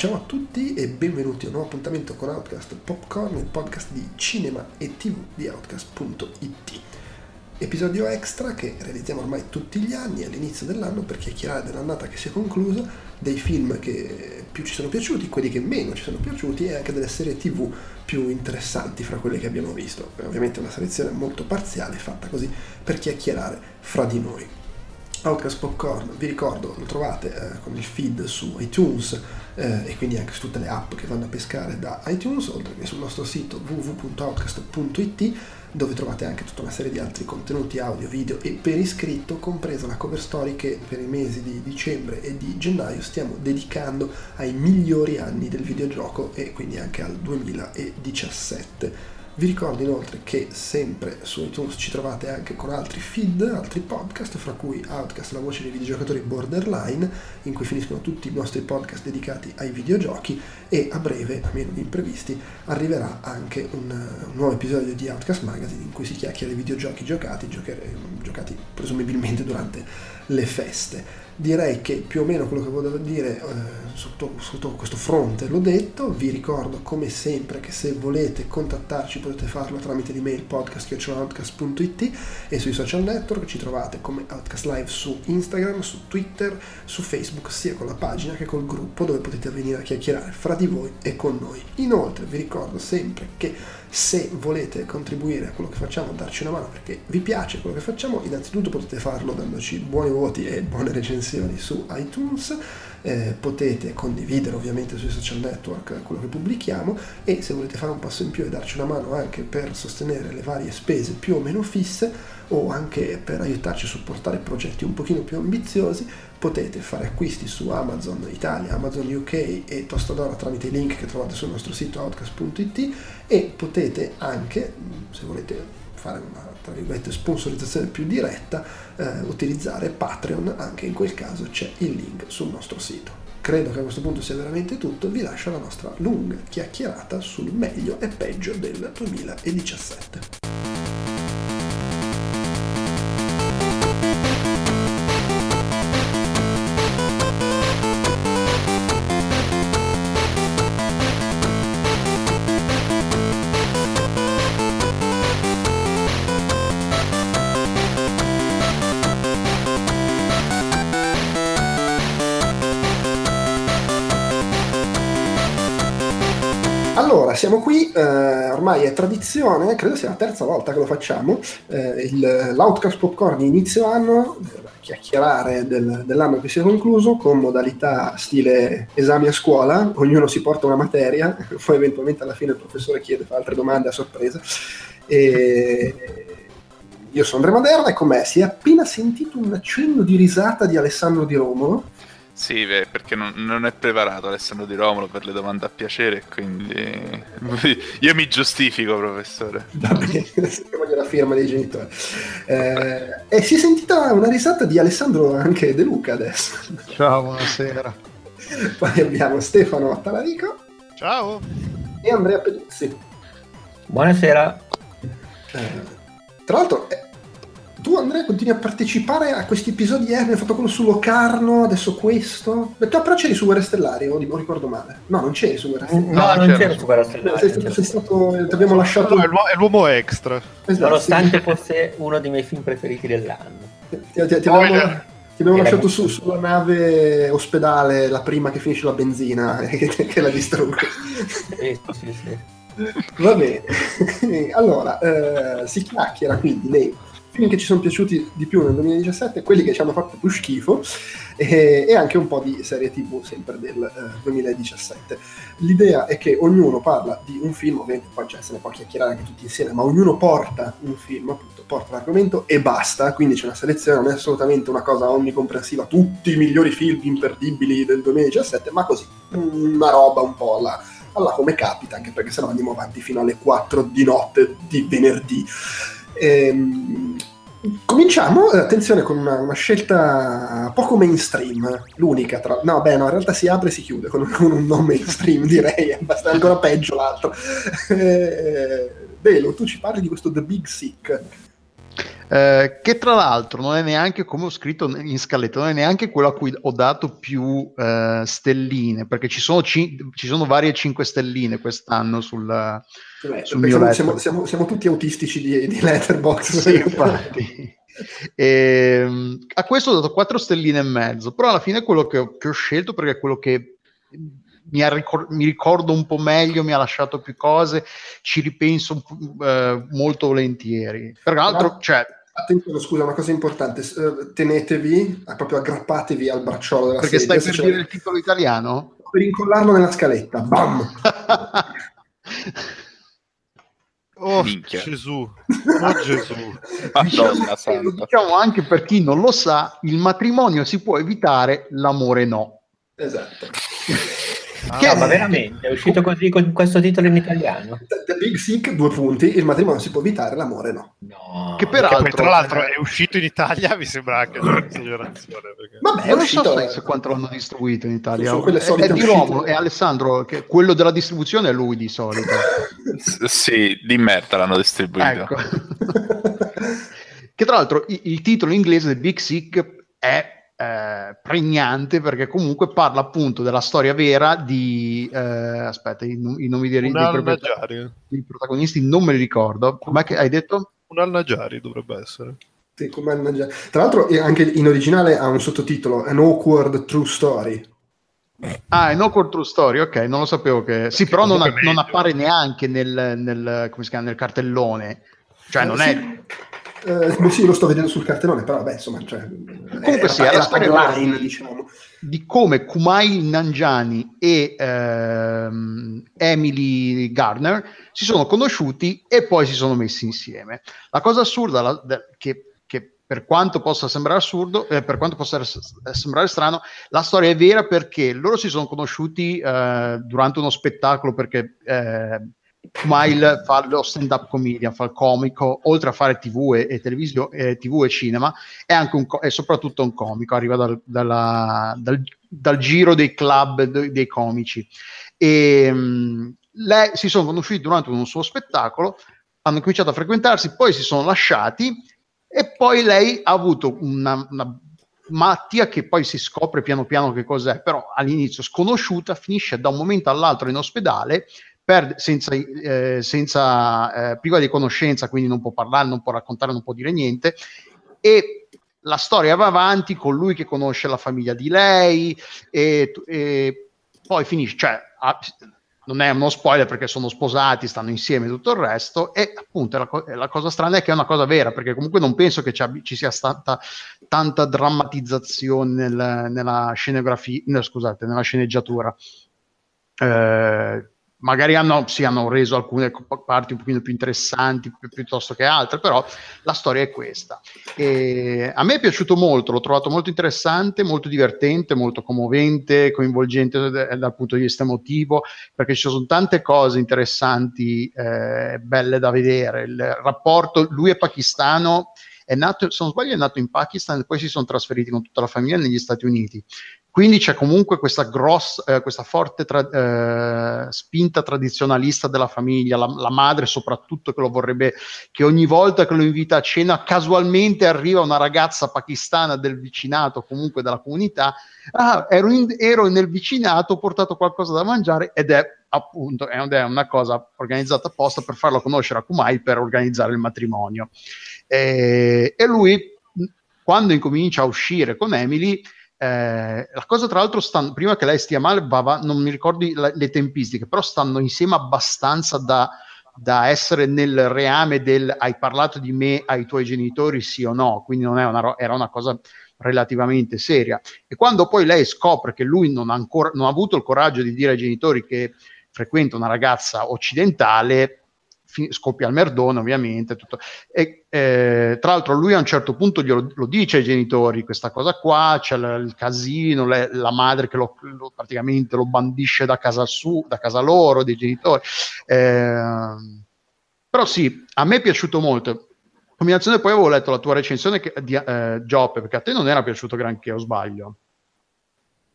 Ciao a tutti e benvenuti a un nuovo appuntamento con Outcast Popcorn, il podcast di cinema e tv di Outcast.it. Episodio extra che realizziamo ormai tutti gli anni all'inizio dell'anno per chiacchierare dell'annata che si è conclusa, dei film che più ci sono piaciuti, quelli che meno ci sono piaciuti e anche delle serie tv più interessanti fra quelle che abbiamo visto. Ovviamente una selezione molto parziale fatta così per chiacchierare fra di noi. Outcast Popcorn, vi ricordo, lo trovate eh, con il feed su iTunes eh, e quindi anche su tutte le app che vanno a pescare da iTunes, oltre che sul nostro sito www.outcast.it dove trovate anche tutta una serie di altri contenuti audio, video e per iscritto, compresa la cover story che per i mesi di dicembre e di gennaio stiamo dedicando ai migliori anni del videogioco e quindi anche al 2017. Vi ricordo inoltre che sempre su iTunes ci trovate anche con altri feed, altri podcast, fra cui Outcast, la voce dei videogiocatori borderline, in cui finiscono tutti i nostri podcast dedicati ai videogiochi e a breve, a meno di imprevisti, arriverà anche un, un nuovo episodio di Outcast Magazine in cui si chiacchiera dei videogiochi giocati, giocati presumibilmente durante le feste. Direi che più o meno quello che volevo dire eh, sotto, sotto, questo fronte l'ho detto, vi ricordo come sempre che se volete contattarci potete farlo tramite l'email podcast.outcast.it e sui social network. Ci trovate come Outcast Live su Instagram, su Twitter, su Facebook sia con la pagina che col gruppo dove potete venire a chiacchierare fra di voi e con noi. Inoltre vi ricordo sempre che se volete contribuire a quello che facciamo, darci una mano perché vi piace quello che facciamo, innanzitutto potete farlo dandoci buoni voti e buone recensioni su iTunes, eh, potete condividere ovviamente sui social network quello che pubblichiamo e se volete fare un passo in più e darci una mano anche per sostenere le varie spese più o meno fisse o anche per aiutarci a supportare progetti un pochino più ambiziosi, potete fare acquisti su Amazon Italia, Amazon UK e Tostadora tramite i link che trovate sul nostro sito outcast.it e potete anche, se volete fare una tra virgolette sponsorizzazione più diretta, eh, utilizzare Patreon, anche in quel caso c'è il link sul nostro sito. Credo che a questo punto sia veramente tutto, vi lascio la nostra lunga chiacchierata sul meglio e peggio del 2017. Siamo qui, eh, ormai è tradizione, credo sia la terza volta che lo facciamo, eh, il, l'Outcast Popcorn di inizio anno, chiacchierare del, dell'anno che si è concluso con modalità stile esami a scuola, ognuno si porta una materia, poi eventualmente alla fine il professore chiede, fa altre domande a sorpresa. E... Io sono Andrea Maderna e con me si è appena sentito un accenno di risata di Alessandro Di Romolo sì, perché non, non, è preparato Alessandro Di Romolo per le domande a piacere, quindi io mi giustifico, professore. voglio la firma dei genitori. Eh, e si è sentita una risata di Alessandro anche De Luca adesso. Ciao, buonasera. Poi abbiamo Stefano Talarico. Ciao. E Andrea Peduzzi. Buonasera. Eh, tra l'altro tu Andrea continui a partecipare a questi episodi, eh, abbiamo fatto quello su Locarno, adesso questo. Tu però c'eri su Guerre Stellari, o ricordo male. No, non c'eri su Guerre Stellari. No, no non c'eri su Guerre Stellari. Sei stato, sei stato ti abbiamo lasciato... No, è l'uomo extra. Esatto, Nonostante sì. fosse uno dei miei film preferiti dell'anno. Ti, ti, ti abbiamo, ti abbiamo lasciato su, sulla nave ospedale, la prima che finisce la benzina, che, che la distrugge. Sì, sì, sì. Va bene. allora, eh, si chiacchiera quindi nei film che ci sono piaciuti di più nel 2017, quelli che ci hanno fatto più schifo e, e anche un po' di serie tv sempre del eh, 2017. L'idea è che ognuno parla di un film, ovviamente poi cioè, se ne può chiacchierare anche tutti insieme, ma ognuno porta un film, appunto, porta l'argomento e basta, quindi c'è una selezione, non è assolutamente una cosa omnicomprensiva, tutti i migliori film imperdibili del 2017, ma così, una roba un po' alla alla come capita, anche perché sennò andiamo avanti fino alle 4 di notte di venerdì. Ehm, cominciamo, eh, attenzione, con una, una, scelta poco mainstream, l'unica tra... No, beh, no, in realtà si apre e si chiude con, con un non mainstream, direi, è ancora peggio l'altro. Eh, Belo, tu ci parli di questo The Big Sick. Eh, che tra l'altro non è neanche come ho scritto in scaletta, non è neanche quello a cui ho dato più eh, stelline, perché ci sono, ci, ci sono, varie 5 stelline quest'anno sul, Beh, sul mio siamo, siamo, siamo, tutti autistici di, di Letterboxd. Sì, infatti. E, ehm, a questo ho dato 4 stelline e mezzo, però alla fine è quello che ho, che ho scelto perché è quello che mi, ricor- mi, ricordo un po' meglio, mi ha lasciato più cose, ci ripenso eh, molto volentieri. Peraltro, cioè, Attenzione, scusa, una cosa importante, eh, tenetevi, eh, proprio aggrappatevi al bracciolo della Perché sedia. stai per dire il titolo italiano? Per incollarlo nella scaletta, bam! oh Minchia. Gesù, oh Gesù. Madonna diciamo, diciamo anche per chi non lo sa, il matrimonio si può evitare, l'amore no. Esatto. Che... No, ma veramente, è uscito così con questo titolo in italiano. The Big Sick, due punti, il matrimonio si può evitare, l'amore no. no che peraltro... Poi, tra l'altro è uscito in Italia, mi sembra anche un'esagerazione. Perché... Vabbè, è uscito... Non so quanto l'hanno distribuito in Italia. Sono è, è di Romolo, è Alessandro, che quello della distribuzione è lui di solito. sì, di merda l'hanno distribuito. Ecco. che tra l'altro il, il titolo inglese The Big Sick è eh, pregnante perché comunque parla appunto della storia vera di eh, aspetta i, i nomi dei, dei, protagonisti, dei, protagonisti non me li ricordo come hai detto? un Al-Najari dovrebbe essere sì, tra l'altro anche in originale ha un sottotitolo An Awkward True Story Ah, è No Core True Story, ok, non lo sapevo che... Sì, però non, non appare neanche nel, nel, chiama, nel cartellone. Cioè, non sì. è... Eh, sì, lo sto vedendo sul cartellone, però vabbè, insomma, cioè, comunque sì, è la storia line, diciamo. di come Kumail Nanjani e ehm, Emily Gardner si sono conosciuti e poi si sono messi insieme. La cosa assurda la, de, che, che, per quanto possa sembrare assurdo, eh, per quanto possa sembrare strano, la storia è vera perché loro si sono conosciuti eh, durante uno spettacolo perché eh, Kumail fa lo stand up comedian, fa il comico, oltre a fare tv e, e, televisio, eh, TV e cinema, è, anche un, è soprattutto un comico, arriva dal, dalla, dal, dal giro dei club dei, dei comici. E, mh, lei, si sono conosciuti durante un suo spettacolo, hanno cominciato a frequentarsi, poi si sono lasciati e poi lei ha avuto una, una malattia che poi si scopre piano piano che cos'è, però all'inizio sconosciuta, finisce da un momento all'altro in ospedale perde, senza, eh, senza eh, priva di conoscenza, quindi non può parlare, non può raccontare, non può dire niente. E la storia va avanti con lui che conosce la famiglia di lei e, e poi finisce, cioè ha, non è uno spoiler perché sono sposati, stanno insieme e tutto il resto e appunto la, co- la, cosa strana è che è una cosa vera perché comunque non penso che ci, ab- ci sia stata tanta drammatizzazione nel, nella scenografia, no, scusate, nella sceneggiatura. Eh, magari hanno, sì, hanno reso alcune parti un pochino più interessanti pi- piuttosto che altre, però la storia è questa. E a me è piaciuto molto, l'ho trovato molto interessante, molto divertente, molto commovente, coinvolgente d- dal punto di vista emotivo, perché ci sono tante cose interessanti, eh, belle da vedere. Il rapporto, lui è pakistano, è nato, se non sbaglio, è nato in Pakistan e poi si sono trasferiti con tutta la famiglia negli Stati Uniti. Quindi c'è comunque questa, grossa, eh, questa forte tra, eh, spinta tradizionalista della famiglia, la, la, madre soprattutto che lo vorrebbe, che ogni volta che lo invita a cena casualmente arriva una ragazza pakistana del vicinato, comunque della comunità, ah, ero, in, ero nel vicinato, ho portato qualcosa da mangiare ed è appunto è una cosa organizzata apposta per farlo conoscere a Kumai per organizzare il matrimonio. E, e lui, quando incomincia a uscire con Emily, eh, la cosa tra l'altro, stanno, prima che lei stia male, va, va, non mi ricordi la, le tempistiche, però stanno insieme abbastanza da, da, essere nel reame del hai parlato di me ai tuoi genitori sì o no, quindi non una, era una cosa relativamente seria. E quando poi lei scopre che lui non ha, ancora, non ha avuto il coraggio di dire ai genitori che frequenta una ragazza occidentale, scoppia il merdone ovviamente. Tutto. E, eh, tra l'altro lui a un certo punto glielo, lo dice ai genitori questa cosa qua, c'è l- il casino, le, la madre che lo, lo, praticamente lo bandisce da casa, su, da casa loro, dei genitori. Eh, però sì, a me è piaciuto molto. Combinazione poi avevo letto la tua recensione che, di eh, Joppe, perché a te non era piaciuto granché, o sbaglio?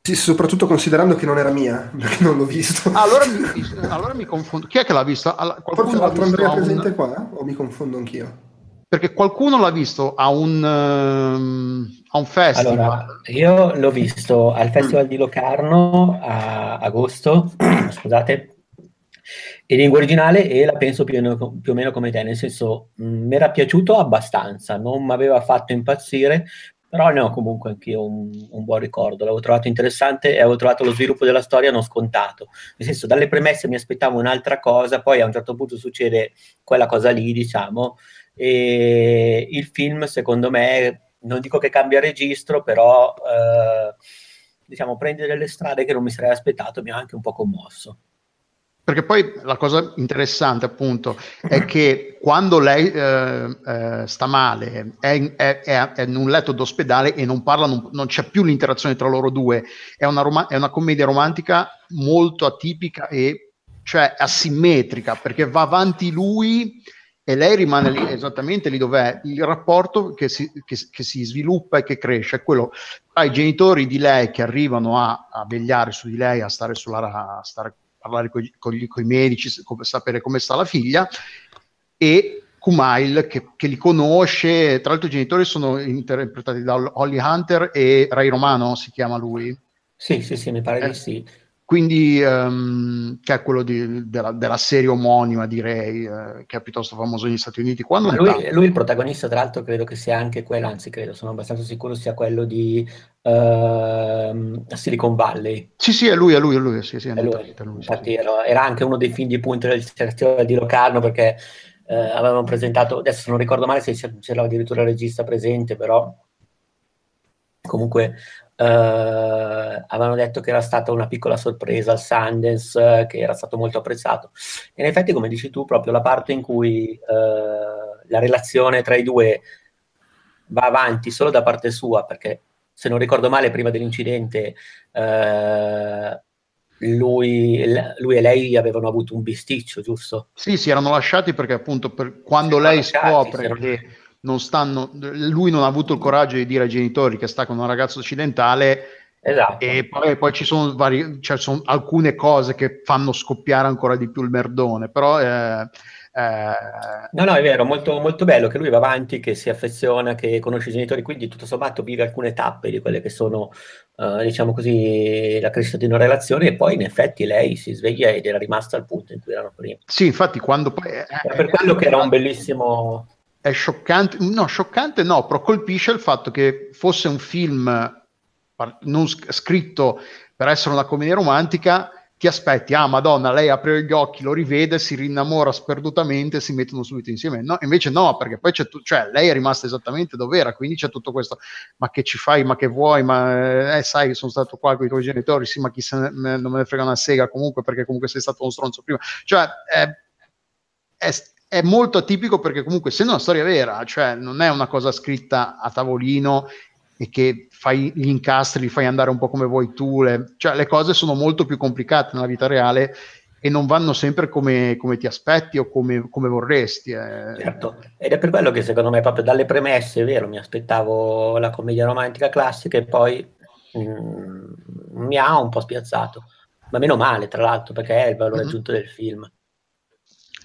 Sì, soprattutto considerando che non era mia, perché non l'ho visto. Allora, mi, allora mi confondo. Chi è che l'ha visto? Forse l'altro Andrea presente qua? O mi confondo anch'io? Perché qualcuno l'ha visto a un, um, a un festival. Allora, io l'ho visto al Festival di Locarno a agosto, scusate, in lingua originale e la penso più o meno, più o meno come te, nel senso mi era piaciuto abbastanza, non mi aveva fatto impazzire, però ne ho comunque anch'io un, un, buon ricordo, l'avevo trovato interessante e avevo trovato lo sviluppo della storia non scontato, nel senso dalle premesse mi aspettavo un'altra cosa, poi a un certo punto succede quella cosa lì, diciamo, e il film secondo me, non dico che cambia registro, però eh, diciamo prende delle strade che non mi sarei aspettato, mi ha anche un po' commosso. Perché poi la cosa interessante appunto è che quando lei eh, eh, sta male, è è, è in, un letto d'ospedale e non parla, non, non, c'è più l'interazione tra loro due, è una, rom- è una commedia romantica molto atipica e cioè asimmetrica perché va avanti lui e lei rimane lì, esattamente lì dove è il rapporto che si, che, che si, sviluppa e che cresce, è quello tra i genitori di lei che arrivano a, a vegliare su di lei, a stare sulla a stare parlare con, i medici, come, sapere come sta la figlia, e Kumail che, che, li conosce, tra l'altro i genitori sono interpretati da Holly Hunter e Ray Romano, si chiama lui. Sì, sì, sì, mi pare eh, di sì quindi um, che è quello di, della, della, serie omonima direi eh, che è piuttosto famoso negli Stati Uniti. Quando lui, lui il protagonista tra l'altro credo che sia anche quello anzi credo sono abbastanza sicuro sia quello di uh, Silicon Valley. Sì sì è lui è lui è lui, sì, sì, è lui. È lui infatti sì, era, era, anche uno dei film di punta del festival di Locarno perché eh, avevano presentato adesso non ricordo male se c'era addirittura il regista presente però comunque Uh, avevano detto che era stata una piccola sorpresa al Sundance, uh, che era stato molto apprezzato. E in effetti, come dici tu, proprio la parte in cui uh, la relazione tra i due va avanti solo da parte sua, perché se non ricordo male, prima dell'incidente lui, lui, e lei avevano avuto un bisticcio, giusto? Sì, si erano lasciati perché appunto per, quando lei lasciati, scopre che non stanno, lui non ha avuto il coraggio di dire ai genitori che sta con un ragazzo occidentale esatto. e poi, poi ci sono, vari, cioè sono alcune cose che fanno scoppiare ancora di più il merdone, però... Eh, eh... No, no, è vero, molto, molto bello che lui va avanti, che si affeziona, che conosce i genitori, quindi tutto sommato vive alcune tappe di quelle che sono, uh, diciamo così, la crescita di una relazione e poi in effetti lei si sveglia ed era rimasta al punto in cui erano prima. Sì, infatti quando poi... Eh, per quello che era un bellissimo è scioccante, no, scioccante no, però colpisce il fatto che fosse un film non scritto per essere una commedia romantica, ti aspetti, ah madonna, lei apre gli occhi, lo rivede, si rinnamora sperdutamente si mettono subito insieme. No, invece no, perché poi c'è tu- cioè lei è rimasta esattamente dove era, quindi c'è tutto questo, ma che ci fai, ma che vuoi, ma eh, sai, sono stato qua con i tuoi genitori, sì, ma chi se ne, non me ne frega una sega comunque, perché comunque sei stato uno stronzo prima. Cioè, è, è è molto atipico perché comunque essendo una storia vera, cioè non è una cosa scritta a tavolino e che fai gli incastri, li fai andare un po' come vuoi tu, le, cioè le cose sono molto più complicate nella vita reale e non vanno sempre come, come ti aspetti o come, come vorresti. Eh. Certo, ed è per quello che secondo me proprio dalle premesse, è vero, mi aspettavo la commedia romantica classica e poi mm, mi ha un po' spiazzato, ma meno male tra l'altro perché è il valore mm-hmm. aggiunto del film.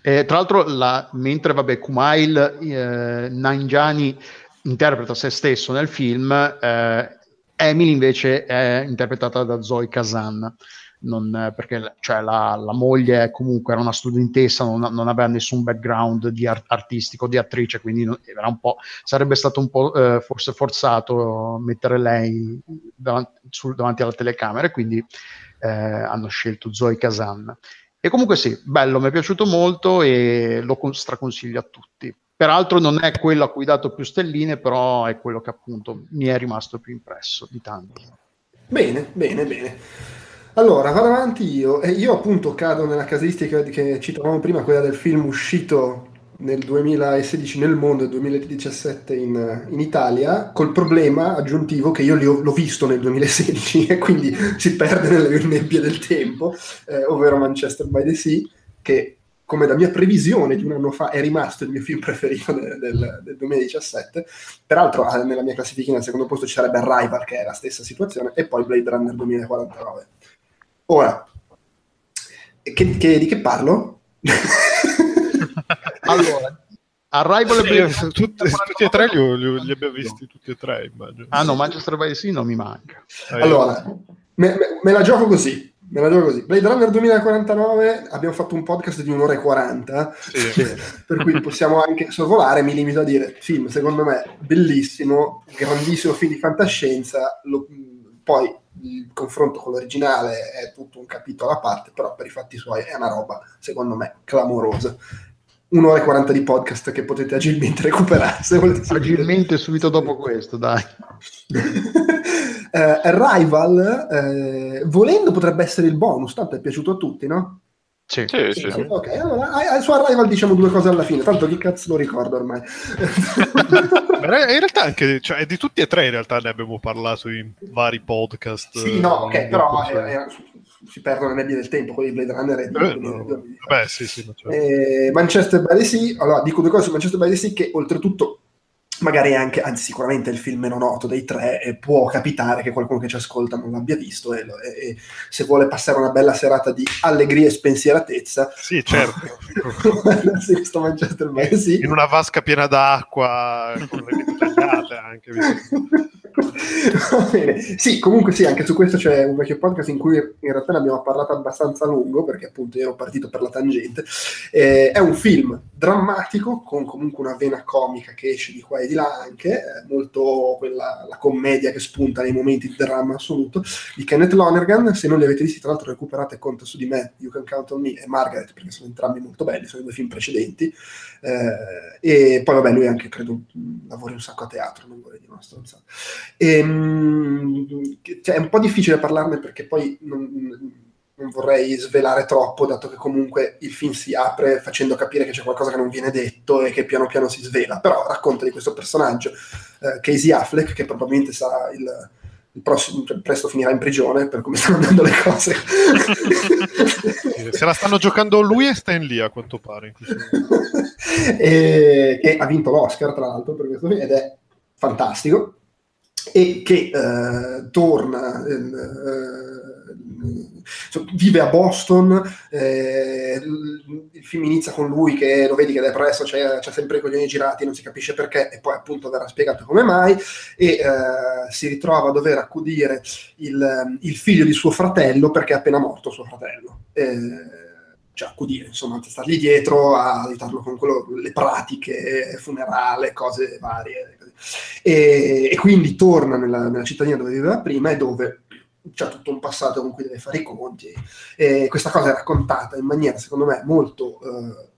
Eh, tra l'altro, la, mentre vabbè, Kumail eh, Nanjani interpreta se stesso nel film, eh, Emily invece è interpretata da Zoe Kazan. Non, perché cioè, la, la, moglie comunque era una studentessa, non, non aveva nessun background di art- artistico, di attrice, quindi non, sarebbe stato un po' eh, forse forzato mettere lei davanti, sul, davanti alla telecamera, quindi eh, hanno scelto Zoe Kazan. E comunque sì, bello, mi è piaciuto molto e lo straconsiglio a tutti. Peraltro non è quello a cui ho dato più stelline, però è quello che appunto mi è rimasto più impresso di tanti. Bene, bene, bene. Allora, vado avanti io. E io appunto cado nella casistica che citavamo prima, quella del film uscito nel 2016 nel mondo e nel 2017 in, in, Italia, col problema aggiuntivo che io ho, l'ho visto nel 2016 e quindi si perde nelle nebbie del tempo, eh, ovvero Manchester by the Sea, che come da mia previsione di un anno fa è rimasto il mio film preferito del, del, del 2017. Peraltro ah, nella mia classifica al secondo posto ci sarebbe Arrival, che è la stessa situazione, e poi Blade Runner 2049. Ora, che, che, di che parlo? Allora, Arrival e Sì, tutti, tutti e tre li, li li abbiamo visti tutti e tre, immagino. Ah no, Manchester by the Sea non mi manca. Eh, Allora, me, me- me la gioco così. Me la gioco così. Blade Runner 2049, abbiamo fatto un podcast di un'ora e 40, sì. per cui possiamo anche sorvolare. Mi limito a dire: film, secondo me, bellissimo, grandissimo film di fantascienza. lo- poi il confronto con l'originale è tutto un capitolo a parte, però per i fatti suoi è una roba, secondo me, clamorosa. Un'ora e 40 di podcast che potete agilmente recuperare se volete sentire. Agilmente subito dopo questo, dai. Eh, Arrival, eh, volendo potrebbe essere il bonus, tanto è piaciuto a tutti, no? Sì. Sì, sì. Sì, Ok, allora su Arrival diciamo due cose alla fine, tanto chi cazzo lo ricordo ormai. Ma in realtà anche cioè, di tutti e tre in realtà ne abbiamo parlato in vari podcast. sì, no, ok, eh, però sì. eh, eh, si perdono le nebbie del tempo, quelli di Blade Runner e di, Eh, no. di- Vabbè, sì, sì, certo. Eh, Manchester by the Sea, allora dico due cose su Manchester by the Sea che oltretutto magari anche, anzi sicuramente il film meno noto dei tre e può capitare che qualcuno che ci ascolta non l'abbia visto e, e- e se vuole passare una bella serata di allegria e spensieratezza Sì, certo. questo Manchester by the Sea in una vasca piena d'acqua, con le anche. Sì, comunque sì, anche su questo c'è un vecchio podcast in cui in realtà ne abbiamo parlato abbastanza a lungo, perché appunto io ero partito per la tangente. Eh, è un film drammatico, con comunque una vena comica che esce di qua e di là anche, eh, molto quella la commedia che spunta nei momenti di dramma assoluto, di Kenneth Lonergan. Se non li avete visti, tra l'altro recuperate Conta su di me, You Can Count on Me e Margaret, perché sono entrambi molto belli, sono i due film precedenti. Eh, e poi vabbè, lui anche credo lavori un sacco a teatro, non vorrei dire una stronzata. Ehm, cioè, è un po' difficile parlarne perché poi non, non vorrei svelare troppo, dato che comunque il film si apre facendo capire che c'è qualcosa che non viene detto e che piano piano si svela. Però racconta di questo personaggio, eh, Casey Affleck, che probabilmente sarà il, il prossimo, cioè, presto finirà in prigione per come stanno andando le cose. Se la stanno giocando lui e Stan Lee, a quanto pare. e, che ha vinto l'Oscar tra l'altro per questo ed è fantastico e che eh, torna eh, insomma, vive a Boston eh, il, il film inizia con lui che lo vedi che depresso c'è, c'è sempre i coglioni girati non si capisce perché e poi appunto verrà spiegato come mai e eh, si ritrova a dover accudire il, il figlio di suo fratello perché è appena morto suo fratello Eh, cioè accudire, insomma, stargli dietro a aiutarlo con quello, le pratiche, funerale, cose varie. E, e quindi torna nella, nella cittadina dove viveva prima e dove c'è tutto un passato con cui deve fare i conti. E questa cosa è raccontata in maniera, secondo me, molto... eh,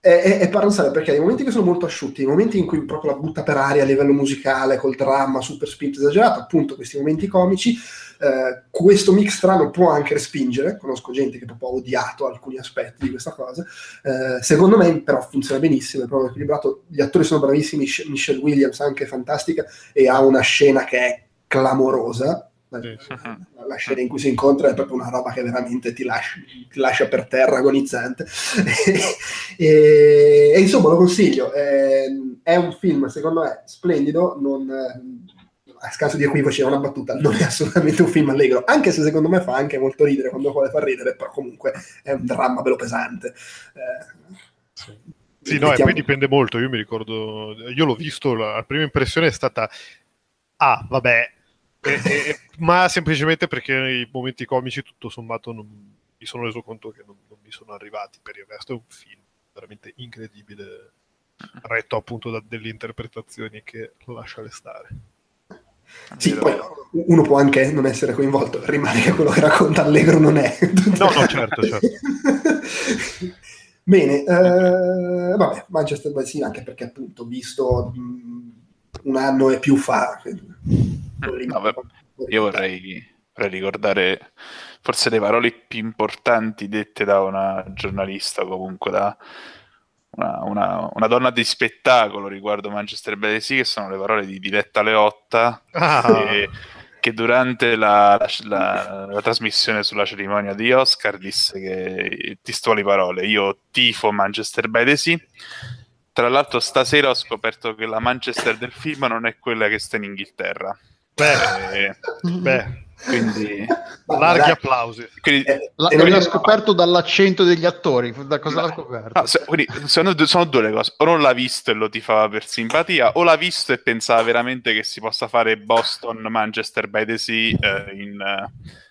è, è, è perché nei momenti che sono molto asciutti, nei momenti in cui proprio la butta per aria a livello musicale, col dramma super spinto esagerato, appunto questi momenti comici, eh, questo mix strano può anche respingere, conosco gente che proprio ha odiato alcuni aspetti di questa cosa, eh, secondo me però funziona benissimo, è proprio equilibrato, gli attori sono bravissimi, Mich- Michelle Williams anche fantastica e ha una scena che è clamorosa, Sì, sì. la scena in cui si incontra è proprio una roba che veramente ti lascia, ti lascia per terra agonizzante e, e insomma lo consiglio è, è un film secondo me splendido non, a scaso di equivoci è una battuta non è assolutamente un film allegro anche se secondo me fa anche molto ridere quando vuole far ridere però comunque è un dramma bello pesante Eh, Sì, no, e mettiamo- poi dipende molto. Io mi ricordo, io l'ho visto, la prima impressione è stata, ah, vabbè, e- e- ma semplicemente perché nei momenti comici, tutto sommato, non, mi sono reso conto che non, non mi sono arrivati. Per il resto è un film veramente incredibile, retto appunto da delle interpretazioni che lascia stare. Sì, poi uno può anche non essere coinvolto, rimane che quello che racconta Allegro non è. No, no, certo, certo. Bene, eh, vabbè, Manchester by Sea anche perché appunto visto mh, un anno e più fa. No, beh, Io vorrei, vorrei ricordare forse le parole più importanti dette da una giornalista, o comunque da una, una- una donna di spettacolo riguardo Manchester by Sea, che sono le parole di Diletta Leotta, Ah, che, che durante la, la- la trasmissione sulla cerimonia di Oscar disse che, testuali parole, io tifo Manchester by the Sea. Tra l'altro stasera ho scoperto che la Manchester del film non è quella che sta in Inghilterra. beh, Eh, beh, Quindi, larghi dai. applausi. Quindi, eh, la, non l'ha scoperto dall'accento degli attori. Da cosa no. l'ha scoperto? No, se, quindi, sono, sono, due le cose: o non l'ha visto e lo tifava per simpatia, o l'ha visto e pensava veramente che si possa fare Boston, Manchester by the Sea eh, in. Uh,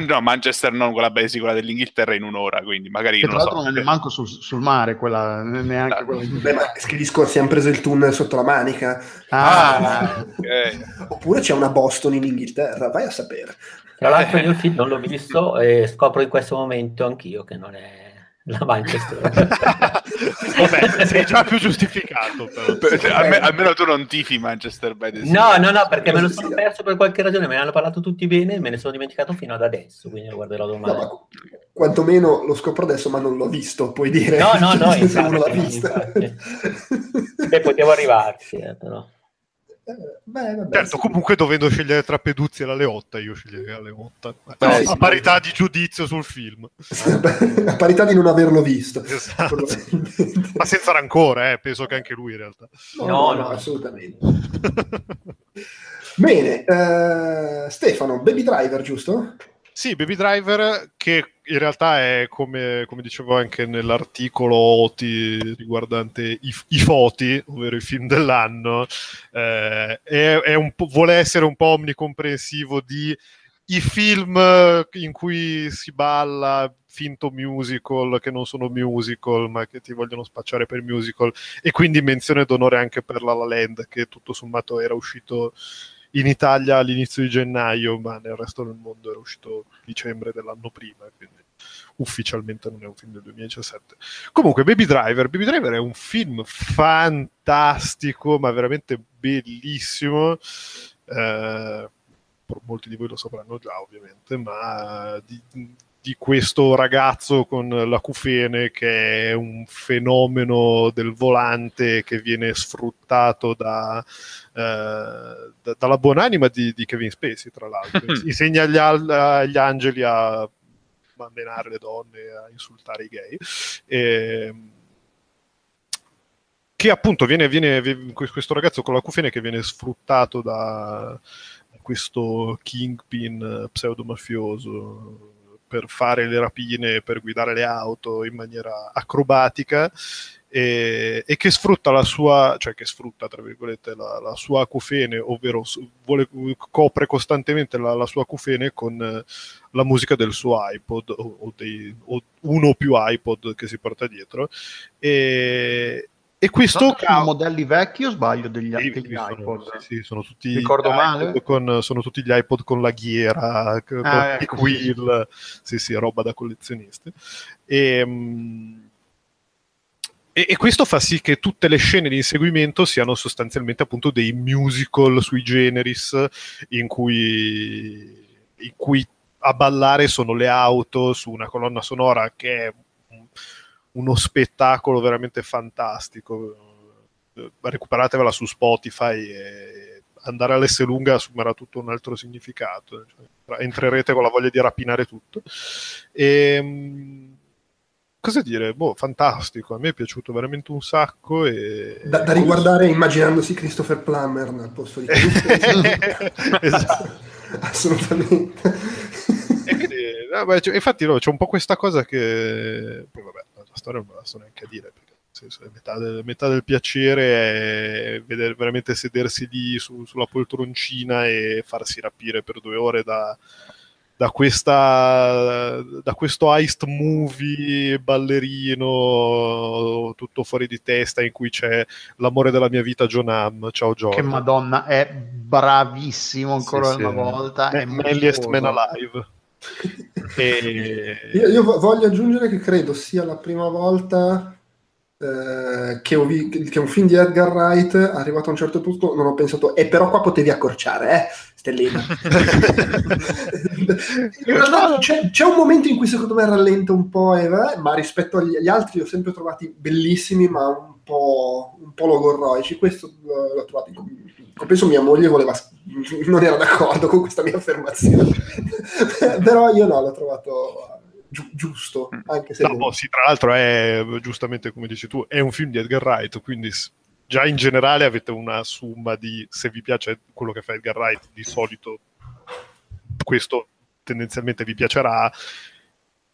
ma no, Manchester non quella base quella dell'Inghilterra in un'ora, quindi magari che non tra l'altro so. non è manco sul, sul, mare quella, neanche no. quella Beh, ma che gli scorsi hanno preso il tunnel sotto la manica. Ah, ah okay. Oppure c'è una Boston in Inghilterra, vai a sapere. Tra l'altro io il film non l'ho visto e scopro in questo momento anch'io che non è la Manchester. Vabbè, sei già più giustificato. Però. Almeno, almeno, tu non tifi Manchester by the No, no, no, perché me lo sono perso per qualche ragione, me ne hanno parlato tutti bene e me ne sono dimenticato fino ad adesso, quindi lo guarderò domani. No, quantomeno lo scopro adesso, ma non l'ho visto, puoi dire. No, no, no, infatti, non l'ha vista. Beh, potevo arrivarci, eh, però. Beh, certo, comunque dovendo scegliere tra Peduzzi e la Leotta, io sceglierei la Leotta. Beh, no, sì, a parità di giudizio sul film. a parità di non averlo visto. Esatto. Ma senza rancore, eh, penso che anche lui in realtà. No, no, no assolutamente. Bene, uh, Stefano, Baby Driver, giusto? Sì, Baby Driver che in realtà è come, come dicevo anche nell'articolo OTI riguardante i, i Foti, ovvero i film dell'anno, eh, è, è vuole essere un po' omnicomprensivo di i film in cui si balla finto musical che non sono musical ma che ti vogliono spacciare per musical e quindi menzione d'onore anche per La La Land che tutto sommato era uscito in Italia all'inizio di gennaio, ma nel resto del mondo era uscito dicembre dell'anno prima, quindi ufficialmente non è un film del 2017. Comunque, Baby Driver, Baby Driver è un film fantastico, ma veramente bellissimo. Eh, molti di voi lo sapranno già, ovviamente, ma di, di questo ragazzo con l'acufene che è un fenomeno del volante che viene sfruttato da, eh, da, dalla buonanima di, di, Kevin Spacey, tra l'altro. Insegna agli, agli angeli a menare le donne, a insultare i gay. E, che appunto viene, viene, questo ragazzo con l'acufene che viene sfruttato da questo kingpin pseudo mafioso per fare le rapine, per guidare le auto in maniera acrobatica e, e, che sfrutta la sua, cioè che sfrutta tra virgolette la, la sua acufene, ovvero vuole, copre costantemente la, la, sua acufene con la musica del suo iPod o, o, dei, o uno o più iPod che si porta dietro e, e questo sono modelli vecchi o sbaglio degli, sì, degli sono, iPod? Sì, sì, sono tutti Ricordo male? Con, sono tutti gli iPod con la ghiera, con ah, ecco, quill, sì. sì, roba da collezionisti. E, mm, e, e, questo fa sì che tutte le scene di inseguimento siano sostanzialmente appunto dei musical sui generis in cui, in cui a ballare sono le auto su una colonna sonora che è uno spettacolo veramente fantastico. Recuperatevela su Spotify e andare all'S lunga assumerà tutto un altro significato. Cioè, entrerete con la voglia di rapinare tutto. E, ehm, cosa dire? Boh, fantastico. A me è piaciuto veramente un sacco. E... Da, da riguardare immaginandosi Christopher Plummer nel posto di esatto. Assolutamente. Quindi, no, beh, cioè, infatti no, c'è un po' questa cosa che... Poi vabbè, la storia non me la so neanche a dire perché senso, metà, del, metà, del, piacere è vedere, veramente sedersi lì su, sulla poltroncina e farsi rapire per due ore da, da, questa, da questo heist movie ballerino tutto fuori di testa in cui c'è l'amore della mia vita John Hamm. Ciao John che madonna è bravissimo ancora sì, una sì. volta è Manliest Man Alive e... io, io, voglio aggiungere che credo sia la prima volta eh, che, ho vi- che un film di Edgar Wright arrivato a un certo punto non ho pensato e eh, però qua potevi accorciare eh Stellina. In realtà c'è, c'è, un momento in cui secondo me rallenta un po' Eva, ma rispetto agli, agli altri li ho sempre trovati bellissimi ma un po', un po logorroici. Questo l'ho, l'ho trovato penso mia moglie voleva non era d'accordo con questa mia affermazione. Però io no l'ho trovato Gi- giusto anche se no, boh, sì, tra l'altro è giustamente come dici tu è un film di Edgar Wright quindi già in generale avete una somma di se vi piace quello che fa Edgar Wright di solito questo tendenzialmente vi piacerà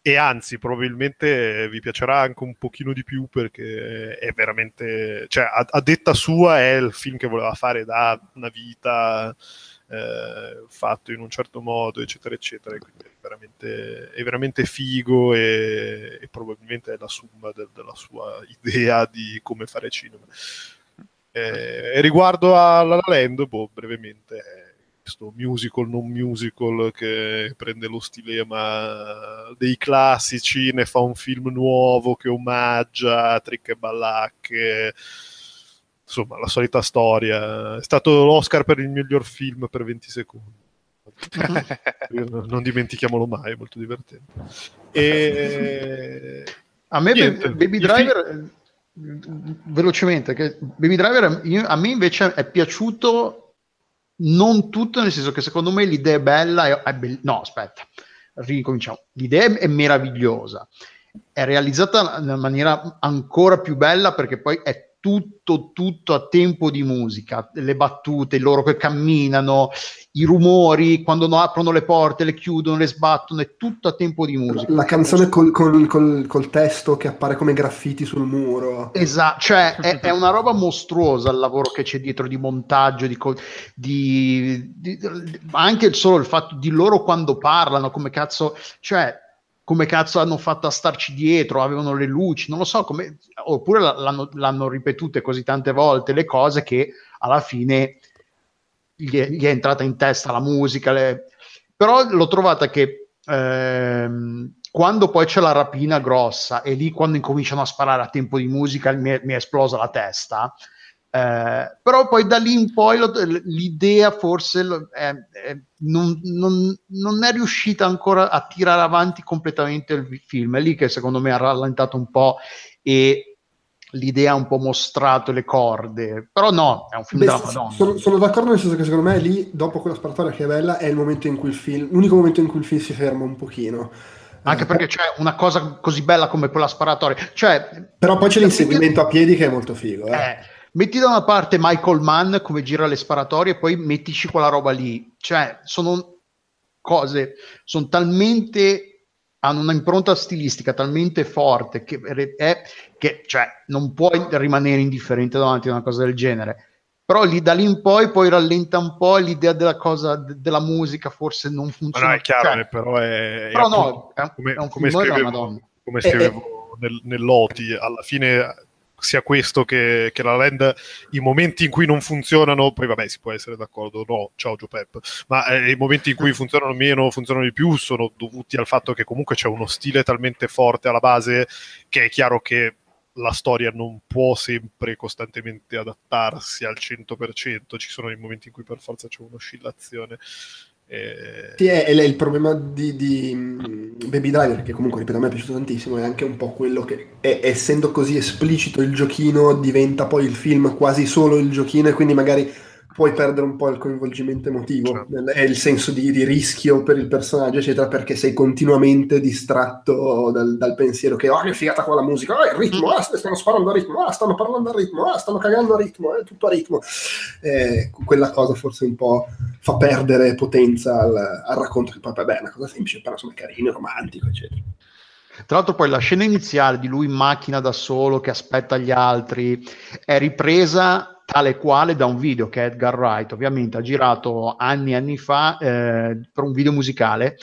e anzi probabilmente vi piacerà anche un pochino di più perché è veramente, cioè a, a detta sua è il film che voleva fare da una vita eh, fatto in un certo modo eccetera eccetera. Quindi è veramente, è veramente figo e, e, probabilmente è la summa de, della sua idea di come fare cinema. Eh, riguardo a La La Land boh, brevemente questo musical non musical che prende lo stilema dei classici, ne fa un film nuovo che omaggia Trick e Ballacche. Insomma, la solita storia. È stato l'Oscar per il miglior film per 20 secondi. non dimentichiamolo mai, è molto divertente. E... A me Niente, Baby Driver, film... velocemente, che Baby Driver a me invece è piaciuto non tutto, nel senso che secondo me l'idea è bella, è, è be- no aspetta, ricominciamo, l'idea è meravigliosa, è realizzata in maniera ancora più bella perché poi è tutto, tutto a tempo di musica, le battute, loro che camminano, i rumori, quando no, aprono le porte, le chiudono, le sbattono, è tutto a tempo di musica. La canzone col, col, col, col testo che appare come graffiti sul muro. Esatto, cioè è, è, una roba mostruosa il lavoro che c'è dietro di montaggio, di, di, di, anche solo il fatto di loro quando parlano, come cazzo, cioè come cazzo hanno fatto a starci dietro, avevano le luci, non lo so, come, oppure l'hanno, l'hanno ripetute così tante volte le cose che alla fine gli è, gli è entrata in testa la musica, le... però l'ho trovata che ehm, quando poi c'è la rapina grossa e lì quando incominciano a sparare a tempo di musica mi è, mi è esplosa la testa, eh, però poi da lì in poi lo, l'idea forse è, è, non, non, non, è riuscita ancora a tirare avanti completamente il film. È lì che secondo me ha rallentato un po' e l'idea ha un po' mostrato le corde. Però no, è un film Beh, della Madonna. Sono, sono, d'accordo nel senso che secondo me lì, dopo quella sparatoria che è bella, è il momento in cui il film, l'unico momento in cui il film si ferma un pochino. Anche eh, perché c'è una cosa così bella come quella sparatoria. Cioè, però poi c'è l'inseguimento a piedi che è molto figo. Eh. eh metti da una parte Michael Mann come gira le sparatorie e poi mettici quella roba lì. Cioè, sono cose, sono talmente hanno un'impronta stilistica talmente forte che, è, che cioè, non puoi rimanere indifferente davanti a una cosa del genere. Però lì, da lì in poi poi rallenta un po' l'idea della cosa de- della musica, forse non funziona. Ma no, è chiaro, cioè, però è, però è no, è un, come, è un come scrivevo, come scrivevo nel, nell'Oti, alla fine sia questo che, che, la land, i momenti in cui non funzionano, poi vabbè si può essere d'accordo no, ciao Joe Pep, ma eh, i momenti in cui funzionano meno, funzionano di più, sono dovuti al fatto che comunque c'è uno stile talmente forte alla base che è chiaro che la storia non può sempre costantemente adattarsi al 100%, ci sono i momenti in cui per forza c'è un'oscillazione. Eh... Sì, è, è, il problema di, di, Baby Driver, che comunque, ripeto, a me è piaciuto tantissimo, è anche un po' quello che, è, essendo così esplicito il giochino, diventa poi il film quasi solo il giochino e quindi magari puoi perdere un po' il coinvolgimento emotivo certo. e il senso di, di, rischio per il personaggio, eccetera, perché sei continuamente distratto dal, dal pensiero che, oh, che figata qua la musica, oh, il ritmo, ah, stanno sparando a ritmo, ah, stanno parlando a ritmo, ah, stanno cagando a ritmo, è tutto a ritmo. Eh, quella cosa forse un po' fa perdere potenza al, al racconto, che poi, vabbè, è una cosa semplice, però insomma carino, romantico, eccetera. Tra l'altro poi la scena iniziale di lui in macchina da solo che aspetta gli altri è ripresa tale quale da un video che Edgar Wright ovviamente ha girato anni e anni fa eh, per un video musicale,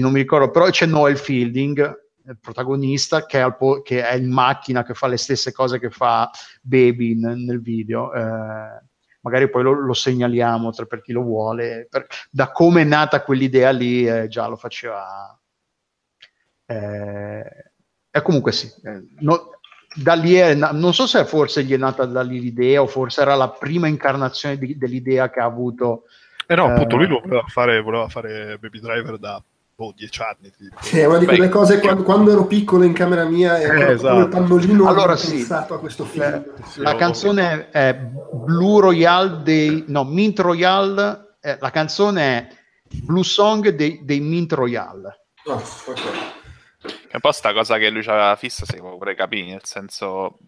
non mi ricordo, però c'è Noel Fielding, il protagonista, che è, po- che è, in macchina, che fa le stesse cose che fa Baby in, nel video. Eh, magari poi lo, lo segnaliamo per chi lo vuole. Per, da come è nata quell'idea lì, eh, già lo faceva. Eh, e comunque sì, eh, no, da lì è, non so se forse gli è nata da lì l'idea o forse era la prima incarnazione di, dell'idea che ha avuto. Eh no, appunto, lui lo voleva fare, voleva fare Baby Driver da boh, dieci anni. Tipo. Sì, è una di quelle Beh, cose quando, quando, ero piccolo in camera mia e eh, esatto. il pannolino allora, sì, pensato a questo film. Eh, sì, la canzone è Blue Royale dei... no, Mint Royale, eh, la canzone è Blue Song dei, dei Mint Royale. Oh, okay. È un po' sta cosa che lui aveva fissa, si può pure capire, nel senso...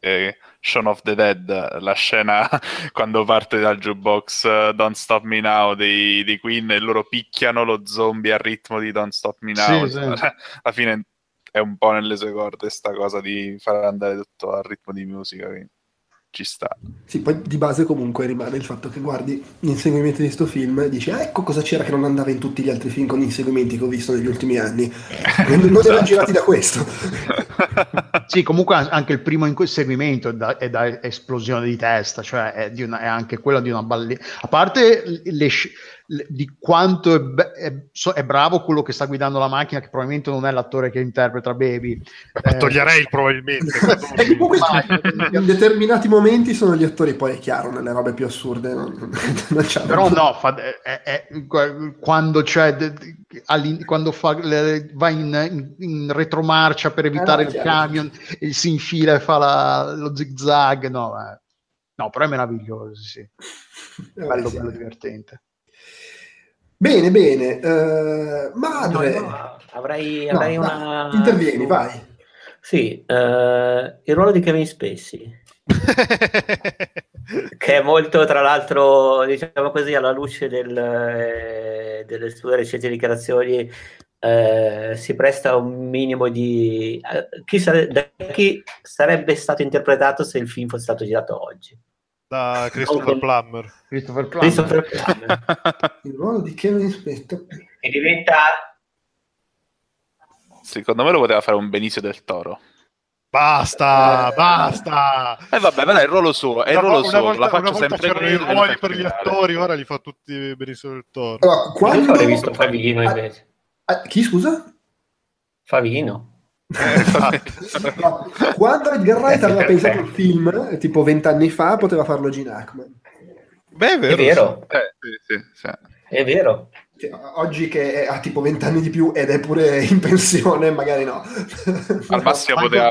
eh, Shaun of the Dead, la scena quando parte dal jukebox uh, Don't Stop Me Now dei, dei, Queen e loro picchiano lo zombie al ritmo di Don't Stop Me Now. Sì, sì. Alla fine è un po' nelle sue corde sta cosa di far andare tutto al ritmo di musica. Quindi ci sta. Sì, poi di base comunque rimane il fatto che guardi gli inseguimenti di sto film e dici, ah, ecco cosa c'era che non andava in tutti gli altri film con gli inseguimenti che ho visto negli ultimi anni. non, non erano girati da questo. sì, comunque anche il primo inseguimento è da, è da esplosione di testa, cioè è, una, è anche quella di una ballerina. A parte le, di quanto è, è, è, bravo quello che sta guidando la macchina, che probabilmente non è l'attore che interpreta Baby. Ma eh, toglierei probabilmente. comunque, in determinati momenti sono gli attori, poi è chiaro, nelle robe più assurde. Non, non Però no, fa, è, quando c'è quando fa, le, va in, in, in, retromarcia per evitare eh, il chiaro. camion e si infila e fa la, lo zig zag, no, eh. no, però è meraviglioso, sì. È bello, bello divertente. Bene, bene. Uh, madre... No, no, avrei, avrei no, una... Intervieni, vai. Sì, uh, il ruolo di Kevin Spacey. che è molto, tra l'altro, diciamo così, alla luce del, eh, delle sue recenti dichiarazioni, eh, si presta un minimo di... Eh, chi, sare- da chi sarebbe stato interpretato se il film fosse stato girato oggi? Da Christopher no, Plummer. Christopher Plummer. Christopher Plummer. il ruolo di Kevin Spacey. E diventa... Secondo me lo poteva fare un Benicio del Toro. Basta, eh, basta. E eh, vabbè, ma è il ruolo suo, è il ruolo suo, volta, la faccio sempre c'erano i ruoli per gli attori, ora li fa tutti Benicio del Toro. Allora, quando... Io visto Favino invece. Ah, chi scusa? Favino. Quando Edgar Wright aveva pensato al film, tipo vent'anni fa, poteva farlo Gene Hackman. Beh, è vero. È vero. Eh, sì, sì, sì. È vero. Oggi che ha tipo vent'anni di più ed è pure in pensione, magari no. Al massimo poteva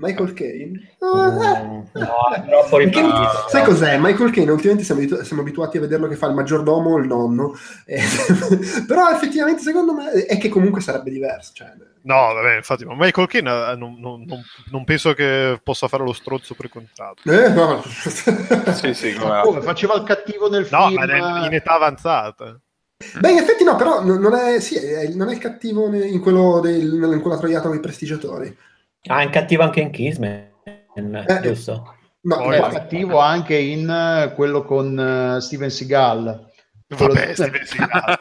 Michael Caine? no, è troppo ripetuto. Sai cos'è? Michael Caine, ultimamente siamo, siamo, abituati a vederlo che fa il maggiordomo o il nonno, eh, però effettivamente secondo me è che comunque sarebbe diverso. Cioè... No, vabbè, infatti, ma Michael Caine eh, non, non, non, non, penso che possa fare lo stronzo precontrato. Eh, no. sì, sì, come, faceva il cattivo nel no, film? No, in età avanzata. Beh, in effetti no, però non è, sì, non è il cattivo in, quello del, in quella troiata con i prestigiatori. Ah, è cattivo anche in Kissman, eh, giusto? No, Poi è cattivo anche in uh, quello con uh, Steven Seagal. Vabbè, di... Steven Seagal.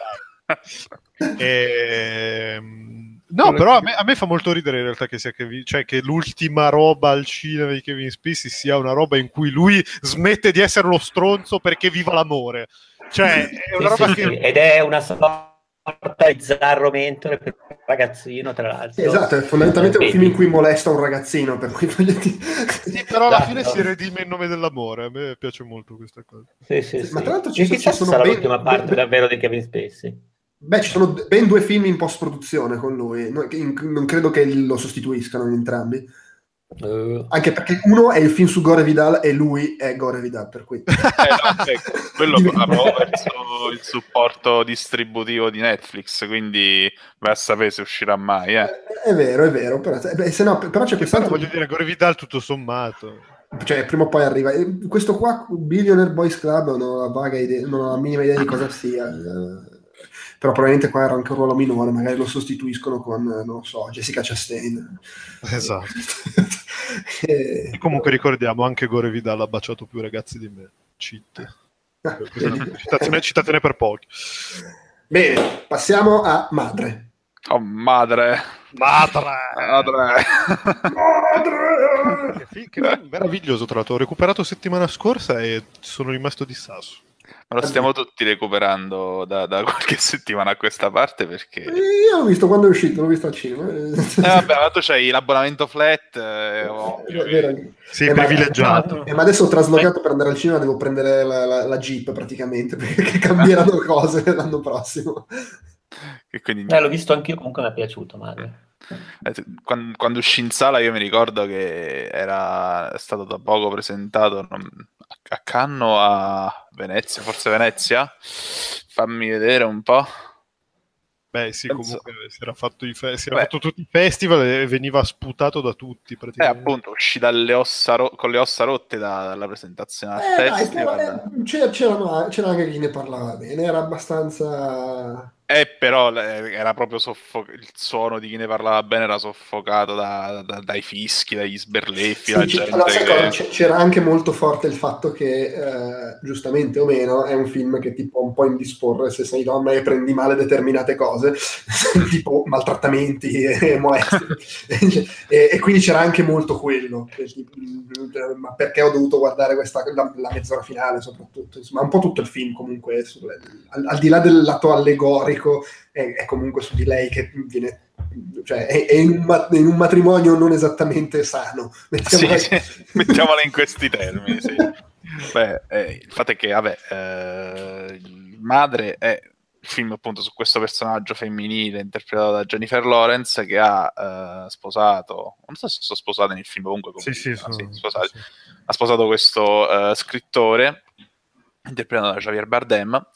e... No, però a me, a me, fa molto ridere in realtà che, sia Kevin, cioè che l'ultima roba al cinema di Kevin Spacey sia una roba in cui lui smette di essere lo stronzo perché viva l'amore. Cioè, è una roba sì, che... Sì. Ed è una sorta bizzarro mentore per un ragazzino, tra l'altro. Esatto, è fondamentalmente un film in cui molesta un ragazzino, per cui sì, però alla fine si redime in nome dell'amore, a me piace molto questa cosa. Sì, sì, sì. Ma tra l'altro ci, ci sono sarà ben, l'ultima parte ben, davvero di Kevin Spacey. Beh, ci sono ben due film in post-produzione con lui, non credo che lo sostituiscano entrambi. Uh. Anche perché uno è il film su Gore Vidal e lui è Gore Vidal, per cui... Eh, no, ecco, quello proprio verso il supporto distributivo di Netflix, quindi vai a sapere se uscirà mai. Eh. È, vero, è vero, però, beh, se no, però c'è quest'altro... Voglio dire, Gore Vidal tutto sommato. Cioè, prima o poi arriva. Questo qua, Billionaire Boys Club, non ho la vaga idea, non ho la minima idea di cosa sia. Eh però probabilmente qua era anche un ruolo minore, magari lo sostituisco con, non so, Jessica Chastain. Esatto. e... e... comunque ricordiamo, anche Gore Vidal ha baciato più ragazzi di me. Cheat. Ah, citazione, citazione per pochi. Bene, passiamo a Madre. Oh, madre. Madre. Madre. madre. Che, che meraviglioso, tra l'altro. Ho recuperato settimana scorsa e sono rimasto di sasso. Ma lo stiamo tutti recuperando da, da, qualche settimana a questa parte perché... Io l'ho visto quando è uscito, l'ho visto al cinema. Eh, vabbè, ma tu c'hai l'abbonamento flat. Eh, oh, eh, Sei privilegiato. Ma, ma, adesso ho traslocato per andare al cinema, devo prendere la, la, la Jeep praticamente, perché cambieranno cose l'anno prossimo. Quindi... Eh, l'ho visto anch'io, comunque mi è piaciuto Mario. Quando, quando, uscì in sala io mi ricordo che era stato da poco presentato non, a Canno a Venezia, forse Venezia. Fammi vedere un po'. Beh, sì, Penso... comunque si era, fatto, i fe- si era fatto tutti i festival e veniva sputato da tutti. Praticamente. Eh, appunto, uscì dalle ossa ro- con le ossa rotte da- dalla presentazione eh, festival. Dai, c'era, c'era, c'era, anche chi ne parlava bene, era abbastanza eh, però era proprio soffocato. Il suono di chi ne parlava bene era soffocato da, da, dai fischi, dagli sberleffi. Sì, c- allora, che... c'era anche molto forte il fatto che, eh, giustamente o meno, è un film che ti può un po' indisporre se sei donna e prendi male determinate cose, tipo maltrattamenti e molestie. e, e, quindi c'era anche molto quello. Tipo, ma perché ho dovuto guardare questa, la, la mezz'ora finale, soprattutto? Insomma, un po' tutto il film, comunque, sul, al, al di là del lato allegorico storico è, è, comunque su di lei che viene cioè è, è in, un, in, un, matrimonio non esattamente sano mettiamola, sì, sì. mettiamola in questi termini sì. Beh, eh, il fatto è che vabbè eh, madre è il film appunto su questo personaggio femminile interpretato da Jennifer Lawrence che ha eh, sposato non so se sono sposate nel film comunque, comunque sì, sì, sono, sì, ha sposato questo uh, scrittore interpretato da Javier Bardem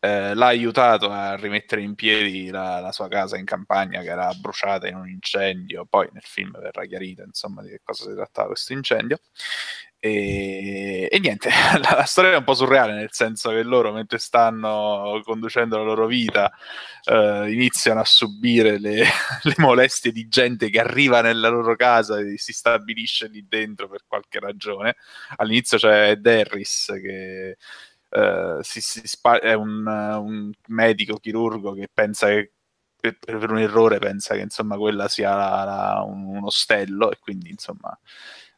eh, l'ha aiutato a rimettere in piedi la, la, sua casa in campagna che era bruciata in un incendio. Poi nel film verrà chiarito insomma di che cosa si trattava questo incendio. E, e niente, la, la, storia è un po' surreale, nel senso che loro, mentre stanno conducendo la loro vita, eh, iniziano a subire le, le, molestie di gente che arriva nella loro casa e si stabilisce lì dentro per qualche ragione. All'inizio c'è Derris che Uh, si, si spa- è un, un, medico chirurgo che pensa che per, per, un errore pensa che insomma quella sia la, la, un, un, ostello e quindi insomma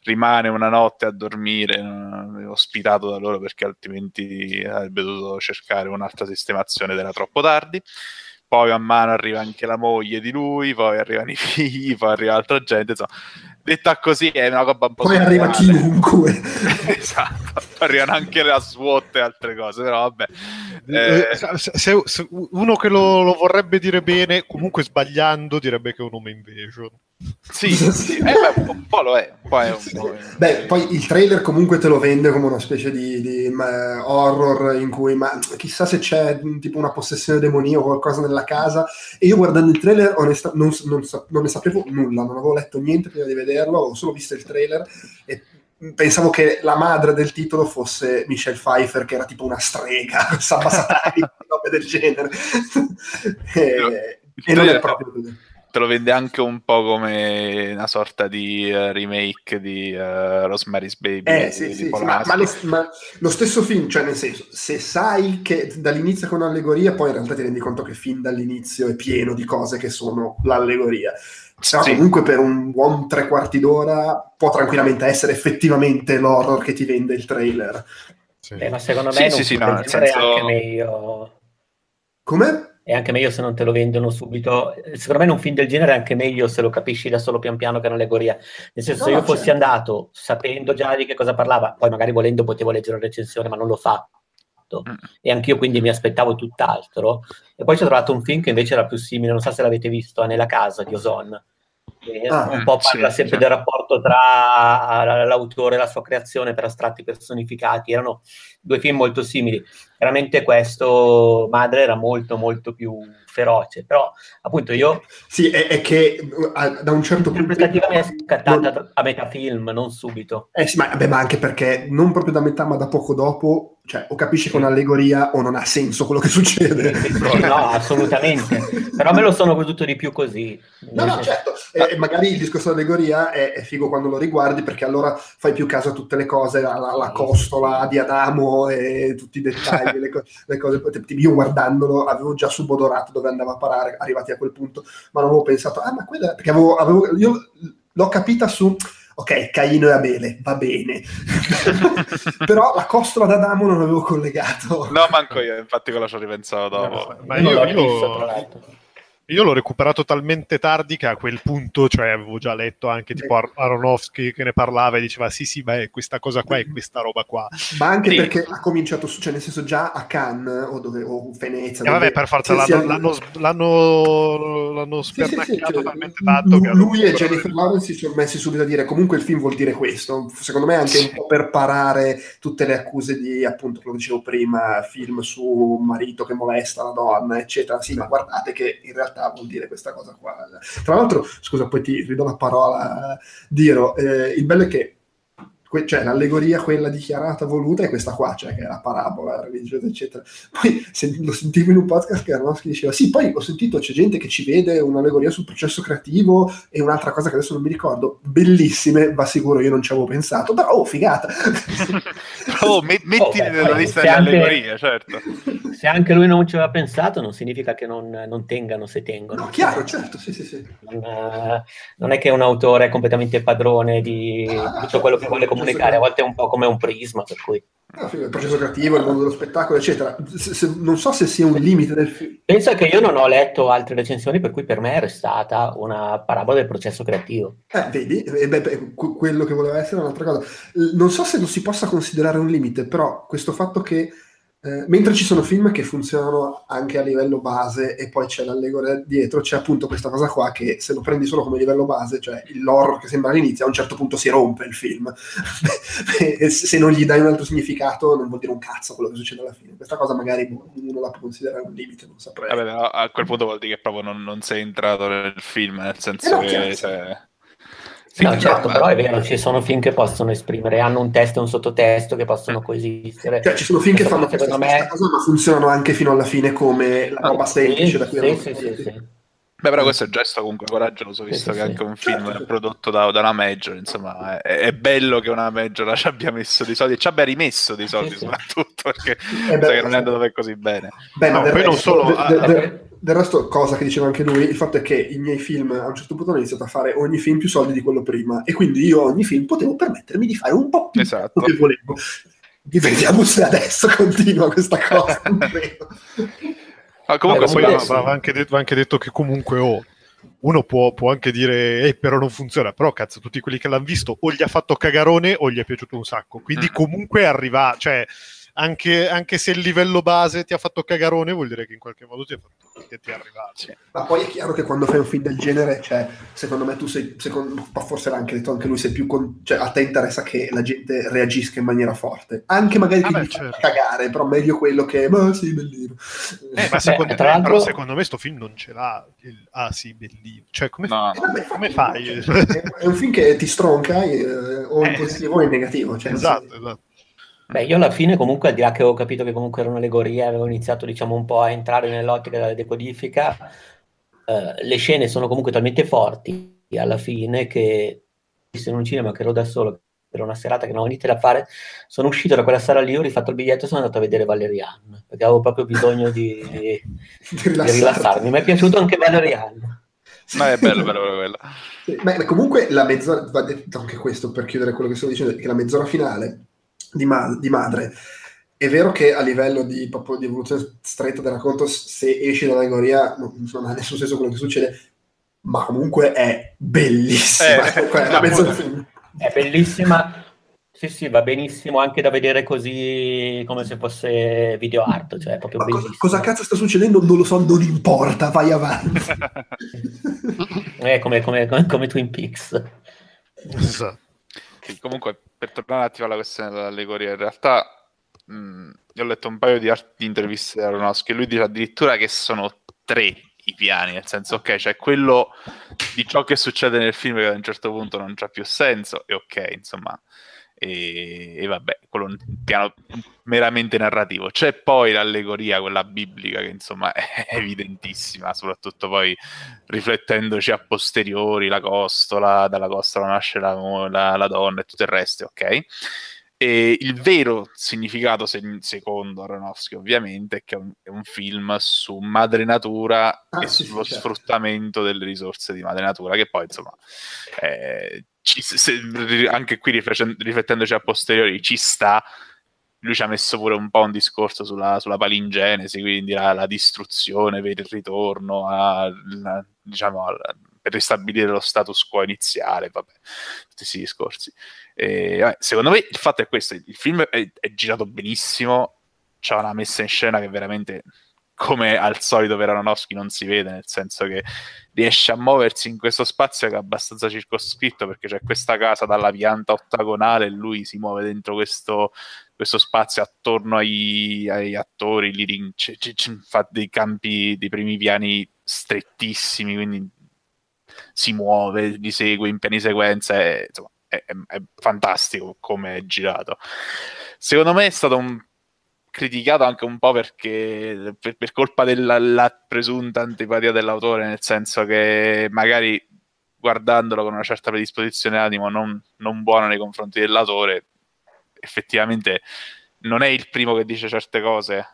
rimane una notte a dormire uh, ospitato da loro perché altrimenti avrebbe dovuto cercare un'altra sistemazione ed era troppo tardi. Poi man mano arriva anche la moglie di lui, poi arrivano i figli, poi arriva altra gente, insomma, detta così è una roba un po' Poi arriva chiunque. esatto, arrivano anche la SWAT e altre cose, però vabbè. Eh... Se, se, se uno che lo, lo, vorrebbe dire bene, comunque sbagliando, direbbe che è un nome invasion. Sì, sì. Eh, beh, un po' lo è. Poi, sì. beh, poi il trailer comunque te lo vende come una specie di, di ma, horror in cui, ma chissà se c'è tipo una possessione demonia o qualcosa nella casa. E io guardando il trailer onesta, non, non, non, ne sapevo nulla, non avevo letto niente prima di vederlo, ho solo visto il trailer e pensavo che la madre del titolo fosse Michelle Pfeiffer, che era tipo una strega, Samba Satanic, roba del genere. e, e non è proprio così te lo vende anche un po' come una sorta di uh, remake di uh, Rosemary's Baby. Eh, sì, sì, sì, ma, ma, le, ma, lo stesso film, cioè nel senso, se sai che dall'inizio è con un'allegoria, poi in realtà ti rendi conto che fin dall'inizio è pieno di cose che sono l'allegoria. Però sì. comunque per un buon tre quarti d'ora può tranquillamente essere effettivamente l'horror che ti vende il trailer. Sì. Eh, ma secondo me sì, sì, no, nel senso... anche meglio... Come? È anche meglio se non te lo vendono subito. Secondo me in un film del genere è anche meglio se lo capisci da solo pian piano che è un'allegoria. Nel senso, no, se io fossi certo. andato sapendo già di che cosa parlava, poi magari volendo potevo leggere la recensione, ma non l'ho fatto. Mm. E anch'io quindi mi aspettavo tutt'altro. E poi ci ho trovato un film che invece era più simile, non so se l'avete visto, Nella casa di Ozon. Ah, un po' parla sì, sempre sì. del rapporto tra l'autore e la sua creazione per astratti personificati. Erano due film molto simili. Veramente questo Madre era molto molto più feroce, però appunto io... Sì, è, è che da un certo punto... L'interpretativa mi è scattata non... a metà film, non subito. Eh sì, ma, vabbè, ma anche perché non proprio da metà, ma da poco dopo cioè o capisci che è un'allegoria o non ha senso quello che succede. no, assolutamente. Però me lo sono goduto di più così. No, no, certo. E magari il discorso dell'allegoria è, è, figo quando lo riguardi perché allora fai più caso a tutte le cose, alla, alla costola di Adamo e tutti i dettagli, le, co- le cose. Io guardandolo avevo già subodorato dove andava a parare, arrivati a quel punto, ma non avevo pensato, ah ma quella... Perché avevo, avevo io l'ho capita su ok, Caino e Abele, va bene. Però la costola d'Adamo non l'avevo collegato. No, manco io, infatti quello ci ho ripensato dopo. No, ma io, io, Io l'ho recuperato talmente tardi che a quel punto, cioè avevo già letto anche tipo Ar- Aronofsky che ne parlava e diceva sì sì, beh, questa cosa qua è questa roba qua. Ma anche sì. perché ha cominciato, cioè nel senso già a Cannes o, dove, o Venezia. E vabbè, per forza l'hanno, l'hanno, l'hanno, l'hanno spernacchiato sì, sì, talmente tanto. Lui, lui e Jennifer Lawrence si sono messi subito a dire comunque il film vuol dire questo. Secondo me anche un po' per parare tutte le accuse di appunto che dicevo prima, film su un marito che molesta la donna, eccetera. Sì, ma guardate che in realtà realtà vuol dire questa cosa qua. Tra l'altro, scusa, poi ti ridò la parola, Diro, eh, il bello è che que- cioè, l'allegoria quella dichiarata, voluta, è questa qua, cioè che è la parabola religiosa, eccetera. Poi se, lo sentivo in un podcast che Aronofsky diceva, sì, poi ho sentito, c'è gente che ci vede un'allegoria sul processo creativo e un'altra cosa che adesso non mi ricordo, bellissime, va sicuro, io non ci avevo pensato, però oh, figata! oh, met- metti oh, nella lista delle allegorie, certo. Se anche lui non ci aveva pensato, non significa che non, non tengano se tengono. No, chiaro, certo, sì, sì, sì. Non, uh, non è che un autore è completamente padrone di ah, tutto quello che vuole comunicare comunicare, a volte è un po' come un prisma, per cui... Ah, il processo creativo, il mondo dello spettacolo, eccetera. Se, se, non so se sia un limite del film. Penso che io non ho letto altre recensioni, per cui per me è restata una parabola del processo creativo. Eh, vedi, eh, beh, beh, quello che voleva essere è un'altra cosa. Non so se lo si possa considerare un limite, però questo fatto che eh, mentre ci sono film che funzionano anche a livello base e poi c'è l'allegoria dietro, c'è appunto questa cosa qua che se lo prendi solo come livello base, cioè l'horror che sembra all'inizio, a un certo punto si rompe il film. se non gli dai un altro significato non vuol dire un cazzo quello che succede alla fine. Questa cosa magari uno la può considerare un limite, non saprei. Vabbè, a quel punto vuol dire che proprio non, non sei entrato nel film, nel senso eh no, che... Cioè sì, no, certo, però è vero, ci sono film che possono esprimere, hanno un testo e un sottotesto che possono coesistere. Cioè, ci sono film che fanno questa, me... cosa, ma funzionano anche fino alla fine come la roba semplice da cui sì, sì, sì, sì. Beh, però questo è un gesto comunque coraggioso, visto sì, che sì, anche un film certo. è prodotto da, da, una major, insomma, è, è, bello che una major ci abbia messo dei soldi, ci abbia rimesso dei soldi sì, soprattutto, perché eh beh, non è andato per così bene. Beh, no, poi non solo... De, de, de, del resto, cosa che diceva anche lui, il fatto è che i miei film a un certo punto hanno iniziato a fare ogni film più soldi di quello prima e quindi io ogni film potevo permettermi di fare un po' più esatto. che volevo. Vediamo se adesso continua questa cosa. ah, comunque, eh, poi va, anche detto, va, anche detto, che comunque oh, uno può, può, anche dire eh, però non funziona, però cazzo tutti quelli che l'hanno visto o gli ha fatto cagarone o gli è piaciuto un sacco, quindi mm. comunque arriva, cioè anche, anche, se il livello base ti ha fatto cagarone, vuol dire che in qualche modo ti, ha fatto, che ti è arrivato. Sì. Ma poi è chiaro che quando fai un film del genere, cioè, secondo me tu sei, secondo, forse l'ha anche detto anche lui, sei più con, cioè, a te interessa che la gente reagisca in maniera forte. Anche magari ah, che beh, certo. cagare, però meglio quello che, ma sì, bellino. Eh, ma secondo, Beh, me, però secondo me sto film non ce l'ha il, ah sì, bellino. Cioè, come, no. vabbè, come fai? È un film che ti stronca eh, o in eh, positivo o in negativo. Cioè, esatto, esatto. Beh, io alla fine comunque, al di là che avevo capito che comunque era un'allegoria, avevo iniziato diciamo un po' a entrare nell'ottica della decodifica, eh, le scene sono comunque talmente forti alla fine che in un cinema che ero da solo per una serata che non ho niente da fare, sono uscito da quella sala lì, ho rifatto il biglietto e sono andato a vedere Valerian, perché avevo proprio bisogno di, di, di rilassarmi. Mi è piaciuto anche Valerian. Ma è bello, bello, bello. bello. Sì, ma comunque la mezz'ora, va detto anche questo per chiudere quello che sto dicendo, che la mezz'ora finale di, ma- di madre. È vero che a livello di, proprio di evoluzione stretta del racconto, se esci dall'allegoria non, non ha nessun senso quello che succede, ma comunque è bellissima. Eh, è, è bellissima. Sì, sì, va benissimo anche da vedere così come se fosse video art, cioè proprio cosa, cosa, cazzo sta succedendo? Non lo so, non importa, vai avanti. è come, come, come Twin Peaks. Esatto. Comunque, per tornare un attimo alla questione dell'allegoria, in realtà mh, io ho letto un paio di, art- di interviste di Aronofsky e lui dice addirittura che sono tre i piani, nel senso, ok, cioè quello di ciò che succede nel film che ad un certo punto non c'ha più senso, e ok, insomma, e, e, vabbè, quello è un piano meramente narrativo. C'è poi l'allegoria, quella biblica, che insomma è evidentissima, soprattutto poi riflettendoci a posteriori, la costola, dalla costola nasce la, la, la donna e tutto il resto, ok? E il vero significato, se, secondo Aronofsky, ovviamente, è che è un, è un film su madre natura ah, e sì, sullo certo. sfruttamento delle risorse di madre natura, che poi, insomma, eh, ci, se, anche qui riflettendoci a posteriori ci sta lui ci ha messo pure un po' un discorso sulla, sulla palingenesi, quindi la, la, distruzione per il ritorno, a, la, diciamo, a, per ristabilire lo status quo iniziale, vabbè, tutti questi discorsi. E, vabbè, secondo me il fatto è questo, il film è, è girato benissimo, c'è una messa in scena che veramente come al solito per Aronofsky non si vede, nel senso che riesce a muoversi in questo spazio che è abbastanza circoscritto perché c'è questa casa dalla pianta ottagonale e lui si muove dentro questo, questo spazio attorno ai, ai attori, c- c- c- fa dei campi, dei primi piani strettissimi, quindi si muove, li segue in piani sequenza, è, insomma, è, è, è fantastico come è girato. Secondo me è stato un criticato anche un po' perché per, per colpa della presunta antipatia dell'autore, nel senso che magari guardandolo con una certa predisposizione d'animo non, non buona nei confronti dell'autore, effettivamente non è il primo che dice certe cose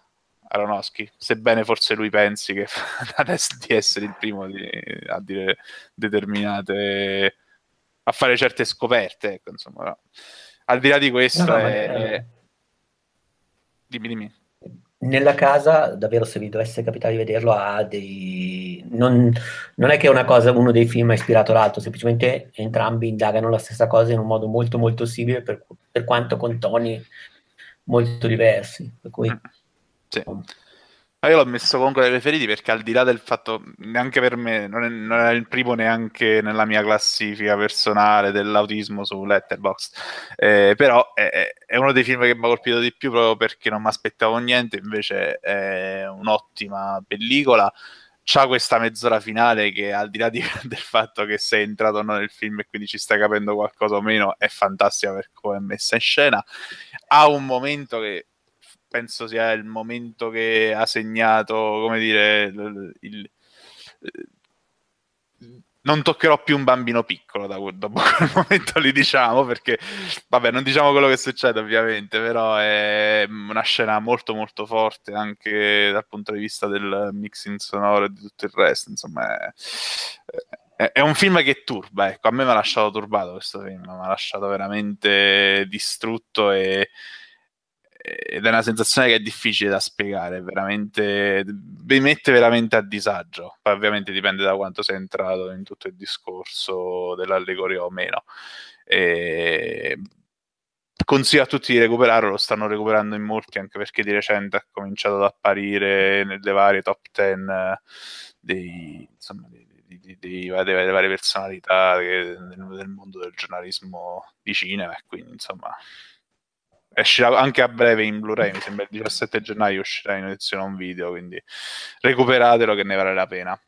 Aronofsky, sebbene forse lui pensi che adesso di essere il primo di, a dire determinate a fare certe scoperte, ecco, insomma. No. Al di là di questo no, no, è, Dimmi, dimmi. Nella casa, davvero, se vi dovesse capitare di vederlo, ha dei. Non, non è che una cosa, uno dei film ha ispirato l'altro, semplicemente entrambi indagano la stessa cosa in un modo molto, molto simile, per, per quanto con toni molto diversi. Per cui... Mm. Sì. Ma io l'ho messo comunque nei preferiti perché al di là del fatto, neanche per me, non è, non è il primo neanche nella mia classifica personale dell'autismo su Letterboxd, eh, però è, è, uno dei film che mi ha colpito di più proprio perché non mi aspettavo niente, invece è un'ottima pellicola. C'ha questa mezz'ora finale che al di là di, del fatto che sei entrato o no nel film e quindi ci stai capendo qualcosa o meno, è fantastica per come è messa in scena. Ha un momento che penso sia il momento che ha segnato, come dire, il, il, non toccherò più un bambino piccolo da, dopo quel momento lì diciamo perché vabbè non diciamo quello che succede ovviamente però è una scena molto molto forte anche dal punto di vista del mixing sonoro e di tutto il resto insomma è, è, è un film che turba ecco a me mi ha lasciato turbato questo film mi ha lasciato veramente distrutto e ed è una sensazione che è difficile da spiegare, veramente vi mette veramente a disagio. Poi ovviamente dipende da quanto sei entrato in tutto il discorso dell'allegoria o meno. E... Consiglio a tutti di recuperarlo, lo stanno recuperando in molti anche perché di recente ha cominciato ad apparire nelle varie top 10 dei, insomma, dei, dei, dei, delle varie personalità del mondo del giornalismo di cinema e quindi insomma uscirà anche a breve in Blu-ray, mi sembra il 17 gennaio uscirà in edizione un video, quindi recuperatelo che ne vale la pena.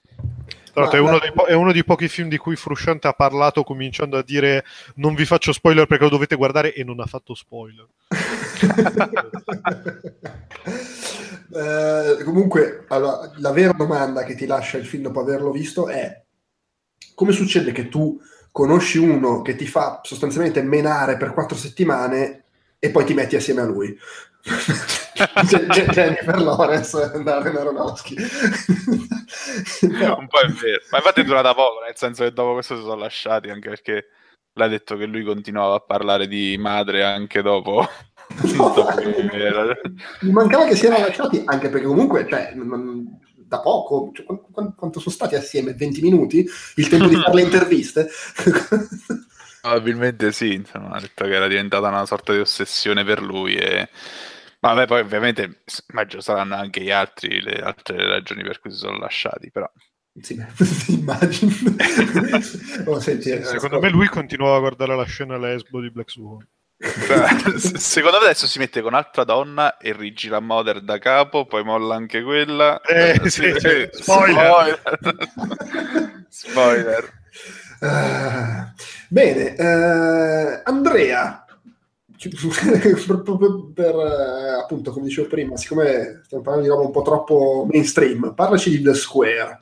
Tra è, uno po- è, uno dei pochi film di cui Frusciante ha parlato cominciando a dire non vi faccio spoiler perché lo dovete guardare e non ha fatto spoiler. eh, comunque, allora, la vera domanda che ti lascia il film dopo averlo visto è come succede che tu conosci uno che ti fa sostanzialmente menare per quattro settimane e poi ti metti assieme a lui. Jennifer Lawrence e Darren Aronofsky. Però... un po' è vero. Ma infatti è durata poco nel senso che dopo questo si sono lasciati anche perché l'ha detto che lui continuava a parlare di madre anche dopo. No, mi mancava che si erano lasciati anche perché comunque cioè, da poco cioè, quanto, quanto sono stati assieme? 20 minuti? Il tempo di fare le interviste Probabilmente sì, insomma, ha detto che era diventata una sorta di ossessione per lui e... Vabbè, poi ovviamente immagino saranno anche gli altri, le altre ragioni per cui si sono lasciati, però... Sì, immagino. oh, senti, eh, Secondo me lui continuava a guardare la scena lesbo di Black Swan. Secondo me adesso si mette con altra donna e rigira Mother da capo, poi molla anche quella. Eh, sì, sì, spoiler. Spoiler. Spoiler. Uh, bene, uh, Andrea, per uh, appunto come dicevo prima, siccome stiamo parlando di roba un po' troppo mainstream, parlaci di The Square.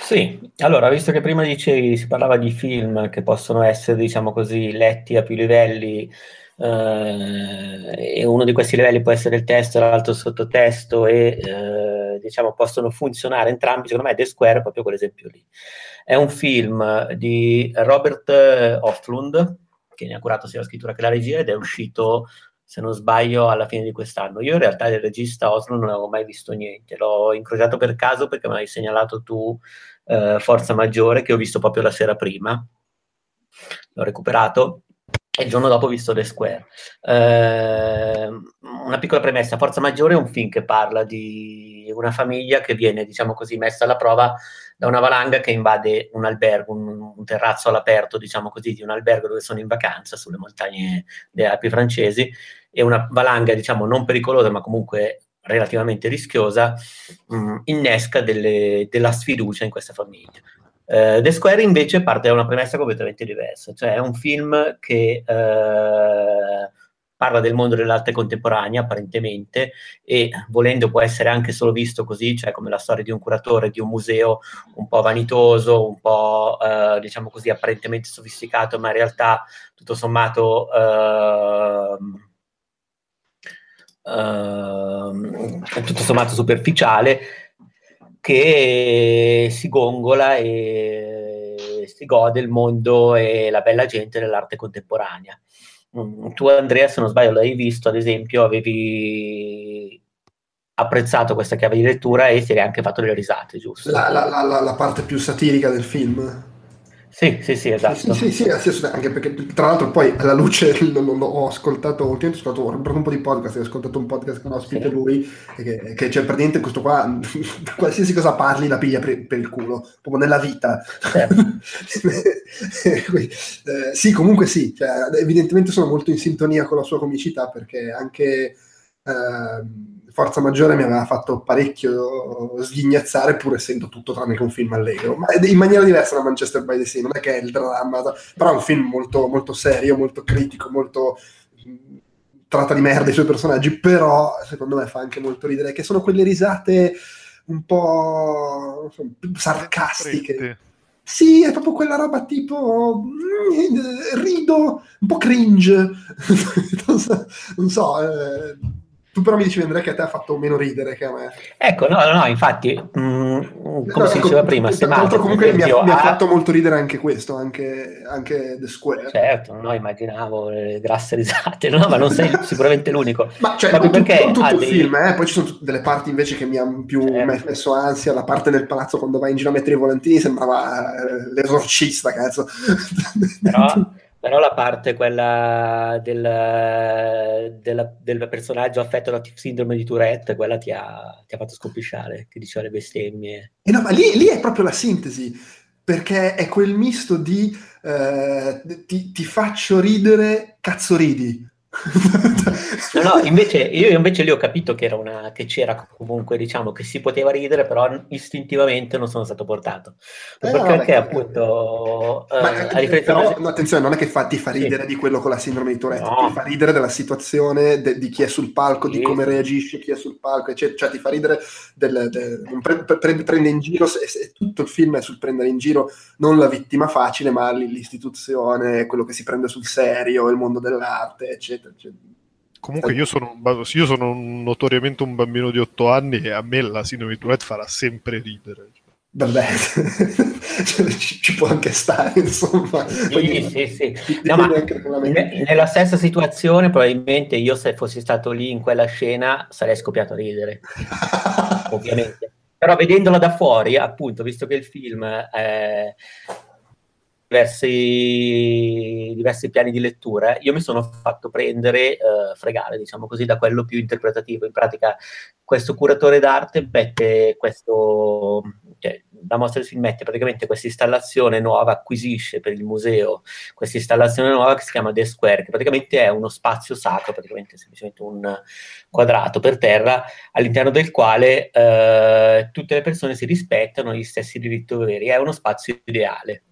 Sì, allora, visto che prima dicevi si parlava di film che possono essere, diciamo così, letti a più livelli, e uno di questi livelli può essere il testo, l'altro sottotesto e diciamo possono funzionare entrambi, secondo me The Square è proprio quell'esempio lì. È un film di Robert Hoflund, che ne ha curato sia la scrittura che la regia, ed è uscito se non sbaglio, alla fine di quest'anno. Io in realtà del regista Oslo non avevo mai visto niente, l'ho incrociato per caso perché mi hai segnalato tu eh, Forza Maggiore che ho visto proprio la sera prima. L'ho recuperato e il giorno dopo ho visto The Square. Eh, una piccola premessa, Forza Maggiore è un film che parla di una famiglia che viene, diciamo così, messa alla prova da una valanga che invade un albergo, un, un terrazzo all'aperto, diciamo così, di un albergo dove sono in vacanza sulle montagne delle Alpi francesi, e una valanga, diciamo, non pericolosa, ma comunque relativamente rischiosa, mh, mm, innesca delle, della sfiducia in questa famiglia. Uh, The Square invece parte da una premessa completamente diversa, cioè è un film che uh, parla del mondo dell'arte contemporanea apparentemente e volendo può essere anche solo visto così, cioè come la storia di un curatore di un museo un po' vanitoso, un po' uh, diciamo così apparentemente sofisticato, ma in realtà tutto sommato tutto sommato superficiale che si gongola e si gode il mondo e la bella gente dell'arte contemporanea. Mm, tu Andrea, se non sbaglio, l'hai visto, ad esempio, avevi apprezzato questa chiave di lettura e ti eri anche fatto delle risate, giusto? La, la, la, la parte più satirica del film. Sì, sì, sì, esatto. Sì, sì, sì, sì, anche perché tra l'altro poi alla luce lo, lo ho ascoltato, ho ascoltato un po' di podcast, ho ascoltato un podcast con ospite sì. lui, che, che cioè praticamente questo qua, qualsiasi cosa parli la piglia per, per il culo, proprio nella vita. Certo. eh, sì, comunque sì, cioè, evidentemente sono molto in sintonia con la sua comicità perché anche... Eh, Forza Maggiore mi aveva fatto parecchio sghignazzare pur essendo tutto tranne che un film allegro, ma in maniera diversa da Manchester by the Sea, non è che è il dramma, però è un film molto, molto serio, molto critico, molto tratta di merda i suoi personaggi, però secondo me fa anche molto ridere, che sono quelle risate un po' so, sarcastiche. Sì, è proprio quella roba tipo rido, un po' cringe, non so, non so eh, tu però mi dicevi Andrea che a te ha fatto meno ridere che a me. Ecco, no, no, no infatti, mh, mm, come no, si diceva prima, se Mate, comunque mi ha, mi ha, fatto molto ridere anche questo, anche, anche The Square. Certo, no, immaginavo le grasse risate, no, ma non sei sicuramente l'unico. Ma cioè, non, perché non tutto il dei... film, eh? poi ci sono delle parti invece che mi hanno più certo. messo ansia, la parte nel palazzo quando vai in giro a mettere i volantini sembrava eh, l'esorcista, cazzo. Però però la parte quella del, del, del, personaggio affetto da sindrome di Tourette, quella ti ha, ti ha fatto scompisciare, che diceva le bestemmie. E no, ma lì, lì, è proprio la sintesi, perché è quel misto di eh, ti, ti faccio ridere, cazzo ridi no, no, invece io invece lì ho capito che, era una, che c'era comunque, diciamo, che si poteva ridere, però istintivamente non sono stato portato. Eh, perché, vabbè, perché appunto, ma, eh, a differenza però, no, attenzione, non è che fa, ti fa ridere sì. di quello con la sindrome di Tourette, no. ti fa ridere della situazione de, di chi è sul palco, sì. di come reagisce chi è sul palco, eccetera. Cioè ti fa ridere del, del, pre, pre, prende in giro, se, se, tutto il film è sul prendere in giro non la vittima facile, ma l'istituzione, quello che si prende sul serio, il mondo dell'arte, eccetera cioè, Comunque io sono, io sono notoriamente un bambino di 8 anni e a me la sindrome di Tourette farà sempre ridere. Vabbè, ci può anche stare, insomma. Sì, sì, sì. No, nella stessa situazione, probabilmente io se fossi stato lì in quella scena sarei scoppiato a ridere, ovviamente. Però vedendola da fuori, appunto, visto che il film è diversi, diversi piani di lettura, io mi sono fatto prendere, eh, fregare, diciamo così, da quello più interpretativo. In pratica, questo curatore d'arte mette questo, cioè, la mostra del film mette praticamente questa installazione nuova, acquisisce per il museo questa installazione nuova che si chiama The Square, che praticamente è uno spazio sacro, praticamente semplicemente un quadrato per terra, all'interno del quale eh, tutte le persone si rispettano gli stessi diritti e doveri. È uno spazio ideale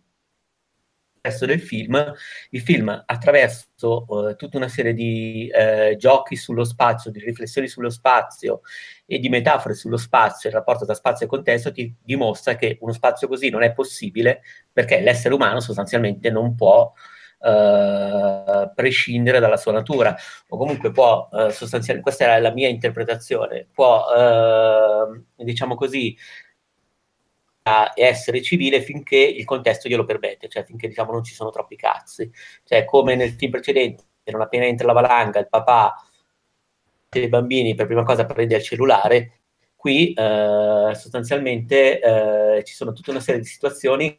resto del film, il film attraverso uh, tutta una serie di uh, giochi sullo spazio, di riflessioni sullo spazio e di metafore sullo spazio, il rapporto tra spazio e contesto, ti dimostra che uno spazio così non è possibile perché l'essere umano sostanzialmente non può uh, prescindere dalla sua natura o comunque può sostanzialmente, questa era la mia interpretazione, può diciamo così a essere civile finché il contesto glielo permette, cioè finché diciamo non ci sono troppi cazzi. Cioè come nel film precedente, non appena entra la valanga, il papà i bambini per prima cosa prende il cellulare, qui eh, sostanzialmente eh, ci sono tutta una serie di situazioni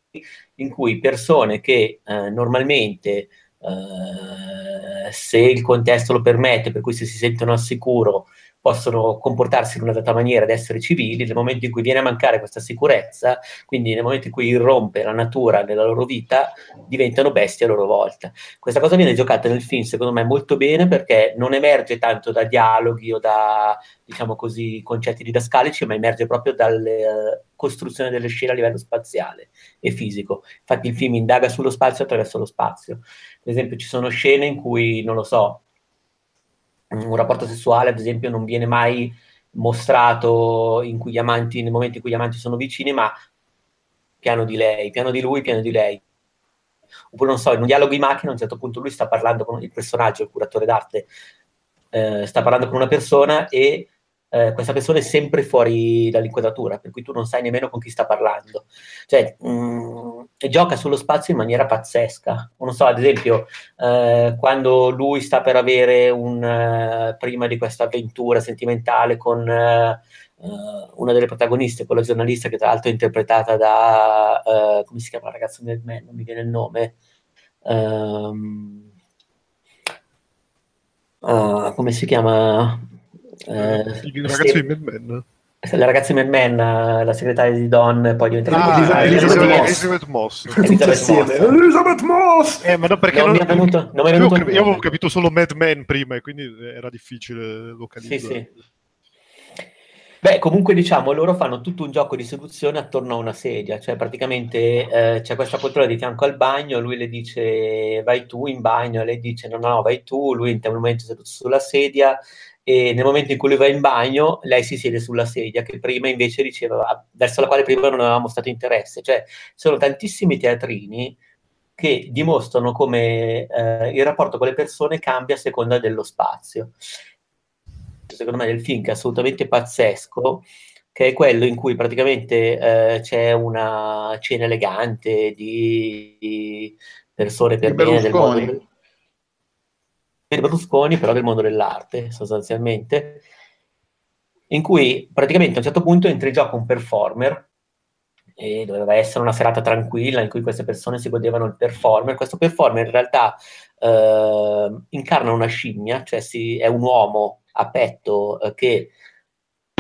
in cui persone che eh, normalmente eh, se il contesto lo permette, per cui se si sentono al sicuro, possono comportarsi in una data maniera ed essere civili, nel momento in cui viene a mancare questa sicurezza, quindi nel momento in cui irrompe la natura nella loro vita, diventano bestie a loro volta. Questa cosa viene giocata nel film, secondo me, molto bene perché non emerge tanto da dialoghi o da, diciamo così, concetti didascalici, ma emerge proprio dalla uh, costruzione delle scene a livello spaziale e fisico. Infatti il film indaga sullo spazio attraverso lo spazio. Per esempio ci sono scene in cui, non lo so, un rapporto sessuale, ad esempio, non viene mai mostrato in cui gli amanti, nel momento in cui gli amanti sono vicini, ma piano di lei, piano di lui, piano di lei. Oppure, non so, in un dialogo in macchina, a un certo punto lui sta parlando con il personaggio, il curatore d'arte, eh, sta parlando con una persona e eh, questa persona è sempre fuori dall'inquadratura, per cui tu non sai nemmeno con chi sta parlando. Cioè, mh, mm, gioca sullo spazio in maniera pazzesca. Non so, ad esempio, eh, quando lui sta per avere un, uh, prima di questa avventura sentimentale con uh, una delle protagoniste, quella giornalista che tra l'altro è interpretata da, come si chiama la ragazza del Man, non mi viene il nome. Um, come si chiama? Eh, il ragazzo di Mad Men. La ragazza di Mad Men, la segretaria di Don, poi diventa ah, Elizabeth, Elizabeth Moss. Elizabeth Moss. Elizabeth Moss. Eh, ma no, perché non, non, mi è venuto, non mi è venuto io, io avevo capito solo Mad Men prima e quindi era difficile localizzare. Sì, sì. Beh, comunque diciamo, loro fanno tutto un gioco di seduzione attorno a una sedia, cioè praticamente eh, c'è questa poltrona di fianco al bagno, lui le dice vai tu in bagno, lei dice no, no, vai tu, lui in quel momento è seduto sulla sedia, e nel momento in cui lui va in bagno lei si siede sulla sedia che prima invece diceva verso la quale prima non aveva mostrato interesse. Cioè sono tantissimi teatrini che dimostrano come eh, il rapporto con le persone cambia a seconda dello spazio. Secondo me del film che è assolutamente pazzesco che è quello in cui praticamente eh, c'è una cena elegante di, di persone per bene del mondo Berlusconi, però del mondo dell'arte, sostanzialmente, in cui praticamente a un certo punto entra in gioco un performer e doveva essere una serata tranquilla in cui queste persone si godevano il performer. Questo performer in realtà eh, incarna una scimmia, cioè si, è un uomo a petto eh, che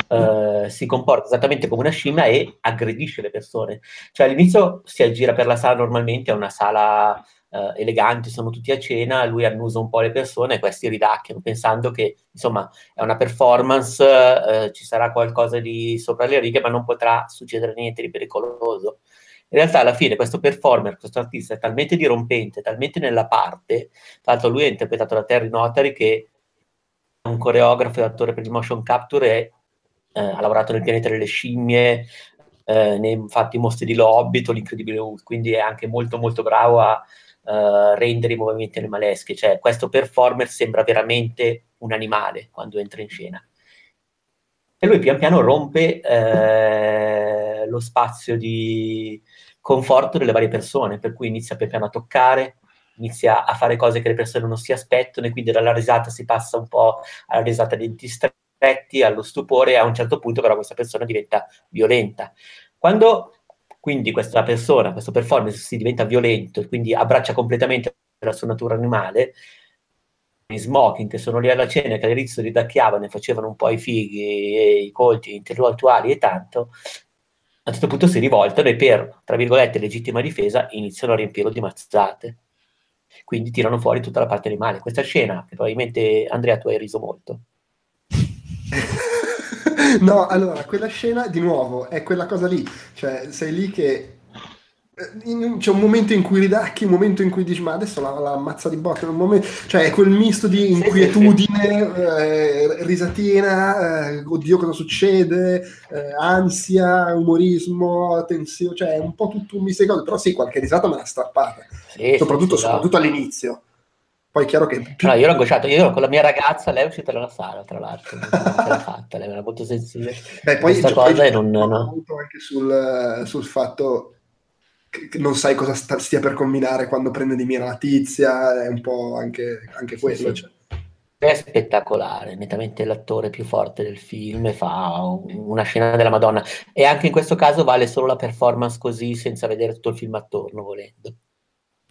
eh, si comporta esattamente come una scimmia e aggredisce le persone. Cioè all'inizio si aggira per la sala normalmente, è una sala eh, eleganti, sono tutti a cena, lui annusa un po' le persone e questi ridacchiano pensando che insomma è una performance, eh, ci sarà qualcosa di sopra le righe, ma non potrà succedere niente di pericoloso. In realtà alla fine questo performer, questo artista è talmente dirompente, talmente nella parte, tra l'altro lui è interpretato da Terry Notary che è un coreografo e attore per il motion capture e eh, ha lavorato nel pianeta delle scimmie, eh, nei fatti mostri di Lobbit l'incredibile Hulk, quindi è anche molto molto bravo a uh, rendere i movimenti animaleschi, cioè questo performer sembra veramente un animale quando entra in scena. E lui pian piano rompe eh, lo spazio di conforto delle varie persone, per cui inizia pian piano a toccare, inizia a fare cose che le persone non si aspettano e quindi dalla risata si passa un po' alla risata denti stretti, allo stupore a un certo punto però questa persona diventa violenta. Quando quindi questa persona, questo performance si diventa violento e quindi abbraccia completamente la sua natura animale. I smoking che sono lì alla cena che all'inizio ridacchiavano e facevano un po' i fighi e i colti intellettuali e tanto, a un certo punto si rivoltano e per, tra virgolette, legittima difesa iniziano a riempirlo di mazzate. Quindi tirano fuori tutta la parte animale. Questa scena, che probabilmente Andrea tu hai riso molto. no, allora, quella scena di nuovo è quella cosa lì, cioè sei lì che eh, c'è un momento in cui ridacchi, un momento in cui dici ma adesso la, la ammazza di botte, momento, cioè è quel misto di inquietudine, eh, risatina, eh, oddio cosa succede, eh, ansia, umorismo, tensione, cioè è un po' tutto un misto di cose, però sì, qualche risata me l'ha strappata, sì, soprattutto, sì, soprattutto all'inizio. Poi è chiaro che... No, io l'ho angosciato, io con la mia ragazza, lei è uscita dalla sala, tra l'altro, non ce l'ha fatta, lei era molto sensibile Beh, poi questa cosa poi non... No. anche sul, sul fatto che non sai cosa sta, stia per combinare quando prende di mira la tizia, è un po' anche, anche quello. Sì, sì. Cioè. è spettacolare, nettamente l'attore più forte del film fa una scena della Madonna. E anche in questo caso vale solo la performance così, senza vedere tutto il film attorno, volendo.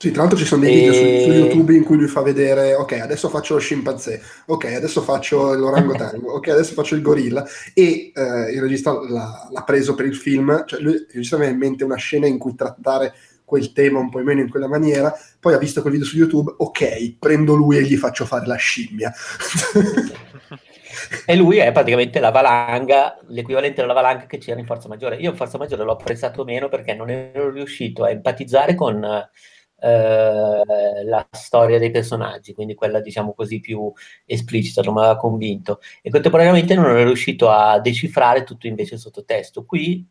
Sì, tra l'altro ci sono dei e... video su, su, YouTube in cui lui fa vedere, ok, adesso faccio lo scimpanzé, ok, adesso faccio l'orangotango, ok, adesso faccio il gorilla. E eh, il regista l'ha, l'ha, preso per il film, cioè lui, il regista aveva in mente una scena in cui trattare quel tema un po' meno in quella maniera, poi ha visto quel video su YouTube, ok, prendo lui e gli faccio fare la scimmia. e lui è praticamente la valanga, l'equivalente della valanga che c'era in Forza Maggiore. Io in Forza Maggiore l'ho apprezzato meno perché non ero riuscito a empatizzare con eh, la storia dei personaggi, quindi quella diciamo così più esplicita, non mi aveva convinto. E contemporaneamente non ero riuscito a decifrare tutto invece il sottotesto. Qui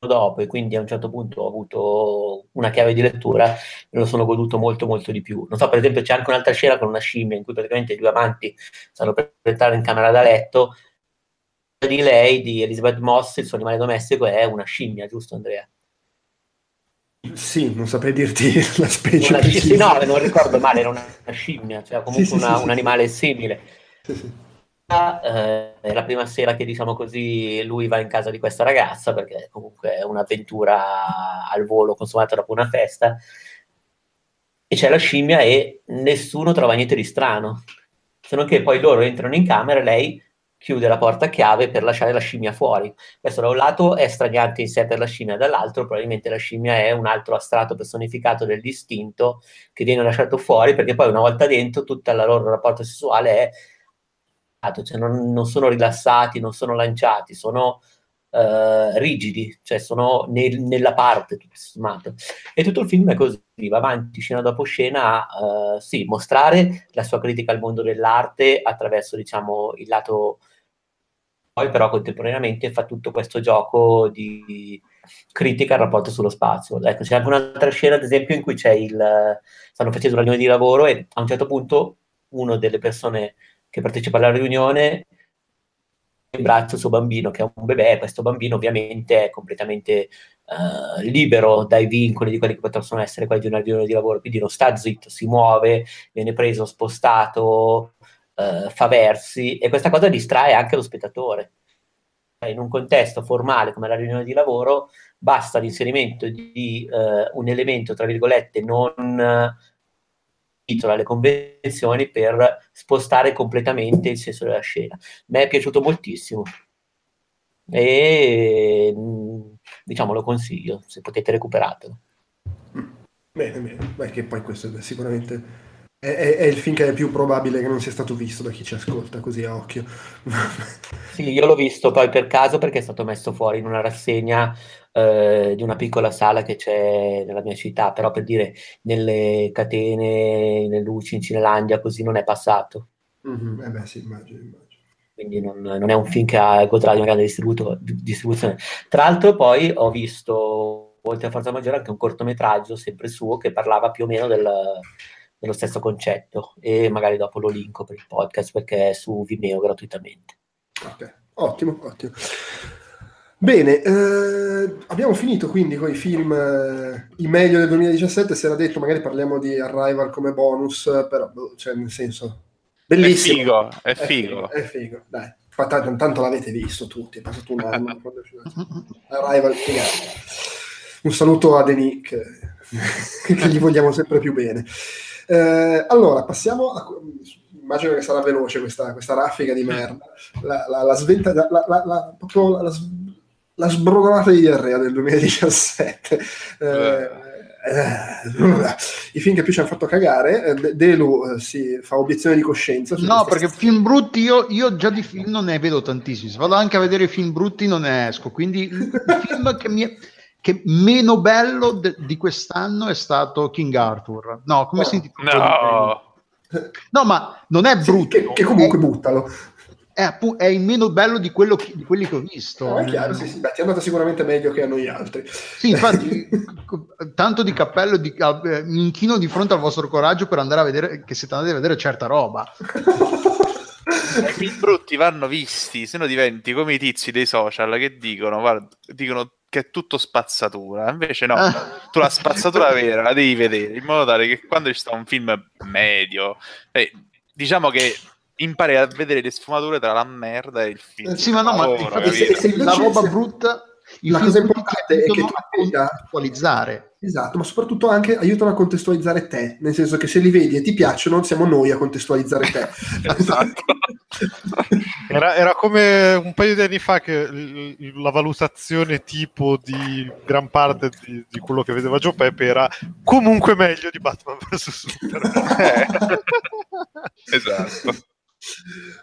dopo e quindi a un certo punto ho avuto una chiave di lettura e lo sono goduto molto molto di più. Non so, per esempio c'è anche un'altra scena con una scimmia in cui praticamente i due amanti stanno per entrare in camera da letto di lei, di Elizabeth Moss, il suo animale domestico è una scimmia, giusto Andrea? Sì, non saprei dirti la specie una, Sì, no, non ricordo male, era una scimmia, cioè comunque sì, una, sì, un animale simile. Sì eh, è la prima sera che diciamo così lui va in casa di questa ragazza perché comunque è un'avventura al volo consumata dopo una festa e c'è la scimmia e nessuno trova niente di strano se non che poi loro entrano in camera e lei chiude la porta a chiave per lasciare la scimmia fuori. Questo da un lato è straniante in sé per la scimmia dall'altro probabilmente la scimmia è un altro astratto personificato del distinto che viene lasciato fuori perché poi una volta dentro tutto il loro rapporto sessuale è cioè non, non, sono rilassati, non sono lanciati, sono uh, rigidi, cioè sono nel, nella parte, tutto sommato. E tutto il film è così, va avanti scena dopo scena a uh, sì, mostrare la sua critica al mondo dell'arte attraverso, diciamo, il lato... Poi però contemporaneamente fa tutto questo gioco di critica al rapporto sullo spazio. Ecco, c'è anche un'altra scena, ad esempio, in cui c'è il... stanno facendo una riunione di lavoro e a un certo punto una delle persone che partecipa alla riunione in braccio il suo bambino che è un bebè, questo bambino ovviamente è completamente uh, libero dai vincoli di quelli che possono essere quelli di una riunione di lavoro, quindi non sta zitto, si muove, viene preso, spostato, uh, fa versi e questa cosa distrae anche lo spettatore. In un contesto formale come la riunione di lavoro basta l'inserimento di uh, un elemento, tra virgolette, non titolo alle convenzioni per spostare completamente il senso della scena. Mi è piaciuto moltissimo e diciamo lo consiglio se potete recuperatelo. Bene, bene, beh che poi questo è sicuramente è, è, è, il film che è più probabile che non sia stato visto da chi ci ascolta così a occhio. sì, io l'ho visto poi per caso perché è stato messo fuori in una rassegna eh, di una piccola sala che c'è nella mia città, però per dire nelle catene, nelle luci in Cinelandia così non è passato. Mm-hmm. Eh beh sì, immagino, immagino. Quindi non, non, è un film che ha, godrà di una grande distribuzione. Tra l'altro poi ho visto, oltre a Forza Maggiore, anche un cortometraggio sempre suo che parlava più o meno del, dello stesso concetto e magari dopo lo linko per il podcast perché è su Vimeo gratuitamente. Ok, ottimo, ottimo. Bene, eh, abbiamo finito quindi con i film, eh, i meglio del 2017, si era detto magari parliamo di Arrival come bonus, però boh, cioè nel senso, bellissimo. È figo, è figo. È figo, è figo. dai, tanto, tanto l'avete visto tutti, è passato un anno. Arrival, figato. Un saluto a Denis che, che gli vogliamo sempre più bene. Eh, allora, passiamo a... Immagino che sarà veloce questa, questa raffica di merda. La, la, la sventa... La, la, la, proprio la, la sbrodolata di diarrea del 2017. Eh, eh, I film che più ci hanno fatto cagare, eh, Delu eh, si fa obiezione di coscienza. No, perché film brutti io, io, già di film non ne vedo tantissimi. Se vado anche a vedere film brutti non ne esco. Quindi il film che mi è che meno bello de- di quest'anno è stato King Arthur. No, come oh, si intitola? No. no, ma non è brutto. Sì, che, che, comunque è, buttalo è, appunto, è il meno bello di, che, di quelli che ho visto. No, è chiaro, sì, sì. Beh, ti è andata sicuramente meglio che a noi altri. Sì, infatti, tanto di cappello, di, uh, mi inchino di fronte al vostro coraggio per andare a vedere, che siete andati a vedere certa roba. I film brutti vanno visti, se no diventi come i tizi dei social che dicono, guarda, dicono che è tutto spazzatura. Invece no, tu la spazzatura vera la devi vedere in modo tale che quando ci sta un film medio, eh, diciamo che impari a vedere le sfumature tra la merda e il film. Sì, ma no, ma infatti, se, se la roba brutta il la cosa importante è che tu contestualizzare. Esatto, ma soprattutto anche aiutano a contestualizzare te, nel senso che se li vedi e ti piacciono, siamo noi a contestualizzare te. esatto. era, era, come un paio di anni fa che la valutazione tipo di gran parte di, di quello che vedeva Joe Pepe era comunque meglio di Batman vs Superman. esatto.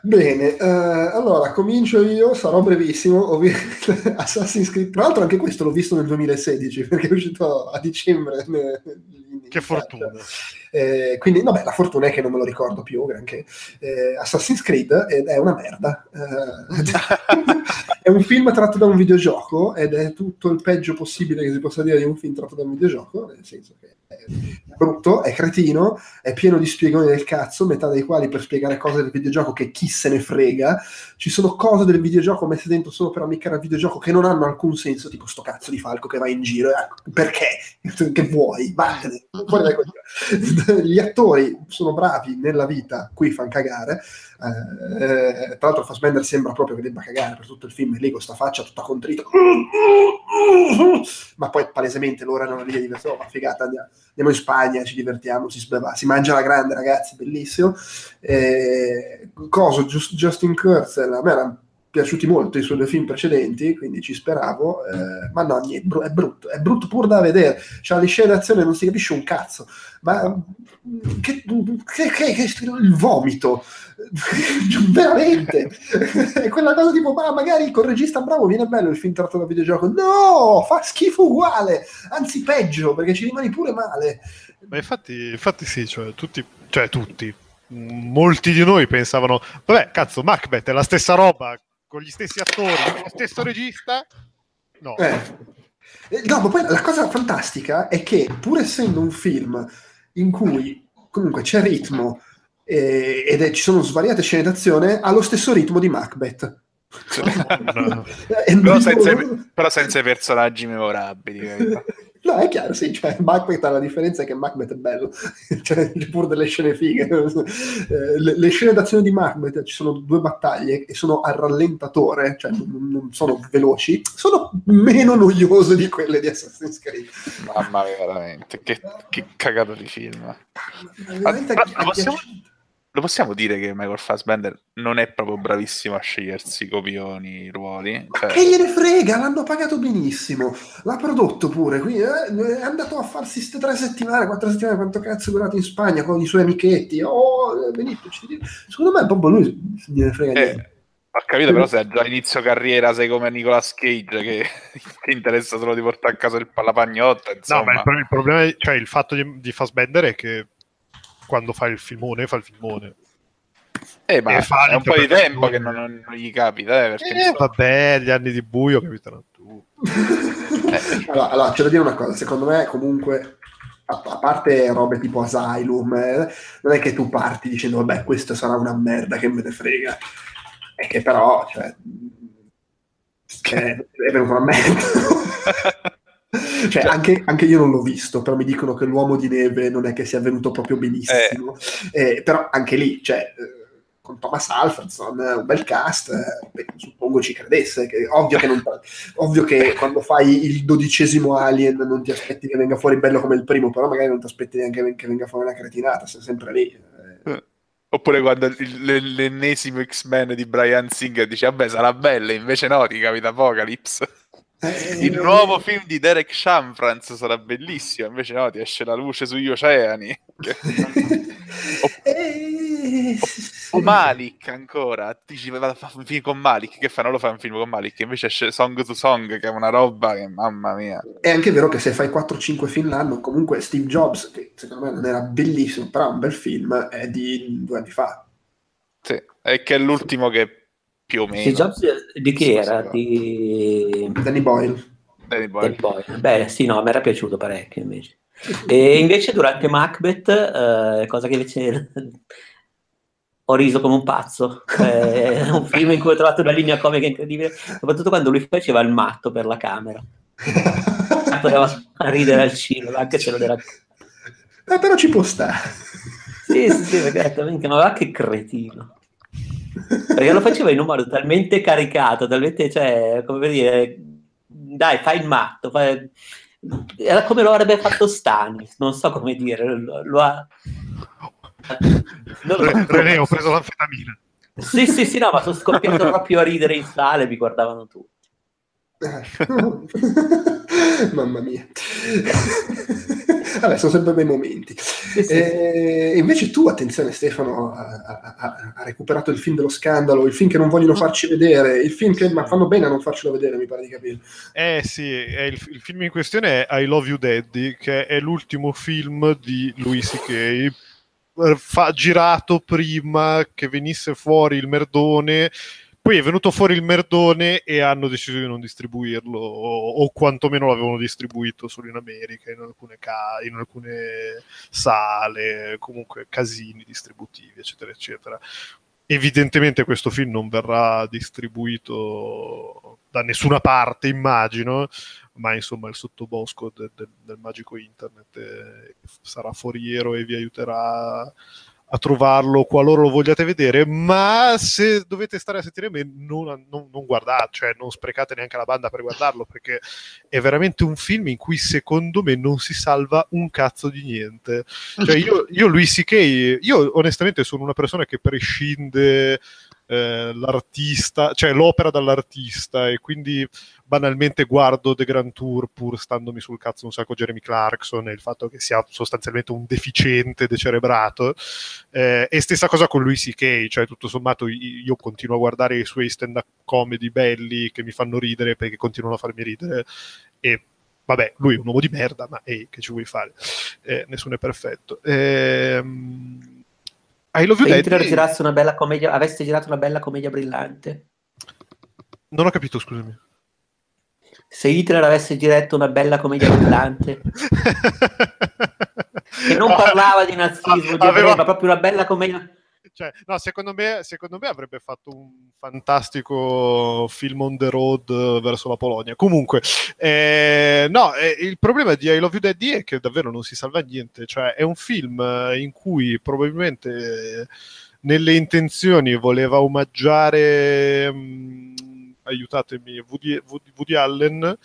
Bene, eh, allora comincio io, sarò brevissimo. Ovvi- Assassin's Creed, tra l'altro, anche questo l'ho visto nel 2016 perché è uscito a dicembre. che fortuna! Eh, quindi, vabbè, la fortuna è che non me lo ricordo più. Granché. Eh, Assassin's Creed è una merda. Eh, è un film tratto da un videogioco ed è tutto il peggio possibile che si possa dire di un film tratto da un videogioco, nel senso che è brutto, è cretino, è pieno di spiegoni del cazzo, metà dei quali per spiegare cose del videogioco che chi se ne frega. Ci sono cose del videogioco messe dentro solo per ammiccare al videogioco che non hanno alcun senso, tipo sto cazzo di falco che va in giro. Eh, perché? Che vuoi? Vattene. Gli attori sono bravi nella vita, qui fanno cagare. Eh, tra l'altro Fassbender sembra proprio che debba cagare per tutto il film, e lì con sta faccia tutta contrita. Ma poi palesemente loro erano lì a divertirsi, oh, figata, andiamo andiamo in Spagna, ci divertiamo, si, sbeva, si mangia la grande, ragazzi, bellissimo. Eh, coso, Just, Justin Kurzel, a me erano piaciuti molto i suoi due film precedenti, quindi ci speravo, eh, ma no, niente, è brutto, è brutto pur da vedere, cioè le scene d'azione non si capisce un cazzo, ma che, che, che, che il vomito, veramente, è quella cosa tipo, ma magari col regista bravo viene bello il film tratto da videogioco, no, fa schifo uguale, anzi peggio, perché ci rimani pure male. Ma infatti, infatti sì, cioè tutti, cioè tutti, molti di noi pensavano, vabbè, cazzo, Macbeth è la stessa roba, con gli stessi attori, con lo stesso regista, no. Eh. eh. No, ma poi la cosa fantastica è che pur essendo un film in cui comunque c'è ritmo eh, ed è, ci sono svariate scene d'azione, ha lo stesso ritmo di Macbeth. no. però, senza, però, senza, i personaggi memorabili. No, è chiaro, sì, cioè Macbeth ha la differenza che Macbeth è bello, cioè c'è pure delle scene fighe. Eh, le, le, scene d'azione di Macbeth, ci sono due battaglie e sono al rallentatore, cioè non, non, sono veloci, sono meno noiose di quelle di Assassin's Creed. Mamma mia, veramente, che, che cagato di film. Veramente Ma, possiamo... Lo possiamo dire che Michael Fassbender non è proprio bravissimo a scegliersi i copioni, i ruoli? Cioè... che gliene frega, l'hanno pagato benissimo, l'ha prodotto pure, quindi eh, è andato a farsi queste tre settimane, quattro settimane, quanto cazzo è durato in Spagna con i suoi amichetti, oh, Benito, secondo me proprio lui gliene frega eh. niente. Ho capito, però se già inizio carriera sei come Nicolas Cage che ti interessa solo di portare a casa il pallapagnotta. Insomma. No, ma il, il problema, è, cioè il fatto di, di Fassbender è che quando fa il filmone, fa il filmone. Eh, ma è un po' di tempo che non, non, gli capita, eh, perché eh, vabbè, gli anni di buio capitano a tutti. eh. allora, allora, c'è da dire una cosa, secondo me comunque a, a parte robe tipo Asylum, eh, non è che tu parti dicendo vabbè questo sarà una merda che me ne frega, è che però cioè, è, è venuto una merda. Cioè, cioè anche, anche, io non l'ho visto, però mi dicono che l'uomo di neve non è che sia venuto proprio benissimo. Eh. Eh, però anche lì, cioè, eh, con Thomas Alfredson, un bel cast, eh, beh, suppongo ci credesse. Che, ovvio, che non, ovvio, che quando fai il dodicesimo Alien non ti aspetti che venga fuori bello come il primo, però magari non ti aspetti neanche che venga fuori una cretinata, sei sempre lì. Eh. Oppure quando l'ennesimo X-Men di Brian Singer dice vabbè sarà bello, invece no, ti capita Apocalypse. Eh, il nuovo film di Derek Shamfrance sarà bellissimo, invece no, ti esce la luce sugli oceani. o, eh, o, Malik ancora, dici vado a fare un film con Malik, che fa? Non lo fai un film con Malik, invece esce Song to Song, che è una roba che mamma mia. È anche vero che se fai 4-5 film l'anno, comunque Steve Jobs, che secondo me non era bellissimo, però è un bel film, è di due anni fa. Sì, è che è l'ultimo che più o meno. Steve Jobs di chi era? Di... Danny Boyle. Danny Boyle. Danny Boyle. Beh, sì, no, mi era piaciuto parecchio invece. E invece durante Macbeth, eh, cosa che invece ho riso come un pazzo. Eh, è un film in cui ho trovato una linea comica incredibile, soprattutto quando lui faceva il matto per la camera. Poteva ridere al cinema, anche se non era... Eh, però ci può stare. sì, sì, sì, perché ma va che cretino. Perché lo faceva in un modo talmente caricato, talmente, cioè, come per dire, dai, fai il matto, fai... era come lo avrebbe fatto Stanis, non so come dire, lo, lo ha... Non René, ho preso l'anfetamina. Sì, sì, sì, no, ma sono scoppiato proprio a ridere in sala e mi guardavano tutti. Mamma mia. Vabbè, sono sempre bei momenti. Sì, sì, e sì. invece tu, attenzione Stefano, ha, recuperato il film dello scandalo, il film che non vogliono mm. farci vedere, il film che ma fanno bene a non farcelo vedere, mi pare di capire. Eh sì, il, il, film in questione è I Love You Daddy, che è l'ultimo film di Louis C.K., eh, fa, girato prima che venisse fuori il merdone poi è venuto fuori il merdone e hanno deciso di non distribuirlo, o, o quantomeno l'avevano distribuito solo in America, in alcune, ca- in alcune sale, comunque casini distributivi, eccetera, eccetera. Evidentemente questo film non verrà distribuito da nessuna parte, immagino, ma insomma il sottobosco de- de- del magico internet eh, sarà foriero e vi aiuterà a trovarlo qualora lo vogliate vedere, ma se dovete stare a sentire me non, non, non, guardate, cioè non sprecate neanche la banda per guardarlo, perché è veramente un film in cui secondo me non si salva un cazzo di niente. Cioè io, io Luis C.K., io onestamente sono una persona che prescinde eh, l'artista, cioè l'opera dall'artista e quindi banalmente guardo The Grand Tour pur standomi sul cazzo un sacco Jeremy Clarkson e il fatto che sia sostanzialmente un deficiente decerebrato eh, e stessa cosa con lui C.K. cioè tutto sommato io continuo a guardare i suoi stand up comedy belli che mi fanno ridere perché continuano a farmi ridere e vabbè, lui è un uomo di merda, ma ehi, che ci vuoi fare? Eh, nessuno è perfetto. Ehm, I Love You Se Hitler girasse una bella commedia, avesse girato una bella commedia brillante. Non ho capito, scusami. Se Hitler avesse girato una bella commedia brillante. che non parlava di nazismo, di aveva... ma proprio una bella commedia cioè, no, secondo me, secondo me, avrebbe fatto un fantastico film on the road verso la Polonia. Comunque, eh, no, eh, il problema di I Love You Daddy è che davvero non si salva niente. Cioè, è un film in cui probabilmente eh, nelle intenzioni voleva omaggiare, mh, mm, aiutatemi, Woody, Woody, Woody Allen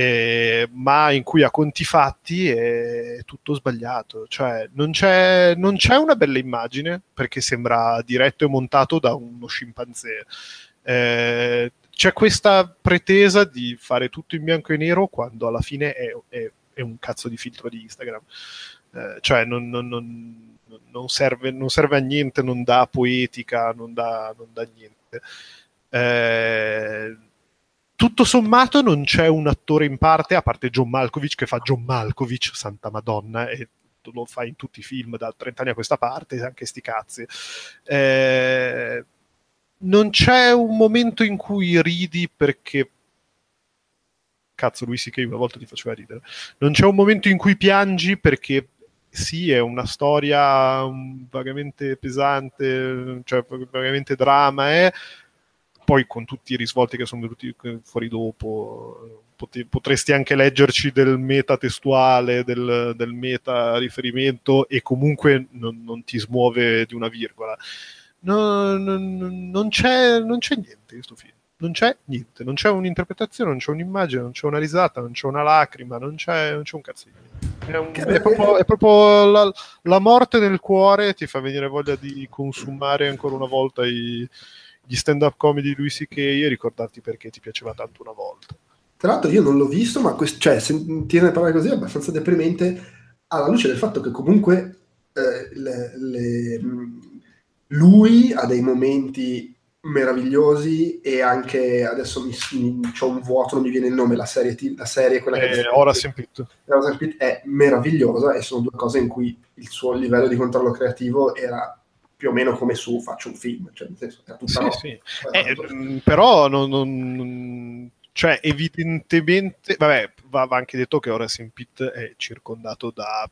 eh, ma in cui a conti fatti è tutto sbagliato. Cioè, non c'è, non c'è, una bella immagine perché sembra diretto e montato da uno scimpanzé. Eh, c'è questa pretesa di fare tutto in bianco e nero quando alla fine è, è, è un cazzo di filtro di Instagram. Eh, cioè, non, non, non, serve, non, serve, a niente, non dà poetica, non dà, dà niente. Eh, tutto sommato non c'è un attore in parte, a parte John Malkovich, che fa John Malkovich, santa madonna, e lo fa in tutti i film da 30 anni a questa parte, anche sti cazzi. Eh, non c'è un momento in cui ridi perché cazzo lui sì che una volta ti faceva ridere. Non c'è un momento in cui piangi perché sì, è una storia vagamente pesante, cioè vagamente drama, eh, poi con tutti i risvolti che sono venuti fuori dopo, potresti anche leggerci del meta testuale, del, del meta riferimento e comunque non, non, ti smuove di una virgola. No, no, non, c'è, non c'è niente in questo film. Non c'è niente, non c'è un'interpretazione, non c'è un'immagine, non c'è una risata, non c'è una lacrima, non c'è, non c'è un cazzo. È, un, è, proprio, è proprio la, la, morte nel cuore ti fa venire voglia di consumare ancora una volta i, gli stand-up comedy di Louis C.K. e ricordarti perché ti piaceva tanto una volta. Tra l'altro io non l'ho visto, ma quest- cioè, sentirne parlare così è abbastanza deprimente alla luce del fatto che comunque eh, le, le, lui ha dei momenti meravigliosi e anche adesso mi, mi, c'ho un vuoto, non mi viene il nome, la serie, la serie quella eh, che... And Pitt. Horace Pitt è meravigliosa e sono due cose in cui il suo livello di controllo creativo era più o meno come su faccio un film, cioè senso era tutta sì, sì. Eh, mm, però non, non, cioè evidentemente vabbè va, va, anche detto che Horace in Pitt è circondato da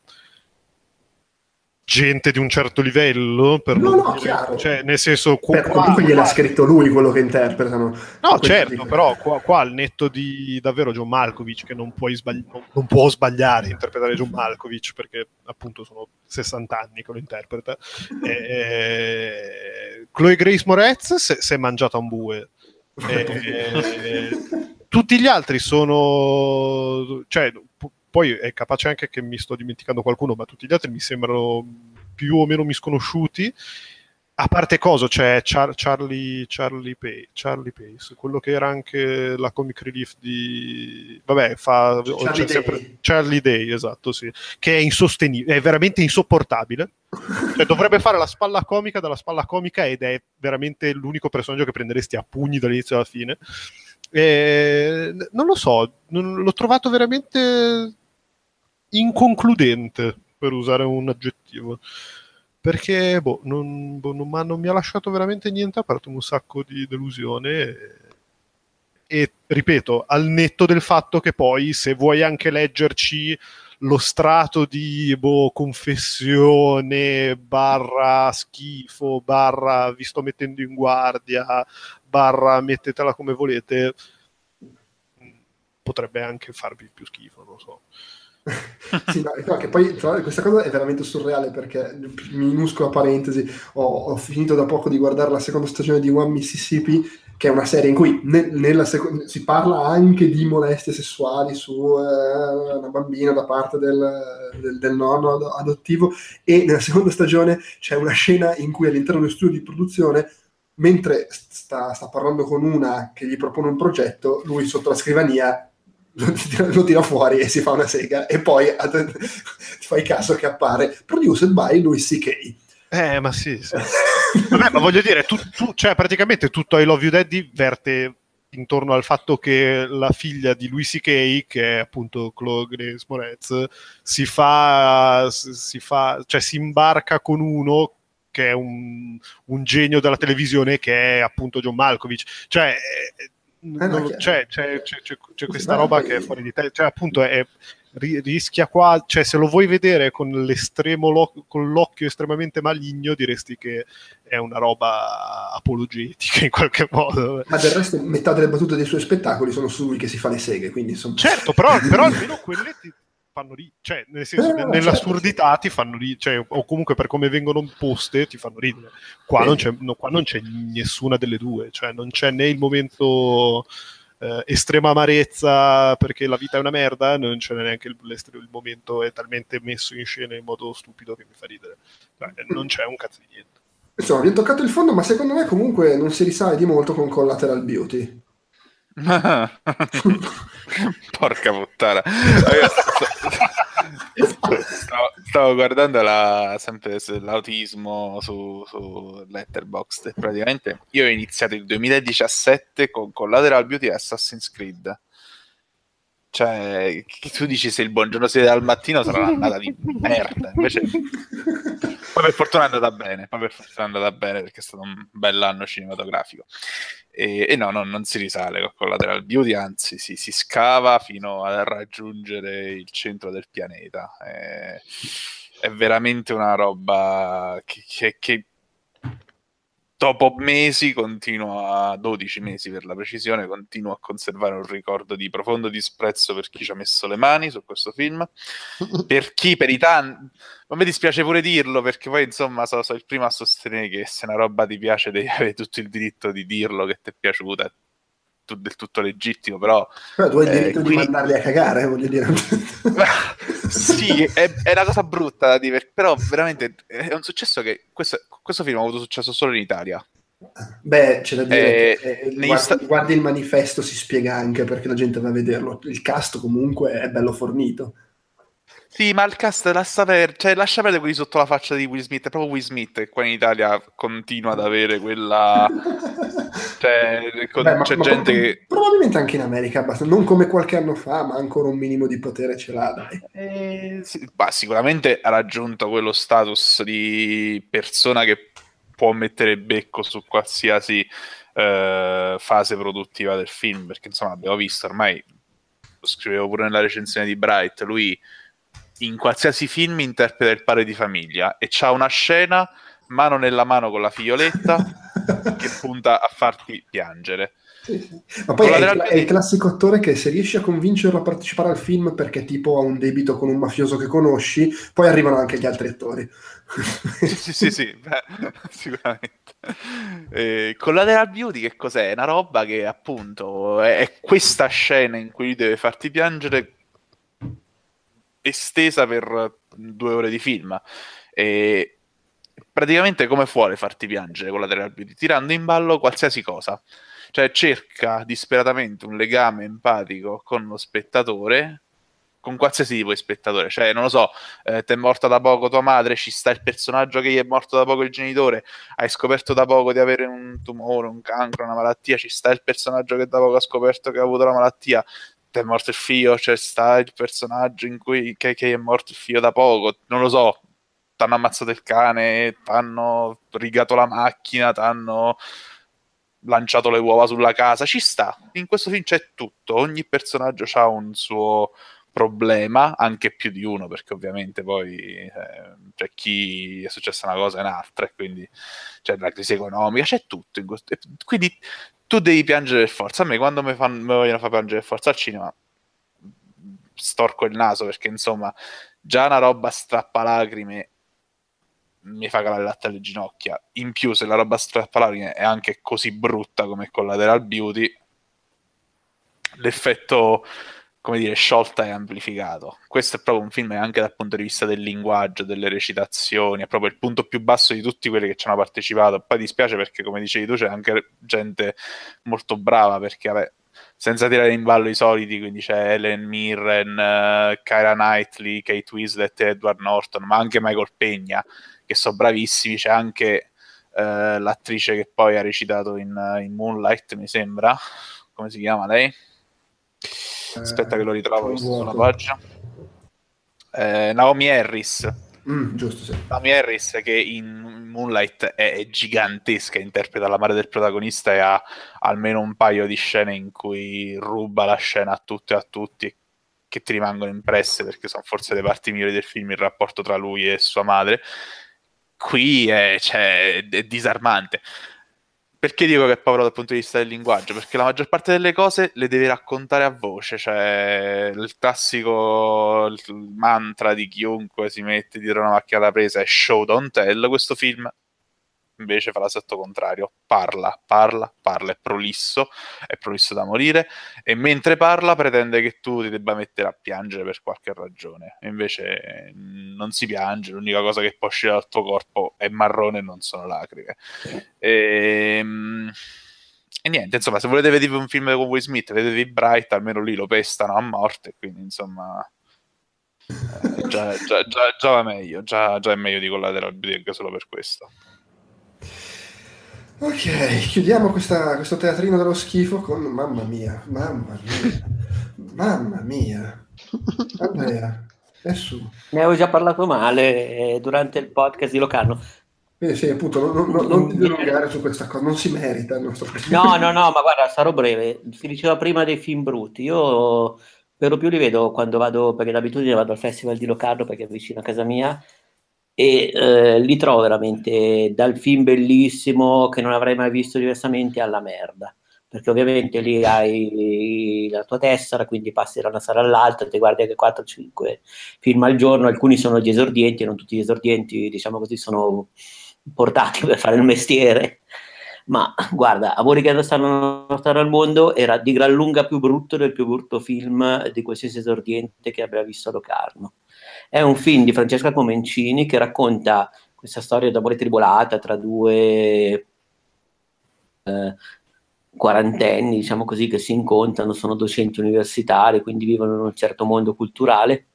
gente di un certo livello per no, no, dire, chiaro. cioè nel senso qua, per, comunque gliel'ha scritto lui quello che interpretano. No certo però qua, qua, al netto di davvero John Malkovich che non, puoi sbagli- non può sbagliare interpretare John Malkovich perché appunto sono 60 anni che lo interpreta. E, Chloe Grace Moretz si è mangiata un bue. E, tutti gli altri sono cioè poi è capace anche che mi sto dimenticando qualcuno, ma tutti gli altri mi sembrano più o meno misconosciuti. A parte cosa, c'è Char- Charlie, Charlie, Pay, Charlie Pace, quello che era anche la comic relief di... Vabbè, fa... Charlie, Day. Sempre... Charlie Day, esatto, sì. Che è insostenibile, è veramente insopportabile. cioè, dovrebbe fare la spalla comica dalla spalla comica ed è veramente l'unico personaggio che prenderesti a pugni dall'inizio alla fine. E... Non lo so, l'ho trovato veramente inconcludente, per usare un aggettivo. Perché boh, non, boh, non, non, mi ha lasciato veramente niente, ha aperto un sacco di delusione. E, e ripeto, al netto del fatto che poi, se vuoi anche leggerci lo strato di boh, confessione, barra schifo, barra vi sto mettendo in guardia, barra mettetela come volete, potrebbe anche farvi più schifo, non so. sì, no, no, che poi questa cosa è veramente surreale perché, minuscola parentesi, ho, ho, finito da poco di guardare la seconda stagione di One Mississippi, che è una serie in cui ne, seco- si parla anche di molestie sessuali su eh, una bambina da parte del, del, del, nonno adottivo e nella seconda stagione c'è una scena in cui all'interno dello studio di produzione mentre sta, sta parlando con una che gli propone un progetto, lui sotto la scrivania lo tira, lo tira, fuori e si fa una sega e poi fai caso che appare produced by Louis C.K. Eh, ma sì, sì. Vabbè, ma voglio dire, tu, tu, cioè, praticamente tutto I Love You Daddy verte intorno al fatto che la figlia di Louis C.K., che è appunto Chloe Grace Moretz, si fa, si fa, cioè si imbarca con uno che è un, un genio della televisione che è appunto John Malkovich. Cioè, eh, non, c'è, c'è, c'è, c'è, questa roba che è fuori di te, cioè appunto è, rischia qua, cioè se lo vuoi vedere con l'estremo lo, con l'occhio estremamente maligno diresti che è una roba apologetica in qualche modo. Ma del resto metà delle battute dei suoi spettacoli sono su lui che si fa le seghe, quindi insomma... Certo, però, però almeno quelle ti fanno ridere, cioè nel senso, eh, nell'assurdità certo. ti fanno ridere, cioè, o comunque per come vengono poste ti fanno ridere. Qua, non c'è, no, qua non c'è nessuna delle due, cioè non c'è né il momento eh, estrema amarezza perché la vita è una merda, non c'è neanche il, il, momento è talmente messo in scena in modo stupido che mi fa ridere. Cioè, non c'è un cazzo di niente. Insomma, abbiamo toccato il fondo, ma secondo me comunque non si risale di molto con Collateral Beauty. Porca puttana. Stavo, stavo, guardando la, sempre l'autismo su, su Letterboxd. Praticamente io ho iniziato il 2017 con, con Lateral Beauty e Assassin's Creed. Cioè, che tu dici se il buongiorno si vede al mattino sarà un'annata di merda. Invece, poi per fortuna è andata bene. Poi per fortuna è andata bene perché è stato un bell'anno cinematografico. E, e no, no, non si risale con Collateral Beauty, anzi si, si, scava fino a raggiungere il centro del pianeta. È, è veramente una roba che, che, che dopo mesi continuo a 12 mesi per la precisione continuo a conservare un ricordo di profondo disprezzo per chi ci ha messo le mani su questo film. Per chi per i tanti non mi dispiace pure dirlo perché poi insomma sono, sono il primo a sostenere che se una roba ti piace devi avere tutto il diritto di dirlo che ti è piaciuta del tutto legittimo, però... Però tu hai il eh, diritto eh, qui... di mandarli a cagare, voglio dire. sì, è, è, una cosa brutta da dire, però veramente è un successo che questo, questo film ha avuto successo solo in Italia. Beh, c'è da dire eh, che eh, guardi, sta... guardi il manifesto, si spiega anche perché la gente va a vederlo. Il cast comunque è bello fornito. Sì, ma il cast lascia perdere, cioè, lascia perdere quelli sotto la faccia di Will Smith. È proprio Will Smith che qua in Italia continua ad avere quella. cioè, con... Beh, c'è ma, gente ma, che. Probabilmente anche in America, non come qualche anno fa, ma ancora un minimo di potere ce l'ha, dai. Eh, sì, bah, sicuramente ha raggiunto quello status di persona che può mettere becco su qualsiasi eh, fase produttiva del film. Perché insomma, abbiamo visto ormai. Lo scrivevo pure nella recensione di Bright. Lui in qualsiasi film interpreta il padre di famiglia e c'ha una scena mano nella mano con la figlioletta che punta a farti piangere. Ma poi è il, è il, classico attore che se riesci a convincerlo a partecipare al film perché tipo ha un debito con un mafioso che conosci, poi arrivano anche gli altri attori. sì, sì, sì, beh, sicuramente. Eh, Collateral Beauty che cos'è? È una roba che appunto è, è questa scena in cui deve farti piangere estesa per due ore di film. E praticamente come vuole farti piangere Collateral Beauty? Tirando in ballo qualsiasi cosa cioè cerca disperatamente un legame empatico con lo spettatore con qualsiasi tipo di spettatore, cioè non lo so, eh, ti è morta da poco tua madre, ci sta il personaggio che gli è morto da poco il genitore, hai scoperto da poco di avere un tumore, un cancro, una malattia, ci sta il personaggio che da poco ha scoperto che ha avuto la malattia, ti è morto il figlio, cioè sta il personaggio in cui che, che è morto il figlio da poco, non lo so, ti hanno ammazzato il cane, ti hanno rigato la macchina, ti hanno lanciato le uova sulla casa, ci sta. In questo film c'è tutto, ogni personaggio ha un suo problema, anche più di uno, perché ovviamente poi eh, c'è chi è successa una cosa e un'altra, e quindi c'è la crisi economica, c'è tutto. Questo... Quindi tu devi piangere per forza. A me quando mi, fanno, mi vogliono far piangere per forza al cinema, storco il naso perché insomma già una roba strappalacrime mi fa calare il latte alle ginocchia. In più, se la roba strappalacrime è anche così brutta come Collateral Beauty, l'effetto, come dire, sciolta è amplificato. Questo è proprio un film anche dal punto di vista del linguaggio, delle recitazioni, è proprio il punto più basso di tutti quelli che ci hanno partecipato. Poi dispiace perché, come dicevi tu, c'è anche gente molto brava, perché, vabbè, senza tirare in ballo i soliti, quindi c'è Ellen Mirren, uh, Kyra Knightley, Kate Winslet e Edward Norton, ma anche Michael Pegna, che sono bravissimi, c'è anche uh, l'attrice che poi ha recitato in, in, Moonlight, mi sembra, come si chiama lei? Aspetta che lo ritrovo sulla pagina. Eh, Naomi Harris. Mm, giusto, sì. Naomi Harris che in Moonlight è gigantesca, interpreta la madre del protagonista e ha almeno un paio di scene in cui ruba la scena a tutte e a tutti che ti rimangono impresse perché sono forse le parti migliori del film il rapporto tra lui e sua madre. Qui è, cioè, è disarmante. Perché dico che è povero dal punto di vista del linguaggio? Perché la maggior parte delle cose le devi raccontare a voce, cioè il classico mantra di chiunque si mette dietro una macchina da presa è show don't tell, questo film invece fa l'esatto contrario, parla, parla, parla, è prolisso, è prolisso da morire e mentre parla pretende che tu ti debba mettere a piangere per qualche ragione, invece non si piange, l'unica cosa che può uscire dal tuo corpo è marrone e non sono lacrime. E, ehm, e niente, insomma, se volete vedere un film con Will Smith, vedetevi Bright, almeno lì lo pestano a morte, quindi insomma... Eh, già, già, già, già, va meglio, già, già è meglio di Collateral Beauty solo per questo. Ok, chiudiamo questa, questo teatrino dello schifo con mamma mia, mamma mia, mamma mia. Andrea, è su. Ne avevo già parlato male eh, durante il podcast di Locarno. Quindi sì, appunto, non, non, non ti dilungare su questa cosa, non si merita il nostro No, no, no, ma guarda, sarò breve. Si diceva prima dei film brutti. Io per lo più li vedo quando vado, perché d'abitudine vado al Festival di Locarno perché è vicino a casa mia e eh, li trovo veramente dal film bellissimo che non avrei mai visto diversamente alla merda perché ovviamente lì hai la tua tessera, quindi passi da una sala all'altra, ti guardi anche 4-5 film al giorno, alcuni sono gli esordienti, non tutti gli esordienti, diciamo così, sono portati per fare il mestiere, ma guarda, Amori che stanno stare al mondo era di gran lunga più brutto del più brutto film di qualsiasi esordiente che abbia visto a Locarno. È un film di Francesca Comencini che racconta questa storia d'amore tribolata tra due eh, quarantenni, diciamo così, che si incontrano, sono docenti universitari, quindi vivono in un certo mondo culturale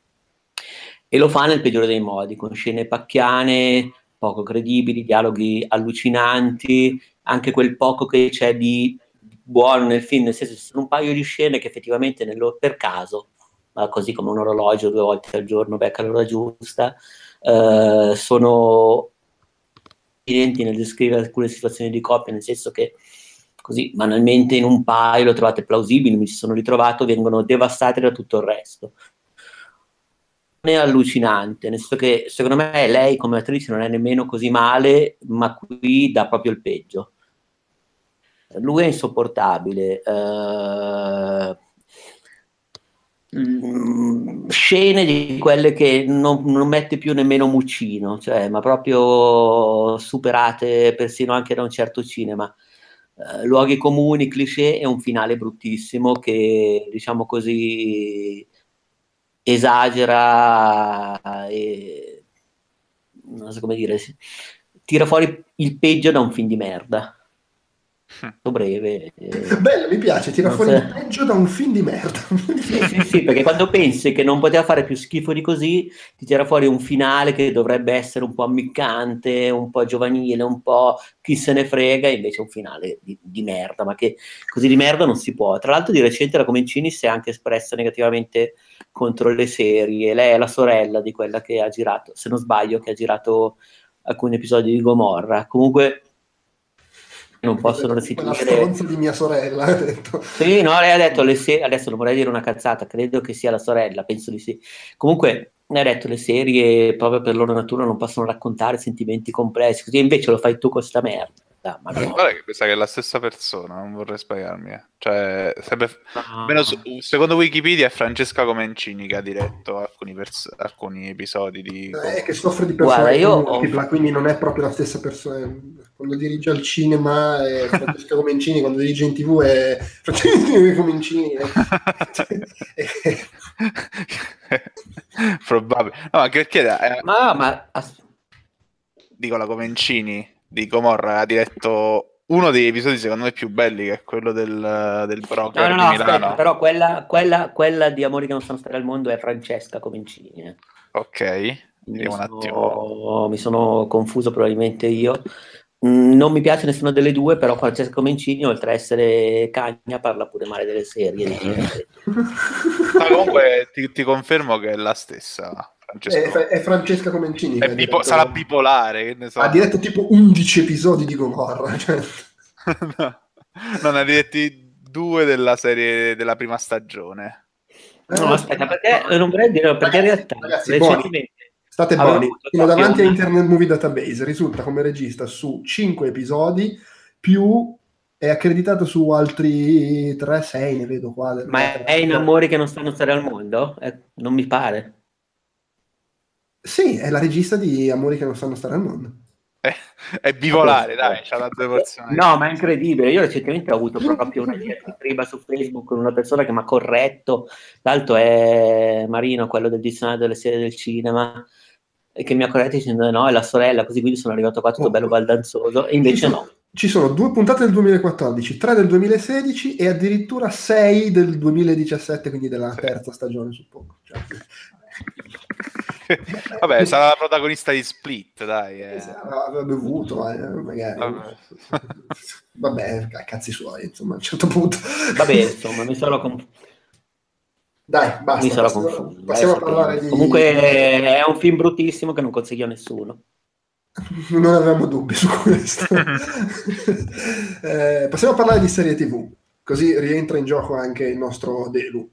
e lo fa nel peggiore dei modi, con scene pacchiane, poco credibili, dialoghi allucinanti, anche quel poco che c'è di buono nel film, nel senso ci sono un paio di scene che effettivamente nello, per caso ma così come un orologio due volte al giorno becca l'ora giusta, eh, sono evidenti nel descrivere alcune situazioni di coppia, nel senso che così banalmente in un paio lo trovate plausibili, mi ci sono ritrovato, vengono devastate da tutto il resto. è allucinante, nel senso che secondo me lei come attrice non è nemmeno così male, ma qui dà proprio il peggio. Lui è insopportabile. Uh, scene di quelle che non, non, mette più nemmeno Muccino, cioè, ma proprio superate persino anche da un certo cinema. Uh, luoghi comuni, cliché e un finale bruttissimo che, diciamo così, esagera e non so come dire, tira fuori il peggio da un film di merda breve. Eh, Bello, mi piace, tira fuori so. il peggio da un film di merda. sì, sì, sì, perché quando pensi che non poteva fare più schifo di così, ti tira fuori un finale che dovrebbe essere un po' ammiccante, un po' giovanile, un po' chi se ne frega, invece è un finale di, di merda, ma che così di merda non si può. Tra l'altro di recente la Comencini si è anche espressa negativamente contro le serie, lei è la sorella di quella che ha girato, se non sbaglio, che ha girato alcuni episodi di Gomorra. Comunque non possono restituire. La di mia sorella ha detto. sì no lei ha detto le serie adesso non vorrei dire una cazzata credo che sia la sorella penso di sì. Comunque ha detto le serie proprio per loro natura non possono raccontare sentimenti complessi così invece lo fai tu con questa merda Ah, ma no. Guarda che pensa che è la stessa persona, non vorrei spiegarmi. Eh. Cioè, sempre... no. su... secondo Wikipedia è Francesca Comencini che ha diretto alcuni, pers... alcuni episodi di... Eh, che soffre di personalità multipla, ho... quindi non è proprio la stessa persona. Quando dirige al cinema è Francesca Comencini, quando dirige in tv è Francesca Comencini. Probabile. No, anche perché... Eh... Ma, ma... Dico la Comencini di Gomorra ha diretto uno degli episodi secondo me più belli che è quello del, del broker no, no, no, di Milano aspetta, però quella, quella, quella, di Amori che non sanno stare al mondo è Francesca Comencini eh. ok mi sono, mi sono confuso probabilmente io mm, non mi piace nessuna delle due, però Francesca Comencini, oltre a essere cagna, parla pure male delle serie. Ma comunque ti, ti, confermo che è la stessa. Francesco. È, è Francesca Comencini. È bipo- diretto... Sarà bipolare. So. Ha diretto tipo 11 episodi di Gomorra. Cioè... no. Non ha diretti due della serie della prima stagione. No, no aspetta, perché non vorrei dire perché in realtà ragazzi, recentemente State buoni, sono davanti a Internet Movie Database, risulta come regista su 5 episodi, più è accreditato su altri 3-6, ne vedo qua. Ma è in amori che non stanno stare al mondo? Eh, non mi pare. Sì, è la regista di Amori che non sanno stare al mondo. Eh, è bivolare, dai, c'ha la due porzioni. No, ma è incredibile. Io recentemente ho avuto proprio una diatriba su Facebook con una persona che mi ha corretto. L'altro è Marino, quello del dizionario delle serie del cinema, e che mi ha corretto dicendo no, è la sorella, così quindi sono arrivato qua tutto oh. bello baldanzoso, e invece no. Ci sono due puntate del 2014, tre del 2016 e addirittura sei del 2017, quindi della terza stagione, suppongo. Cioè, Vabbè, sarà la protagonista di Split, dai. Eh. Avrebbe bevuto, eh, magari. Vabbè. Vabbè, cazzi suoi, insomma, a un certo punto. Vabbè, insomma, mi sono confuso. Dai, basta. Mi sono confuso. Passiamo a parlare di... Comunque è un film bruttissimo che non consiglio a nessuno. Non avevamo dubbi su questo. eh, passiamo a parlare di serie TV, così rientra in gioco anche il nostro Delu.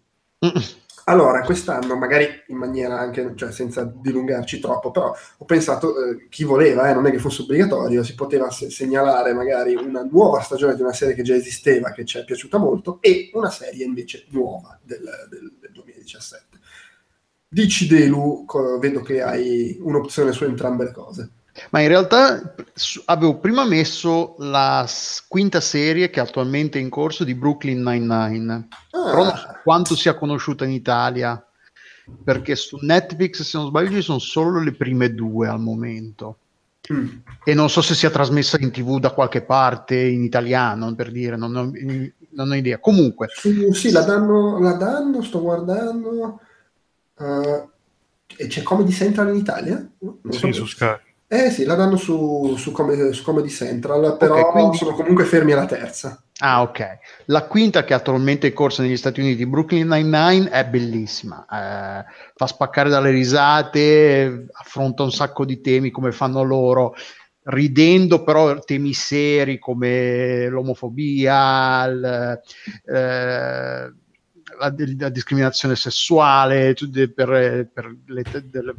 Allora, quest'anno, magari in maniera anche, cioè senza dilungarci troppo, però ho pensato, eh, chi voleva, eh, non è che fosse obbligatorio, si poteva se- segnalare magari una nuova stagione di una serie che già esisteva, che ci è piaciuta molto, e una serie invece nuova del, del, del 2017. Dici Delu, vedo che hai un'opzione su entrambe le cose. Ma in realtà avevo prima messo la quinta serie che attualmente è in corso di Brooklyn Nine-Nine, ah. però non so quanto sia conosciuta in Italia, perché su Netflix, se non sbaglio, ci sono solo le prime due al momento. Mm. E non so se sia trasmessa in tv da qualche parte in italiano, per dire, non ho, non ho idea. Comunque, sì, sì la, danno, la danno, sto guardando. Uh, e c'è Comedy Central in Italia? Non sì, so su Sky. Eh sì, la danno su, su, Com- su Comedy Central, però okay, quindi... sono comunque fermi alla terza. Ah, ok. La quinta, che attualmente è corsa negli Stati Uniti, Brooklyn Nine-Nine, è bellissima. Eh, fa spaccare dalle risate, affronta un sacco di temi come fanno loro, ridendo però temi seri come l'omofobia, il, eh, la, la, discriminazione sessuale per, per, le,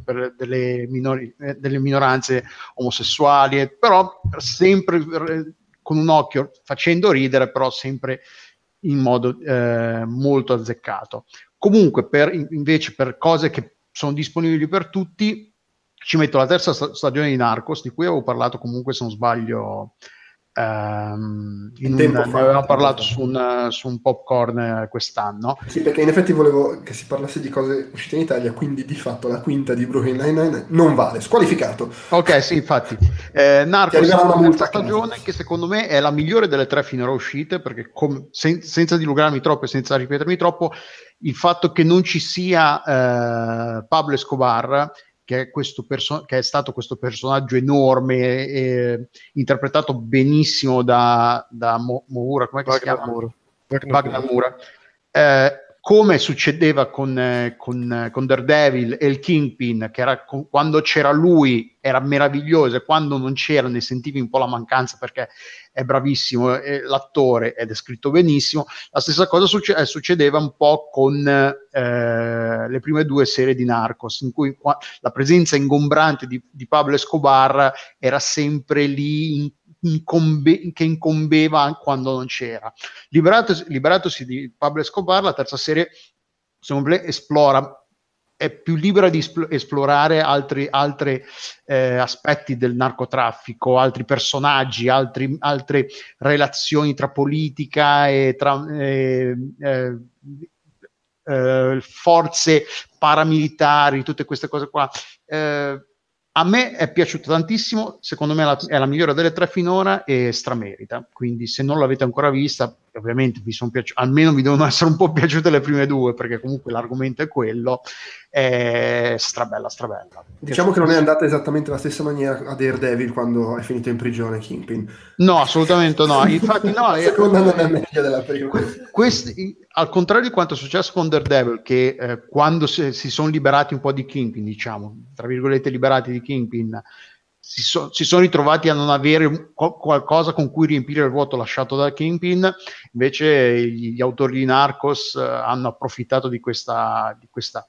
per delle, minori, eh, delle, minoranze omosessuali, però sempre con un occhio facendo ridere, però sempre in modo eh, molto azzeccato. Comunque, per, invece, per cose che sono disponibili per tutti, ci metto la terza stagione di Narcos, di cui avevo parlato comunque, se non sbaglio, Um, in un, ne avevamo parlato su un, su un, popcorn quest'anno. Sì, perché in effetti volevo che si parlasse di cose uscite in Italia, quindi di fatto la quinta di Brooklyn Nine-Nine non vale, squalificato. Ok, sì, infatti. Eh, Narcos è una multa stagione che secondo me è la migliore delle tre finora uscite, perché com- sen- senza dilungarmi troppo e senza ripetermi troppo, il fatto che non ci sia eh, Pablo Escobar che è, perso- che è, stato questo personaggio enorme, eh, interpretato benissimo da, da Mo- Moura, come si chiama? Moura. Wagner Moura. Eh, come succedeva con, eh, con, con, Daredevil e il Kingpin, che era, quando c'era lui era meraviglioso e quando non c'era ne sentivi un po' la mancanza perché è bravissimo è l'attore ed è scritto benissimo. La stessa cosa succe- eh, succedeva un po' con eh, le prime due serie di Narcos, in cui qua, la presenza ingombrante di, di, Pablo Escobar era sempre lì in, incombe- che incombeva quando non c'era. Liberatosi, liberatosi di Pablo Escobar, la terza serie esplora è più libera di esplorare altri, altri eh, aspetti del narcotraffico, altri personaggi, altri, altre relazioni tra politica e tra eh, eh forze paramilitari, tutte queste cose qua. Eh, a me è piaciuta tantissimo, secondo me è la migliore delle tre finora e stramerita, quindi se non l'avete ancora vista, ovviamente vi sono piaciute, almeno vi devono essere un po' piaciute le prime due, perché comunque l'argomento è quello, è strabella, strabella. Diciamo che non è andata esattamente la stessa maniera a Daredevil quando è finito in prigione Kingpin. No, assolutamente no, infatti no. Seconda non è meglio della prima. Questi, al contrario di quanto è successo con Daredevil, che eh, quando si, si, sono liberati un po' di Kingpin, diciamo, tra virgolette liberati di Kingpin, si, so, si sono ritrovati a non avere co- qualcosa con cui riempire il vuoto lasciato da Kingpin, invece gli, gli autori di Narcos eh, hanno approfittato di questa, di questa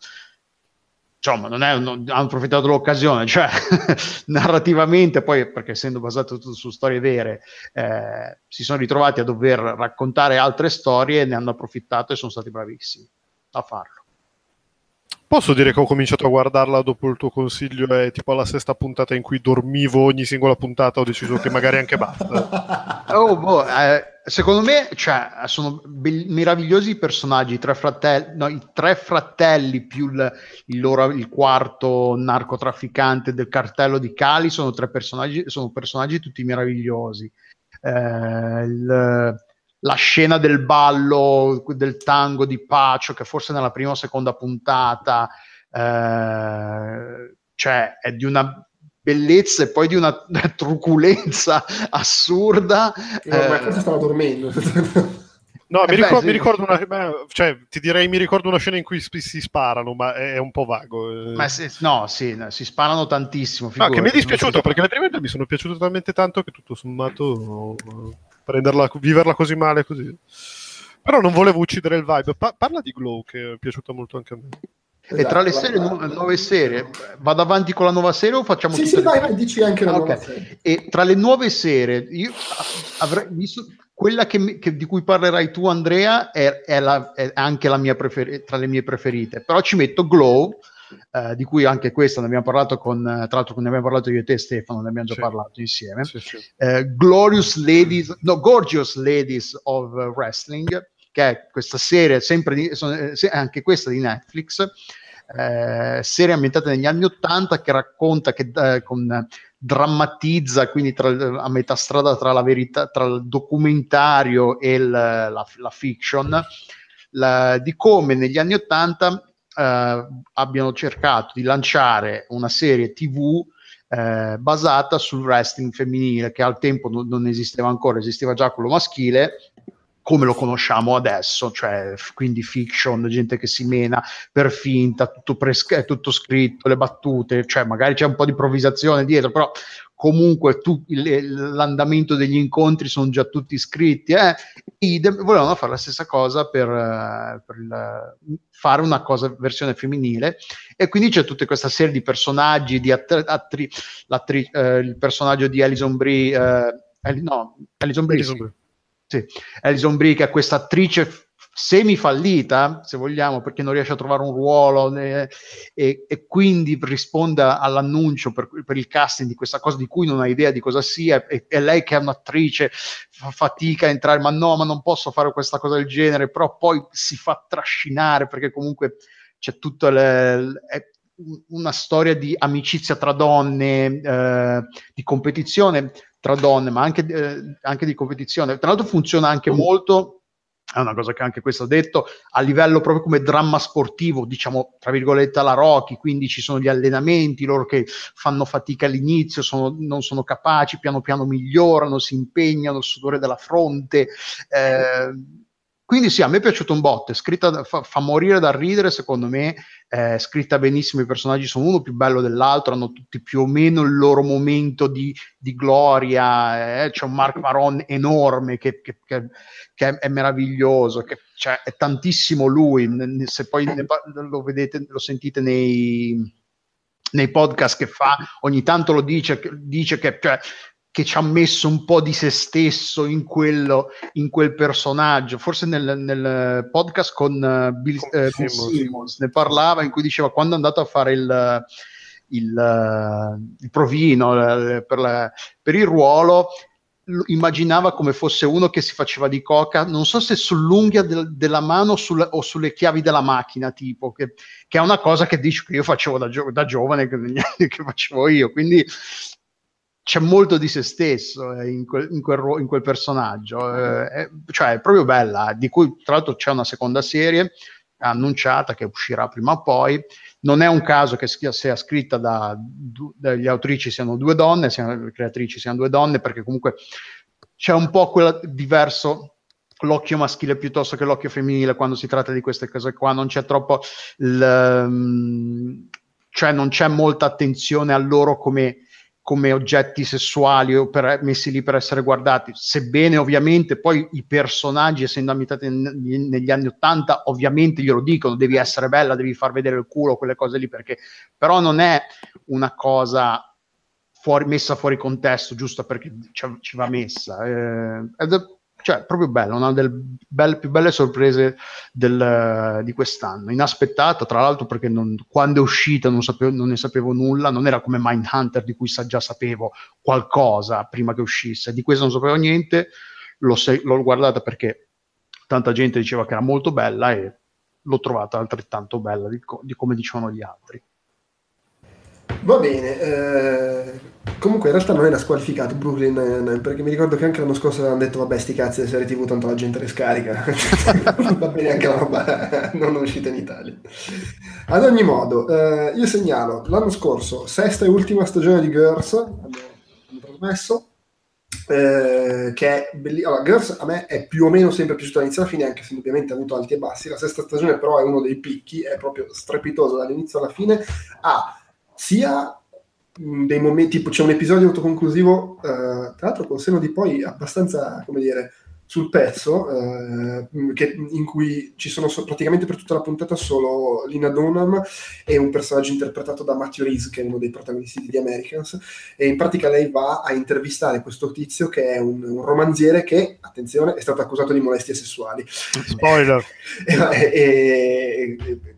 insomma, non, è, non hanno approfittato dell'occasione, cioè narrativamente, poi perché essendo basato tutto su storie vere, eh, si sono ritrovati a dover raccontare altre storie, ne hanno approfittato e sono stati bravissimi a farlo. Posso dire che ho cominciato a guardarla dopo il tuo consiglio è tipo la sesta puntata in cui dormivo ogni singola puntata, ho deciso che magari anche basta. oh, boh, eh, secondo me cioè, sono be- meravigliosi i personaggi, i tre fratelli, no, i tre fratelli più il, il, loro, il quarto narcotrafficante del cartello di Cali sono tre personaggi, sono personaggi tutti meravigliosi. Eh, il, la scena del ballo, del tango di Pacio, che forse nella prima o seconda puntata, eh, cioè è di una bellezza e poi di una truculenza assurda. No, eh, ma forse stava dormendo. No, eh mi, beh, ricordo, sì. mi, ricordo, una, cioè, ti direi mi ricordo una scena in cui si, si sparano, ma è, è, un po' vago. Eh. Ma se, no, sì, no, si sparano tantissimo. No, che mi è dispiaciuto perché le prime mi sono piaciute talmente tanto che tutto sommato prenderla, viverla così male così. Però non volevo uccidere il vibe. Pa- parla di Glow, che è piaciuta molto anche a me. Esatto, e tra le serie, nu- nuove serie, vado avanti con la nuova serie o facciamo sì, sì, vai, vai, dici anche la ah, nuova serie. E tra le nuove serie, io avrei visto quella che, che, di cui parlerai tu, Andrea, è, è, la, è anche la mia prefer- tra le mie preferite. Però ci metto Glow, eh, di cui anche questa ne abbiamo parlato con, tra l'altro ne abbiamo parlato io e te Stefano, ne abbiamo già sì. parlato insieme. Sì, sì. Eh, Glorious Ladies, no, Gorgeous Ladies of Wrestling, che è questa serie, sempre di, anche questa di Netflix, eh, serie ambientata negli anni Ottanta che racconta, che eh, con, drammatizza, quindi tra, a metà strada tra la verità, tra il documentario e il, la, la, fiction, la, di come negli anni Ottanta eh, abbiano cercato di lanciare una serie TV eh, basata sul wrestling femminile, che al tempo non, non, esisteva ancora, esisteva già quello maschile, come lo conosciamo adesso, cioè quindi fiction, gente che si mena per finta, tutto, pres- tutto scritto, le battute, cioè magari c'è un po' di improvvisazione dietro, però comunque tu, il, l'andamento degli incontri sono già tutti scritti. Eh? Idem, volevano fare la stessa cosa per, uh, per il, fare una cosa versione femminile e quindi c'è tutta questa serie di personaggi, di attri, attri, uh, il personaggio di Alison Brie, uh, no, Alison Brie, Alison Brie. Sì. Alison Brie che è questa attrice semi fallita, se vogliamo, perché non riesce a trovare un ruolo né, e, e, quindi risponde all'annuncio per, per, il casting di questa cosa di cui non ha idea di cosa sia e, e, lei che è un'attrice fa fatica a entrare, ma no, ma non posso fare questa cosa del genere, però poi si fa trascinare perché comunque c'è tutta le, una storia di amicizia tra donne, eh, di competizione tra donne, ma anche, eh, anche di competizione. Tra l'altro funziona anche molto è una cosa che anche questo ho detto, a livello proprio come dramma sportivo, diciamo tra virgolette alla Rocky, quindi ci sono gli allenamenti, loro che fanno fatica all'inizio, sono, non sono capaci, piano piano migliorano, si impegnano, sudore della fronte. Eh, quindi sì, a me è piaciuto un botto, scritta, fa, fa morire da ridere secondo me, eh, scritta benissimo, i personaggi sono uno più bello dell'altro, hanno tutti più o meno il loro momento di, di gloria, eh, c'è un Mark Maron enorme che, che, che, che è, è, meraviglioso, cioè, è tantissimo lui, se poi ne, lo vedete, lo sentite nei, nei podcast che fa, ogni tanto lo dice, dice che cioè, che ci ha messo un po' di se stesso in, quello, in quel personaggio. Forse nel, nel podcast con uh, Bill, uh, Bill Simmons ne parlava, in cui diceva quando è andato a fare il, il, uh, il provino per, la, per il ruolo, immaginava come fosse uno che si faceva di coca, non so se sull'unghia del, della mano sul, o sulle chiavi della macchina, tipo, che, che, è una cosa che dice che io facevo da, gio- da giovane, che, che facevo io. Quindi c'è molto di se stesso eh, in, quel, in, quel, in, quel, personaggio, eh, è, cioè è proprio bella, di cui tra l'altro c'è una seconda serie annunciata che uscirà prima o poi. Non è un caso che sia scritta da, dagli autrici siano due donne, siano, le creatrici siano due donne, perché comunque c'è un po' quella diverso l'occhio maschile piuttosto che l'occhio femminile quando si tratta di queste cose qua, non c'è troppo il, um, cioè non c'è molta attenzione a loro come come oggetti sessuali o per, messi lì per essere guardati, sebbene ovviamente poi i personaggi, essendo ambientati negli anni Ottanta, ovviamente glielo dicono, devi essere bella, devi far vedere il culo, quelle cose lì, perché però non è una cosa fuori, messa fuori contesto giusto perché ci, ci va messa. Eh, cioè proprio bella, una delle belle, più belle sorprese del, di quest'anno, inaspettata tra l'altro perché non, quando è uscita non, sapevo, non, ne sapevo nulla, non era come Mindhunter di cui già sapevo qualcosa prima che uscisse, di questo non sapevo niente, l'ho, l'ho guardata perché tanta gente diceva che era molto bella e l'ho trovata altrettanto bella di, di come dicevano gli altri. Va bene, eh, comunque in realtà non era squalificato Brooklyn perché mi ricordo che anche l'anno scorso avevano detto vabbè sti cazzi di serie tv tanto la gente le scarica, va bene anche la roba non uscita in Italia. Ad ogni modo, eh, io segnalo l'anno scorso, sesta e ultima stagione di Girls, hanno, trasmesso, eh, che è bellissimo. Allora, Girls a me è più o meno sempre piaciuto dall'inizio alla fine, anche se indubbiamente ha avuto alti e bassi. La sesta stagione però è uno dei picchi, è proprio strepitoso dall'inizio alla fine. Ha sia dei momenti, tipo c'è un episodio autoconclusivo, eh, tra l'altro con seno di poi abbastanza, come dire, sul pezzo, eh, che, in cui ci sono so, praticamente per tutta la puntata solo Lina Dunham e un personaggio interpretato da Matthew Reese, che è uno dei protagonisti di The Americans, e in pratica lei va a intervistare questo tizio che è un, un romanziere che, attenzione, è stato accusato di molestie sessuali. Spoiler! e, e, e,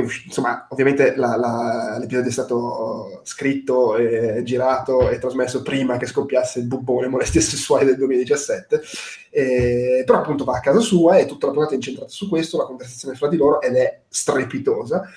usci- insomma, ovviamente la, la, l'episodio è stato scritto, e girato e trasmesso prima che scoppiasse il bubbone molestie sessuali del 2017, e, però appunto va a casa sua e tutta la puntata è incentrata su questo, la conversazione fra di loro ed è strepitosa.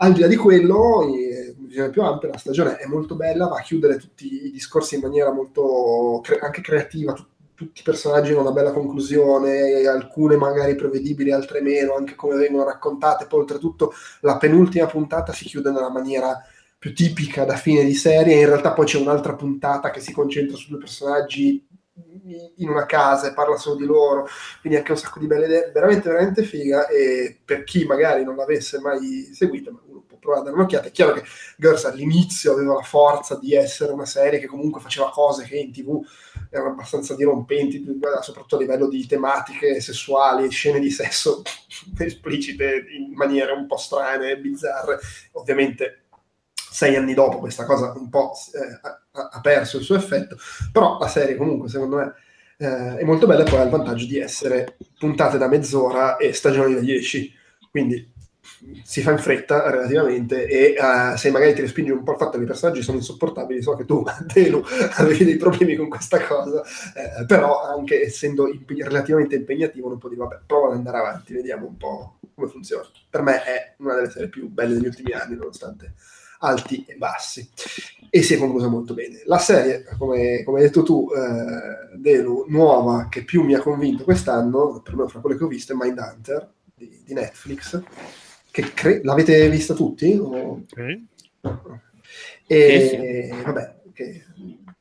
Al di là di quello, in visione più ampia, la stagione è molto bella, va a chiudere tutti i discorsi in maniera molto cre- anche creativa, tut- tutti i personaggi hanno una bella conclusione, alcune magari prevedibili, altre meno, anche come vengono raccontate. Poi, oltretutto, la penultima puntata si chiude nella maniera più tipica da fine di serie. In realtà, poi c'è un'altra puntata che si concentra su due personaggi in una casa e parla solo di loro. Quindi, anche un sacco di belle idee. Veramente, veramente figa. E per chi magari non l'avesse mai seguita, uno può provare a dare un'occhiata. È chiaro che Girls all'inizio aveva la forza di essere una serie che comunque faceva cose che in tv erano abbastanza dirompenti, soprattutto a livello di tematiche sessuali, scene di sesso esplicite in maniere un po' strane e bizzarre. Ovviamente sei anni dopo questa cosa un po' eh, ha, ha, perso il suo effetto, però la serie comunque secondo me eh, è molto bella e poi ha il vantaggio di essere puntate da mezz'ora e stagioni da 10, quindi si fa in fretta relativamente e uh, se magari ti respingi un po' il fatto che i personaggi sono insopportabili, so che tu, Telu, avevi dei problemi con questa cosa, eh, però anche essendo imp- relativamente impegnativo non può dire vabbè, prova ad andare avanti, vediamo un po' come funziona. Per me è una delle serie più belle degli ultimi anni, nonostante alti e bassi e si è conclusa molto bene. La serie, come, come hai detto tu, eh, Delu, nuova, che più mi ha convinto quest'anno, per me fra quelle che ho visto, è Mindhunter di, di Netflix, che cre- l'avete vista tutti? O... Okay. E sì, sì. vabbè, che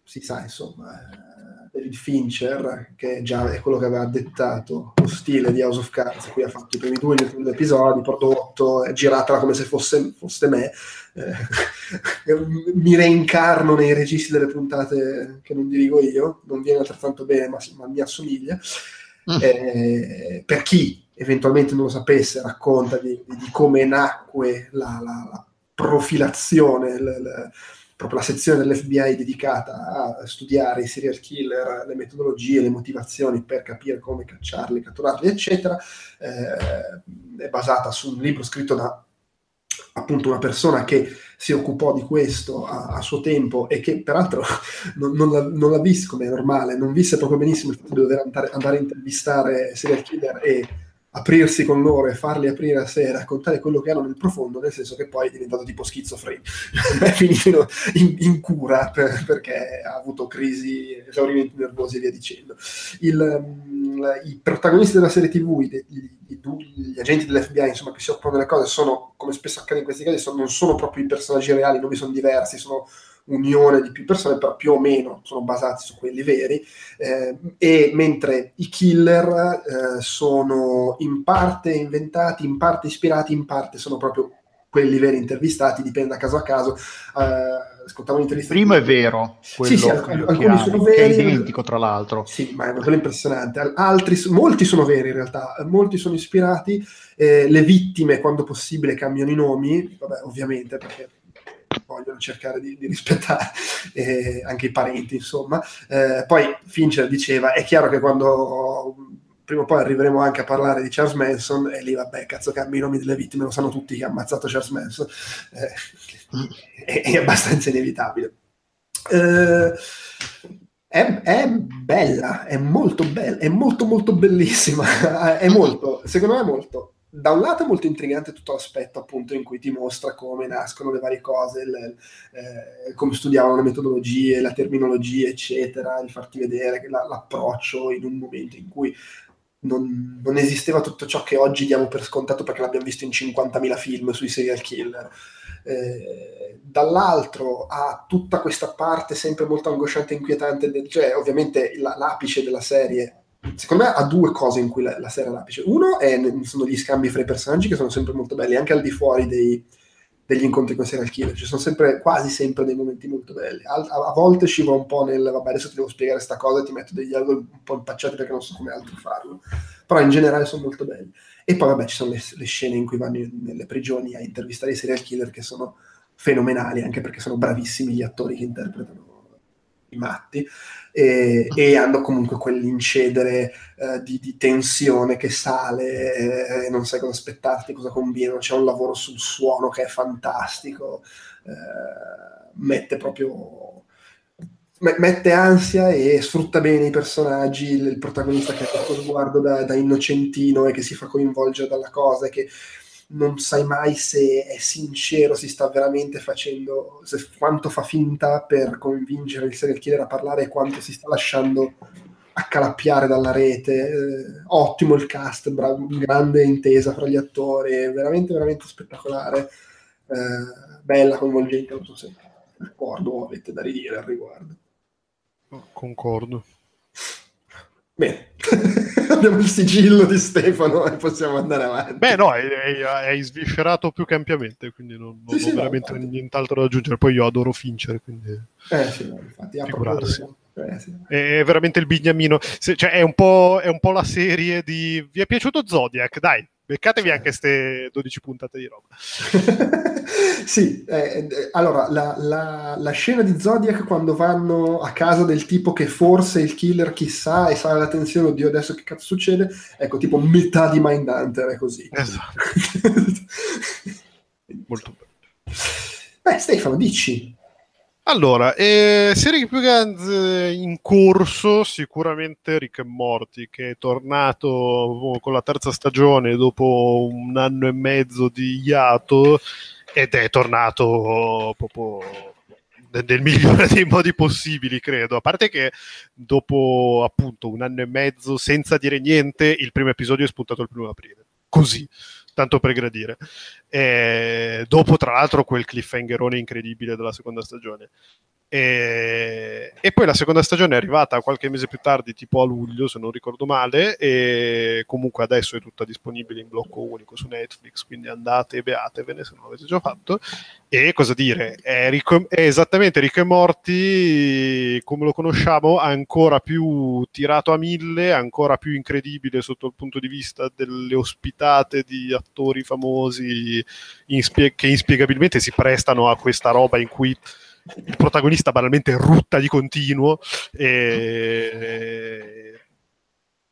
si sa, insomma, David Fincher, che già è quello che aveva dettato lo stile di House of Cards, qui ha fatto i primi due, due episodi, prodotto, è girata come se fosse, fosse me, eh, mi reincarno nei registi delle puntate che non dirigo io, non viene altrettanto bene, ma, ma mi assomiglia. Mm. Eh, per chi eventualmente non lo sapesse, racconta di, di come nacque la, la, la profilazione, la, la, proprio la sezione dell'FBI dedicata a studiare i serial killer, le metodologie, le motivazioni per capire come cacciarli, catturarli, eccetera. Eh, è basata su un libro scritto da appunto una persona che si occupò di questo a, a suo tempo e che peraltro non, non, l'ha, non l'ha visto come è normale, non visse proprio benissimo il fatto di dover andare, andare a intervistare serial killer e aprirsi con loro e farli aprire a sé e raccontare quello che hanno nel profondo, nel senso che poi è diventato tipo schizofrenico, è finito in, in cura per, perché ha avuto crisi, esaurimenti nervosi e via dicendo. Il, um, I protagonisti della serie TV, i, i, i, gli agenti dell'FBI, insomma, che si occupano delle cose, sono, come spesso accade in questi casi, sono, non sono proprio i personaggi reali, non vi sono diversi, sono unione di più persone, però più o meno sono basati su quelli veri, eh, e mentre i killer eh, sono in parte inventati, in parte ispirati, in parte sono proprio quelli veri intervistati, dipende da caso a caso. Uh, ascoltavo un'intervista. Primo è vero, sì, sì, alc- alcuni sono veri. È identico, tra l'altro. Sì, ma è quello impressionante. Altri, molti sono veri in realtà, molti sono ispirati. Eh, le vittime, quando possibile, cambiano i nomi, vabbè, ovviamente, perché vogliono cercare di, di rispettare eh, anche i parenti, insomma. Eh, poi Fincher diceva, è chiaro che quando prima o poi arriveremo anche a parlare di Charles Manson e lì vabbè, cazzo cambi i nomi delle vittime, lo sanno tutti che ha ammazzato Charles Manson, eh, è, è, abbastanza inevitabile. Eh, è, è, bella, è molto bella, è molto molto bellissima, è molto, secondo me molto da un lato è molto intrigante tutto l'aspetto appunto in cui ti mostra come nascono le varie cose, le, eh, come studiavano le metodologie, la terminologia, eccetera, di farti vedere la, l'approccio in un momento in cui non, non, esisteva tutto ciò che oggi diamo per scontato perché l'abbiamo visto in 50.000 film sui serial killer. Eh, dall'altro ha tutta questa parte sempre molto angosciante e inquietante, del, cioè ovviamente la, l'apice della serie secondo me ha due cose in cui la, la serie è. Uno è, sono gli scambi fra i personaggi che sono sempre molto belli, anche al di fuori dei, degli incontri con serial killer. Ci sono sempre, quasi sempre dei momenti molto belli. A, a, a volte scivola un po' nel vabbè, adesso ti devo spiegare questa cosa ti metto degli dialoghi un po' impacciati perché non so come altro farlo. Però in generale sono molto belli. E poi, vabbè, ci sono le, le scene in cui vanno nelle prigioni a intervistare i serial killer che sono fenomenali, anche perché sono bravissimi gli attori che interpretano matti e, e hanno comunque quell'incedere eh, di, di, tensione che sale eh, non sai cosa aspettarti, cosa combinano, c'è un lavoro sul suono che è fantastico, eh, mette proprio mette ansia e sfrutta bene i personaggi, il protagonista che ha questo sguardo da, da innocentino e che si fa coinvolgere dalla cosa e che non sai mai se è sincero, si sta veramente facendo, se, quanto fa finta per convincere il serial killer a parlare e quanto si sta lasciando accalappiare dalla rete. Eh, ottimo il cast, bra- grande intesa fra gli attori, veramente, veramente spettacolare. Eh, bella, coinvolgente, non so se d'accordo avete da ridire al riguardo. Concordo. Bene, abbiamo il sigillo di Stefano e possiamo andare avanti. Beh, no, hai, sviscerato più che ampiamente, quindi non, non sì, ho sì, veramente no, nient'altro da aggiungere. Poi io adoro Fincher, quindi eh, sì, no, infatti, figurarsi. Eh, sì. È veramente il bignamino. Se, cioè, è, un è, un po', la serie di... Vi è piaciuto Zodiac? Dai, Beccatevi anche queste 12 puntate di roba. sì, eh, allora la, la, la, scena di Zodiac quando vanno a casa del tipo che forse il killer chissà e sale la tensione, oddio adesso che cazzo succede, ecco tipo metà di Mindhunter è così. Esatto. Molto bello. Beh Stefano, dici, allora, eh, serie più grande in corso, sicuramente Rick e Morty, che è tornato oh, con la terza stagione dopo un anno e mezzo di iato ed è tornato proprio nel migliore dei modi possibili, credo. A parte che dopo appunto un anno e mezzo senza dire niente, il primo episodio è spuntato il primo aprile. Così tanto per gradire. E dopo, tra l'altro, quel cliffhangerone incredibile della seconda stagione. E, e, poi la seconda stagione è arrivata qualche mese più tardi, tipo a luglio, se non ricordo male, e comunque adesso è tutta disponibile in blocco unico su Netflix, quindi andate e beatevene se non l'avete già fatto. E cosa dire, è, Rico, è esattamente Rick e Morty come lo conosciamo, ancora più tirato a mille, ancora più incredibile sotto il punto di vista delle ospitate di attori famosi inspie- che inspiegabilmente si prestano a questa roba in cui il protagonista banalmente rutta di continuo e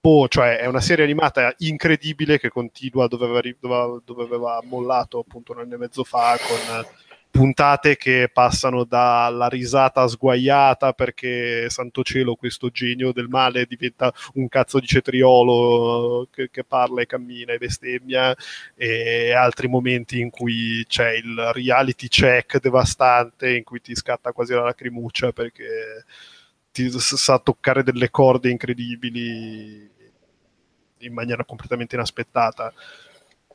boh, cioè è una serie animata incredibile che continua dove aveva, dove, dove aveva mollato appunto un anno e mezzo fa con puntate che passano dalla risata sguaiata perché santo cielo questo genio del male diventa un cazzo di cetriolo che, che, parla e cammina e bestemmia e altri momenti in cui c'è il reality check devastante in cui ti scatta quasi la lacrimuccia perché ti sa toccare delle corde incredibili in maniera completamente inaspettata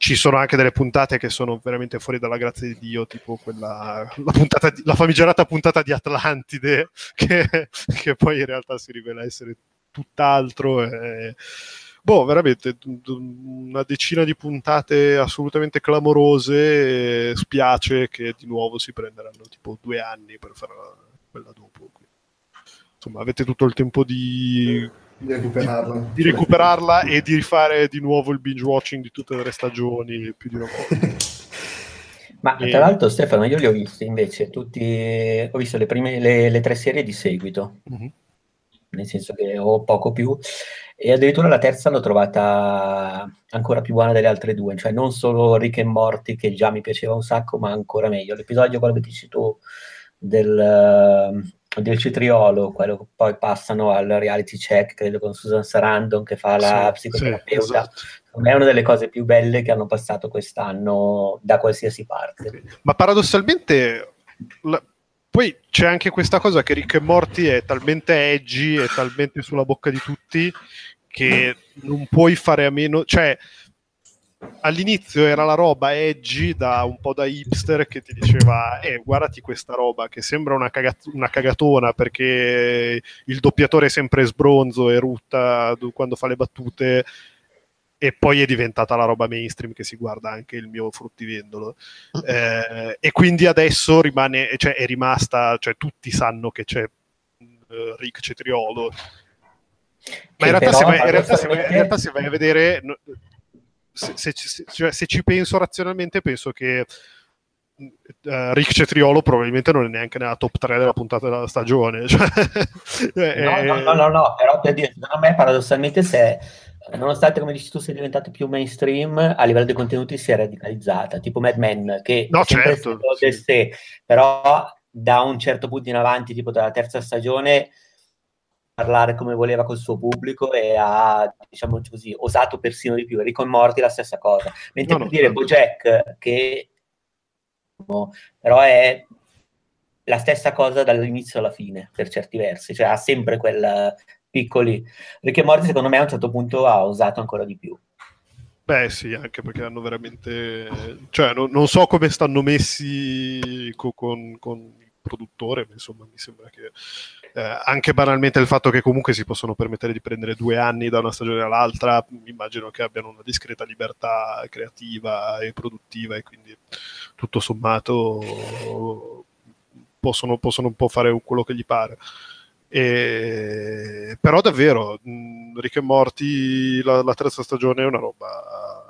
ci sono anche delle puntate che sono veramente fuori dalla grazia di Dio, tipo quella, la, puntata di, la famigerata puntata di Atlantide, che, che, poi in realtà si rivela essere tutt'altro. E, boh, veramente una decina di puntate assolutamente clamorose. spiace che di nuovo si prenderanno tipo due anni per fare quella dopo. Insomma, avete tutto il tempo di di recuperarla. Di, di recuperarla e di rifare di nuovo il binge watching di tutte le stagioni più di una volta. Ma e... tra l'altro, Stefano, io li ho visti invece tutti, ho visto le prime le, le tre serie di seguito, mm-hmm. nel senso che ho poco più, e addirittura la terza l'ho trovata ancora più buona delle altre due, cioè non solo Rick e Morty che già mi piaceva un sacco, ma ancora meglio. L'episodio, quello che dici tu, del, del cetriolo, quello che poi passano al reality check, credo con Susan Sarandon che fa la sì, psicoterapeuta. Sì, esatto. È una delle cose più belle che hanno passato quest'anno da qualsiasi parte. Ma paradossalmente, la... poi c'è anche questa cosa che Rick e Morty è talmente edgy, è talmente sulla bocca di tutti che non puoi fare a meno, cioè all'inizio era la roba edgy da un po' da hipster che ti diceva eh guardati questa roba che sembra una, cagat- una cagatona perché il doppiatore è sempre sbronzo e rutta quando fa le battute e poi è diventata la roba mainstream che si guarda anche il mio fruttivendolo. Eh, e quindi adesso rimane cioè è rimasta cioè tutti sanno che c'è uh, Rick Cetriolo. Ma in realtà, vai, in, realtà in realtà, se vai, a vedere se, se, se, cioè, se, ci penso razionalmente, penso che uh, Rick Cetriolo probabilmente non è neanche nella top 3 della puntata della stagione. Cioè, no, no, no, no, no, però per dire, secondo me paradossalmente se nonostante come dici tu sia diventato più mainstream a livello di contenuti si è radicalizzata tipo Mad Men che no, certo, sì. sé, però da un certo punto in avanti tipo dalla terza stagione parlare come voleva col suo pubblico e ha, diciamo così, osato persino di più. Enrico Morti la stessa cosa. Mentre no, per no, dire no. Bojack, che però è la stessa cosa dall'inizio alla fine, per certi versi, cioè ha sempre quel piccoli. Rick e Morty, secondo me, a un certo punto ha osato ancora di più. Beh, sì, anche perché hanno veramente. cioè, no, non so come stanno messi con, con produttore, ma insomma mi sembra che eh, anche banalmente il fatto che comunque si possono permettere di prendere due anni da una stagione all'altra, immagino che abbiano una discreta libertà creativa e produttiva e quindi tutto sommato possono, possono un po' fare quello che gli pare. E, però davvero, Rick e Morty, la, la terza stagione è una roba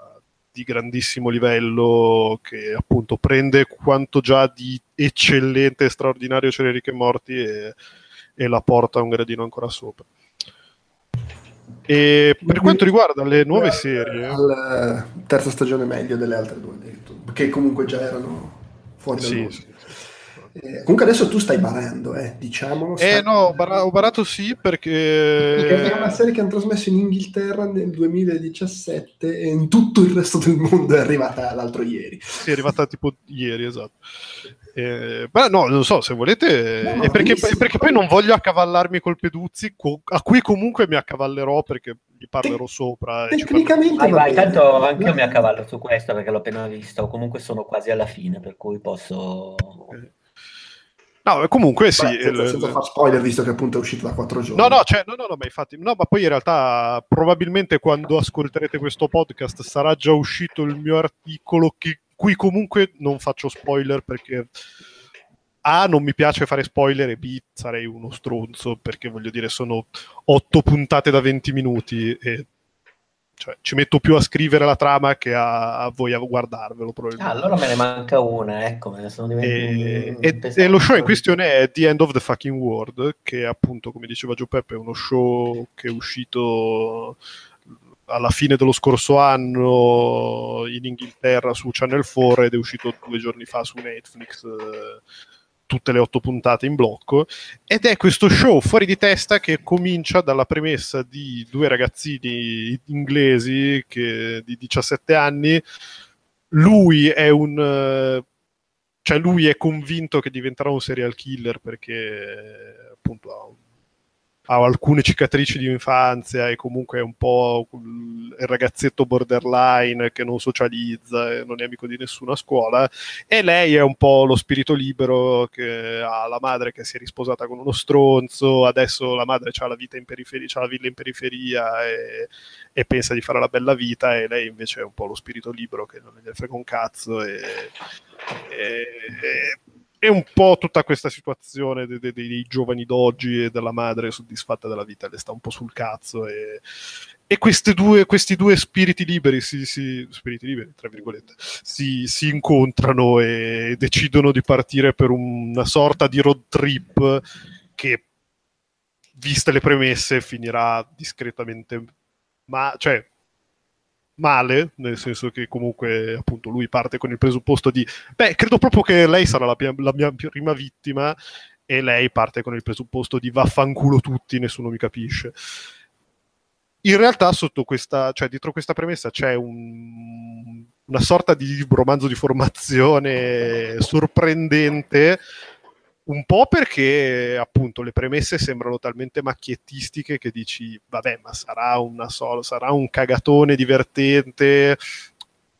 di grandissimo livello che appunto prende quanto già di eccellente e straordinario c'è Rick e Morty e, e la porta un gradino ancora sopra. E per quanto riguarda le nuove eh, serie, la terza stagione meglio delle altre due, che comunque già erano fuori sì, dal sì, eh, comunque adesso tu stai barando, eh, diciamolo. Eh no, ho, bar- ho barato sì perché... perché... è una serie che hanno trasmesso in Inghilterra nel 2017 e in tutto il resto del mondo è arrivata l'altro ieri. Sì, è arrivata tipo ieri, esatto. Eh, beh, no, non so, se volete... No, no, è, perché, è, perché, poi non voglio accavallarmi col Peduzzi, a cui comunque mi accavallerò perché gli parlerò Te- sopra. Tecnicamente... Vai, vai, tanto anche io mi accavallo su questo perché l'ho appena visto, comunque sono quasi alla fine, per cui posso... Okay. No, comunque sì. Beh, senza, senza far spoiler, visto che appunto è uscito da quattro giorni. No, no, cioè, no, no, no, ma infatti, no, ma poi in realtà probabilmente quando ascolterete questo podcast sarà già uscito il mio articolo, che, qui comunque non faccio spoiler perché A, non mi piace fare spoiler e B, sarei uno stronzo perché voglio dire, sono otto puntate da 20 minuti e cioè, ci metto più a scrivere la trama che a, a voi a guardarvelo. Ah, allora me ne manca una, ecco, me ne sono e, e, e, lo show in questione è The End of the Fucking World, che appunto, come diceva Gio Peppe, è uno show che è uscito alla fine dello scorso anno in Inghilterra su Channel 4 ed è uscito due giorni fa su Netflix. Eh, tutte le otto puntate in blocco ed è questo show fuori di testa che comincia dalla premessa di due ragazzini inglesi che, di 17 anni lui è un cioè lui è convinto che diventerà un serial killer perché appunto ha un ha alcune cicatrici di infanzia e comunque è un po' il ragazzetto borderline che non socializza e non è amico di nessuna scuola. E lei è un po' lo spirito libero che ha la madre che si è risposata con uno stronzo. Adesso la madre ha la vita in periferia ha la villa in periferia e, e, pensa di fare la bella vita e lei invece è un po' lo spirito libero che non ne frega un cazzo e, e, è un po' tutta questa situazione dei, dei, dei, giovani d'oggi e della madre soddisfatta della vita, le sta un po' sul cazzo e, e due, questi due spiriti liberi, si, si, spiriti liberi, si, si, incontrano e decidono di partire per una sorta di road trip che, viste le premesse, finirà discretamente ma cioè male, nel senso che comunque appunto lui parte con il presupposto di, beh, credo proprio che lei sarà la, la mia prima vittima e lei parte con il presupposto di vaffanculo tutti, nessuno mi capisce. In realtà sotto questa, cioè dietro questa premessa c'è un, una sorta di romanzo di formazione sorprendente un po' perché appunto le premesse sembrano talmente macchiettistiche che dici, vabbè, ma sarà, una sola, sarà un cagatone divertente,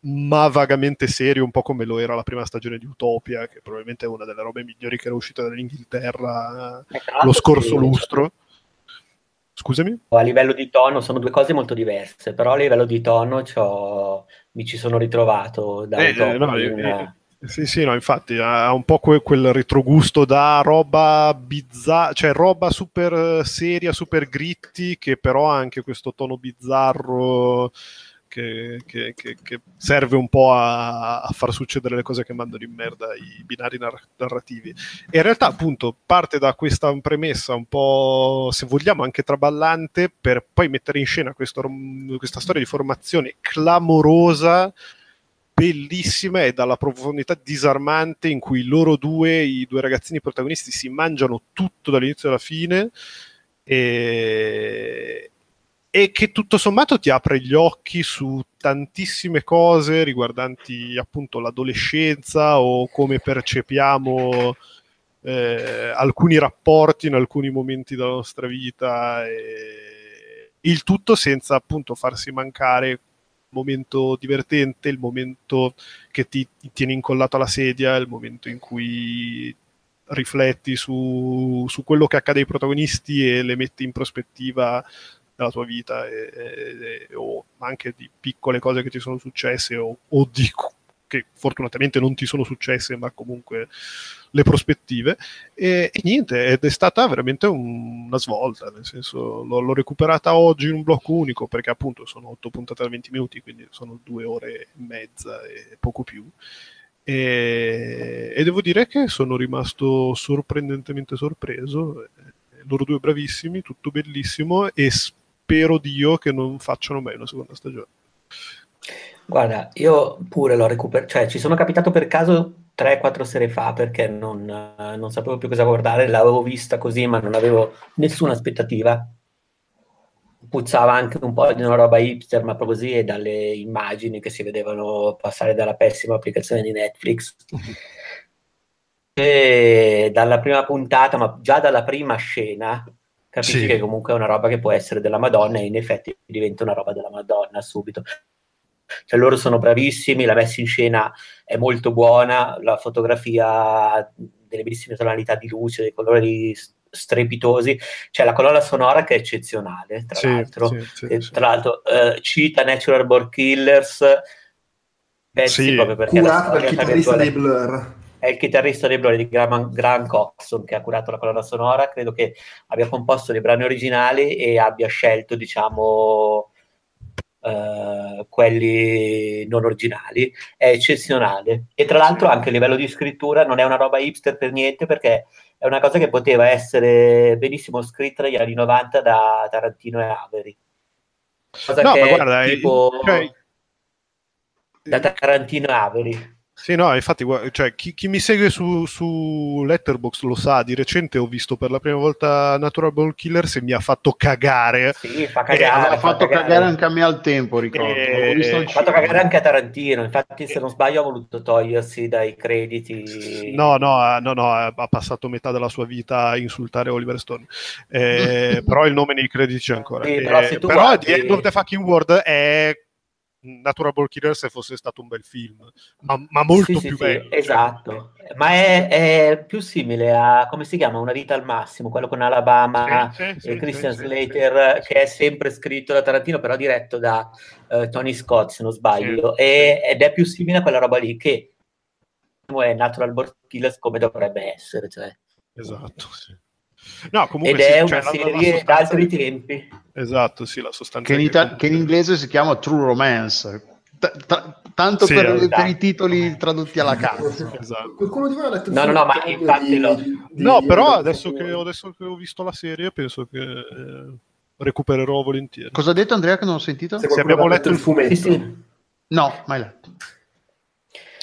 ma vagamente serio, un po' come lo era la prima stagione di Utopia, che probabilmente è una delle robe migliori che era uscita dall'Inghilterra eh, lo scorso lustro. Scusami? A livello di tono sono due cose molto diverse, però a livello di tono mi ci sono ritrovato da eh, Utopia. No, una... Sì, sì, no, infatti ha un po' que- quel retrogusto da roba bizzarra, cioè roba super seria, super gritti, che però ha anche questo tono bizzarro che, che, che, che serve un po' a, a, far succedere le cose che mandano in merda i binari nar- narrativi. E in realtà, appunto, parte da questa premessa un po', se vogliamo, anche traballante, per poi mettere in scena questo, questa storia di formazione clamorosa bellissima e dalla profondità disarmante in cui loro due, i due ragazzini protagonisti, si mangiano tutto dall'inizio alla fine e, e che tutto sommato ti apre gli occhi su tantissime cose riguardanti appunto l'adolescenza o come percepiamo eh, alcuni rapporti in alcuni momenti della nostra vita e il tutto senza appunto farsi mancare momento divertente, il momento che ti, ti tiene incollato alla sedia, il momento in cui rifletti su, su, quello che accade ai protagonisti e le metti in prospettiva della tua vita e, e, e, o anche di piccole cose che ti sono successe o, o di che fortunatamente non ti sono successe, ma comunque le prospettive. E, e niente, ed è stata veramente un, una svolta, nel senso l'ho, l'ho, recuperata oggi in un blocco unico, perché appunto sono otto puntate da 20 minuti, quindi sono due ore e mezza e poco più. E, e devo dire che sono rimasto sorprendentemente sorpreso. Loro due bravissimi, tutto bellissimo e spero Dio che non facciano mai una seconda stagione. Guarda, io pure l'ho recuperato, cioè ci sono capitato per caso 3-4 sere fa perché non, non, sapevo più cosa guardare, l'avevo vista così ma non avevo nessuna aspettativa. Puzzava anche un po' di una roba hipster, ma proprio così, e dalle immagini che si vedevano passare dalla pessima applicazione di Netflix. E dalla prima puntata, ma già dalla prima scena, capisci sì. che comunque è una roba che può essere della Madonna e in effetti diventa una roba della Madonna subito. Cioè, loro sono bravissimi, la messa in scena è molto buona, la fotografia ha delle bellissime tonalità di luce, dei colori strepitosi, c'è la colonna sonora che è eccezionale, tra sì, l'altro, sì, sì, tra l'altro uh, cita Natural Born Killers, pezzi proprio perché curato dal chitarrista dei Blur. È il chitarrista dei Blur di Graham, Graham Coxon che ha curato la colonna sonora, credo che abbia composto dei brani originali e abbia scelto, diciamo, Uh, quelli non originali è eccezionale. E tra l'altro anche a livello di scrittura non è una roba hipster per niente perché è una cosa che poteva essere benissimo scritta negli anni 90 da Tarantino e Avery. Cosa no, che ma guarda, tipo cioè... da Tarantino e Avery sì, no, infatti, cioè, chi, chi, mi segue su, su Letterboxd lo sa, di recente ho visto per la prima volta Natural Ball Killers e mi ha fatto cagare. Sì, fa cagare. ha fatto cagare. cagare. anche a me al tempo, ricordo. E... Ha fatto cagare anche a Tarantino, infatti se non sbaglio ha voluto togliersi dai crediti. No, no, no, no ha passato metà della sua vita a insultare Oliver Stone. Eh, però il nome nei crediti c'è ancora. Sì, però, eh, però guardi... The End of the Fucking World è Natural Ball Killer se fosse stato un bel film, ma, ma molto sì, più sì, bello. Sì, cioè. esatto, ma è, è, più simile a come si chiama Una vita al massimo, quello con Alabama e Christian Slater, che è sempre scritto da Tarantino, però diretto da uh, Tony Scott, se non sbaglio, e, ed è più simile a quella roba lì che è Natural Ball Killers come dovrebbe essere. Cioè. Esatto, sì. No, comunque Ed sì, è una cioè, serie d'altri tempi. Esatto, sì, la sostanza. Che in, ita- che in inglese si chiama True Romance. T- t- tanto sì, per, esatto. per, i titoli tradotti alla casa. esatto. Qualcuno di voi ha letto No, no, no, ma infatti lo... Di, no, però adesso che, adesso che, ho visto la serie penso che eh, recupererò volentieri. Cosa ha detto Andrea che non ho sentito? Se, Se abbiamo letto il fumetto. Sì, sì. No, mai letto.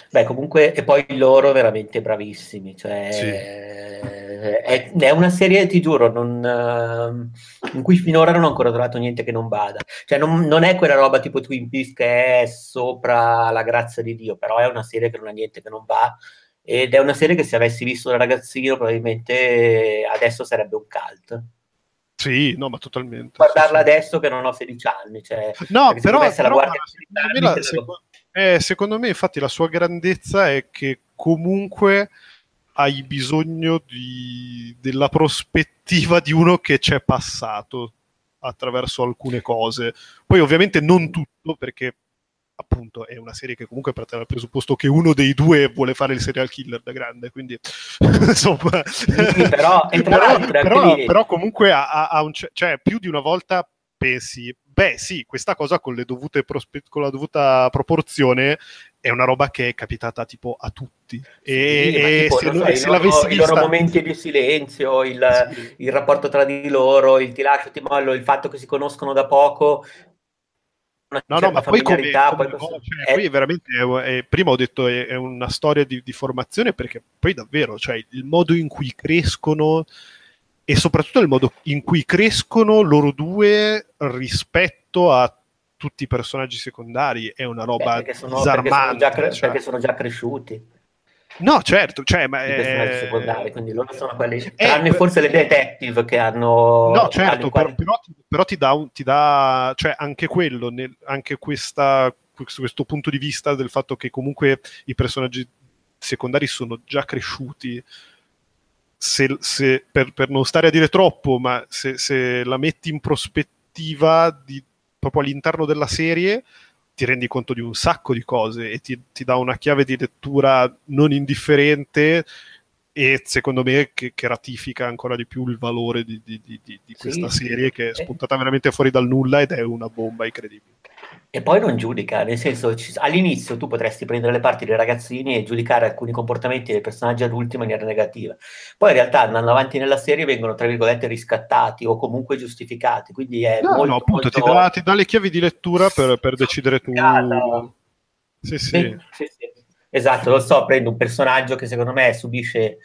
Beh, comunque, e poi loro veramente bravissimi, cioè... Sì è, è, una serie, ti giuro, non, uh, in cui finora non ho ancora trovato niente che non vada. Cioè, non, non, è quella roba tipo Twin Peaks che è sopra la grazia di Dio, però è una serie che non ha niente che non va. Ed è una serie che se avessi visto da ragazzino, probabilmente adesso sarebbe un cult. Sì, no, ma totalmente. Guardarla sì, sì. adesso che non ho 16 anni. Cioè, no, però, se però guardi secondo, me la, secondo, eh, secondo me, infatti, la sua grandezza è che comunque hai bisogno di, della prospettiva di uno che c'è passato attraverso alcune cose. Poi ovviamente non tutto, perché appunto è una serie che comunque parte dal presupposto che uno dei due vuole fare il serial killer da grande, quindi insomma... Sì, però, però, però, però, comunque ha, ha un, cioè, più di una volta pensi, beh sì, questa cosa con, prospe- con la dovuta proporzione è una roba che è capitata tipo a tutti. E, sì, e tipo, se, so, se loro, vista... I loro momenti di silenzio, il, sì. il, rapporto tra di loro, il ti lascio, ti mollo, il fatto che si conoscono da poco. No, no, ma poi come, come poi, no, cioè, è... poi veramente è, è, prima ho detto è, è una storia di, di, formazione perché poi davvero, cioè il modo in cui crescono e soprattutto il modo in cui crescono loro due rispetto a tutti i personaggi secondari è una roba Beh, perché sono, disarmante. Perché sono, cre- cioè. perché sono già cresciuti. No, certo, cioè, ma è... secondari, quindi loro sono quelli, è... tranne forse le detective che hanno... No, certo, però, però, però, ti dà, ti dà, cioè anche quello, nel, anche questa, questo, questo punto di vista del fatto che comunque i personaggi secondari sono già cresciuti, se, se, per, per, non stare a dire troppo, ma se, se la metti in prospettiva di, proprio all'interno della serie, ti rendi conto di un sacco di cose e ti, ti dà una chiave di lettura non indifferente e secondo me che, che, ratifica ancora di più il valore di, di, di, di questa sì, serie che è eh. spuntata veramente fuori dal nulla ed è una bomba incredibile. E poi non giudica, nel senso, ci, all'inizio tu potresti prendere le parti dei ragazzini e giudicare alcuni comportamenti dei personaggi adulti in maniera negativa. Poi in realtà andando avanti nella serie vengono, tra virgolette, riscattati o comunque giustificati. Quindi è no, molto, no, appunto, molto... Ti, dà, ti, dà, le chiavi di lettura per, per decidere tu. Sì, sì. Sì, sì. Esatto, lo so, prendo un personaggio che secondo me subisce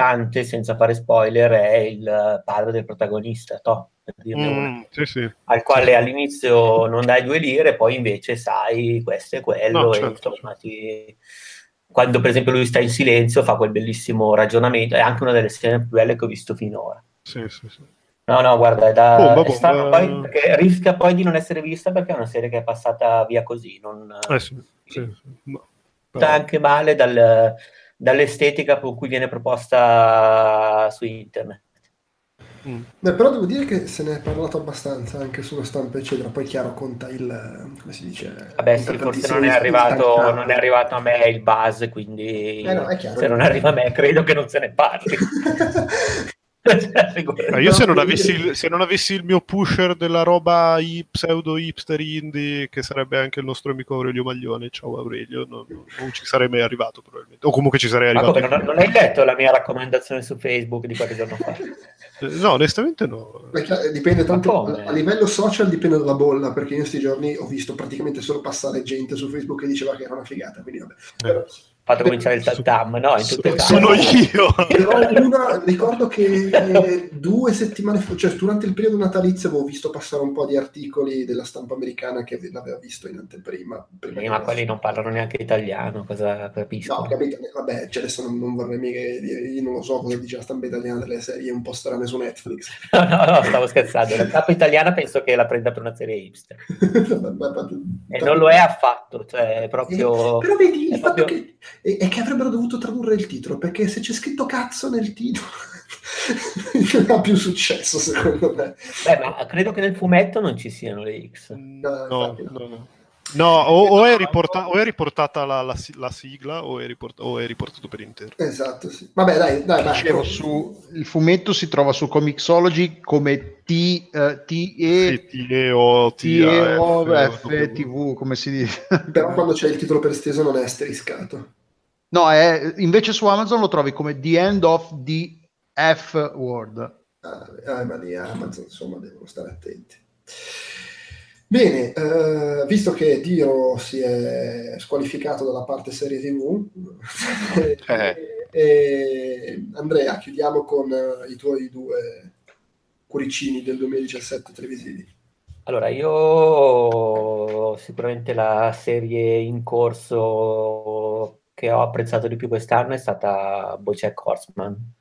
tante, senza fare spoiler, è il padre del protagonista, to, mm, sì, sì. al quale all'inizio non dai due lire, poi invece sai questo e quello, no, certo. e insomma ti... quando per esempio lui sta in silenzio fa quel bellissimo ragionamento, è anche una delle scene più belle che ho visto finora. Sì, sì, sì. No, no, guarda, è da... Bomba, bomba. È stato, poi, rischia poi di non essere vista perché è una serie che è passata via così. Non... Eh sì, sì, sì. No, però... anche male dal, dall'estetica con cui viene proposta su internet. Mm. Beh, però devo dire che se ne è parlato abbastanza anche sulla stampa, eccetera. Poi, chiaro, conta il come si dice. Vabbè, sì, forse non è, arrivato, non è, arrivato, a me il buzz, quindi eh no, chiaro, se non arriva a me, credo che non se ne parli. Cioè, io se non, avessi il, se non, avessi il, mio pusher della roba pseudo hipster indie, che sarebbe anche il nostro amico Aurelio Maglione, ciao Aurelio, non, non ci sarei mai arrivato probabilmente. O comunque ci sarei arrivato. Ma come, non, non, hai letto la mia raccomandazione su Facebook di qualche giorno fa? Eh, no, onestamente no. Perché dipende tanto, a, a, livello social dipende dalla bolla, perché in questi giorni ho visto praticamente solo passare gente su Facebook che diceva che era una figata, quindi vabbè. Eh. Però, fatto cominciare il tam no? In tutte sono io. Una, ricordo che due settimane fa, cioè durante il periodo natalizio avevo visto passare un po' di articoli della stampa americana che l'aveva visto in anteprima. Prima ma quelli non parlano neanche italiano, cosa capisco? No, capito, vabbè, cioè adesso non, non vorrei mica dire, io non lo so cosa dice la stampa italiana delle serie un po' strane su Netflix. no, no, no, stavo scherzando. La stampa italiana penso che la prenda per una serie hipster. e non lo è affatto, cioè proprio... Eh, però vedi, il proprio... fatto che e, e, che avrebbero dovuto tradurre il titolo, perché se c'è scritto cazzo nel titolo non ha più successo secondo me. Beh, ma credo che nel fumetto non ci siano le X. No, no, no. no. No, o, o, è riporta- o, è riportata la, la, la sigla o è, riport- o è, riportato per intero. Esatto, sì. Vabbè, dai, dai, dai. Dicevo, su, il fumetto si trova su Comixology come T, uh, T E sì, T E O T E O F T V, come si dice. Però quando c'è il titolo per esteso non è asteriscato. No, è, invece su Amazon lo trovi come The End of the F Word. Ah, ma di Amazon, insomma, devono stare attenti. Bene, eh, visto che Diro si è squalificato dalla parte serie TV, eh. e, Andrea, chiudiamo con i tuoi due cuoricini del 2017 televisivi. Allora, io sicuramente la serie in corso che ho apprezzato di più quest'anno è stata Bojack Horseman.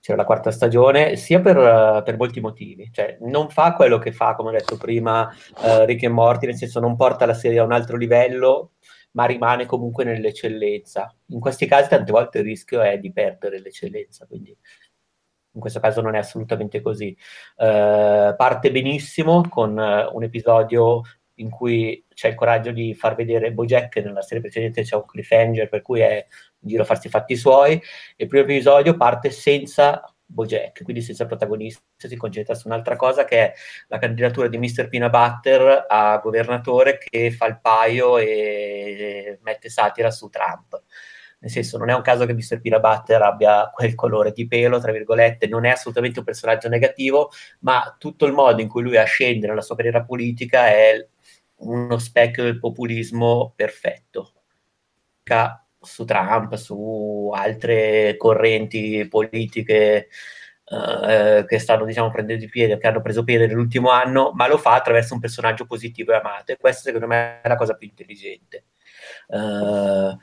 C'era la quarta stagione, sia per, per, molti motivi. Cioè, non fa quello che fa, come ho detto prima, uh, Rick e Morty, nel senso non porta la serie a un altro livello, ma rimane comunque nell'eccellenza. In questi casi tante volte il rischio è di perdere l'eccellenza, quindi in questo caso non è assolutamente così. Uh, parte benissimo con uh, un episodio in cui c'è il coraggio di far vedere Bojack, nella serie precedente c'è un cliffhanger per cui è in giro a farsi i fatti suoi, il primo episodio parte senza Bojack, quindi senza protagonista, si concentra su un'altra cosa che è la candidatura di Mr. Peanut Butter a governatore che fa il paio e mette satira su Trump. Nel senso, non è un caso che Mr. Peanut Butter abbia quel colore di pelo, tra virgolette, non è assolutamente un personaggio negativo, ma tutto il modo in cui lui ascende nella sua carriera politica è uno specchio del populismo perfetto su Trump, su altre correnti politiche uh, che stanno diciamo prendendo piede, che hanno preso piede nell'ultimo anno, ma lo fa attraverso un personaggio positivo e amato e questa secondo me è la cosa più intelligente. Uh,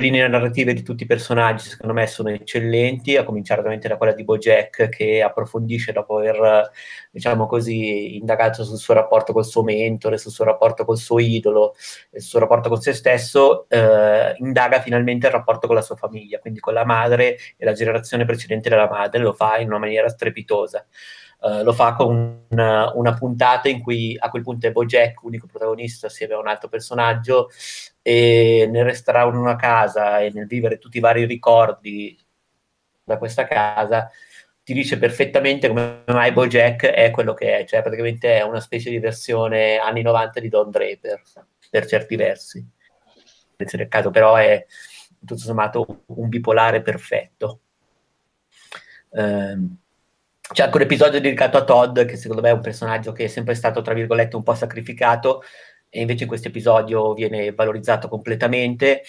linee narrative di tutti i personaggi secondo me sono eccellenti, a cominciare ovviamente da quella di Bojack che approfondisce dopo aver, diciamo così, indagato sul suo rapporto col suo mentore, sul suo rapporto col suo idolo, sul suo rapporto con se stesso, eh, indaga finalmente il rapporto con la sua famiglia, quindi con la madre e la generazione precedente della madre, lo fa in una maniera strepitosa. Uh, lo fa con una, una, puntata in cui a quel punto è Bojack, unico protagonista assieme a un altro personaggio, e nel restare in una casa e nel vivere tutti i vari ricordi da questa casa, ti dice perfettamente come mai Bojack è quello che è, cioè praticamente è una specie di versione anni 90 di Don Draper, per certi versi. Nel caso però è tutto sommato un bipolare perfetto. Um, c'è anche un episodio dedicato a Todd, che secondo me è un personaggio che è sempre stato, tra virgolette, un po' sacrificato, e invece in questo episodio viene valorizzato completamente.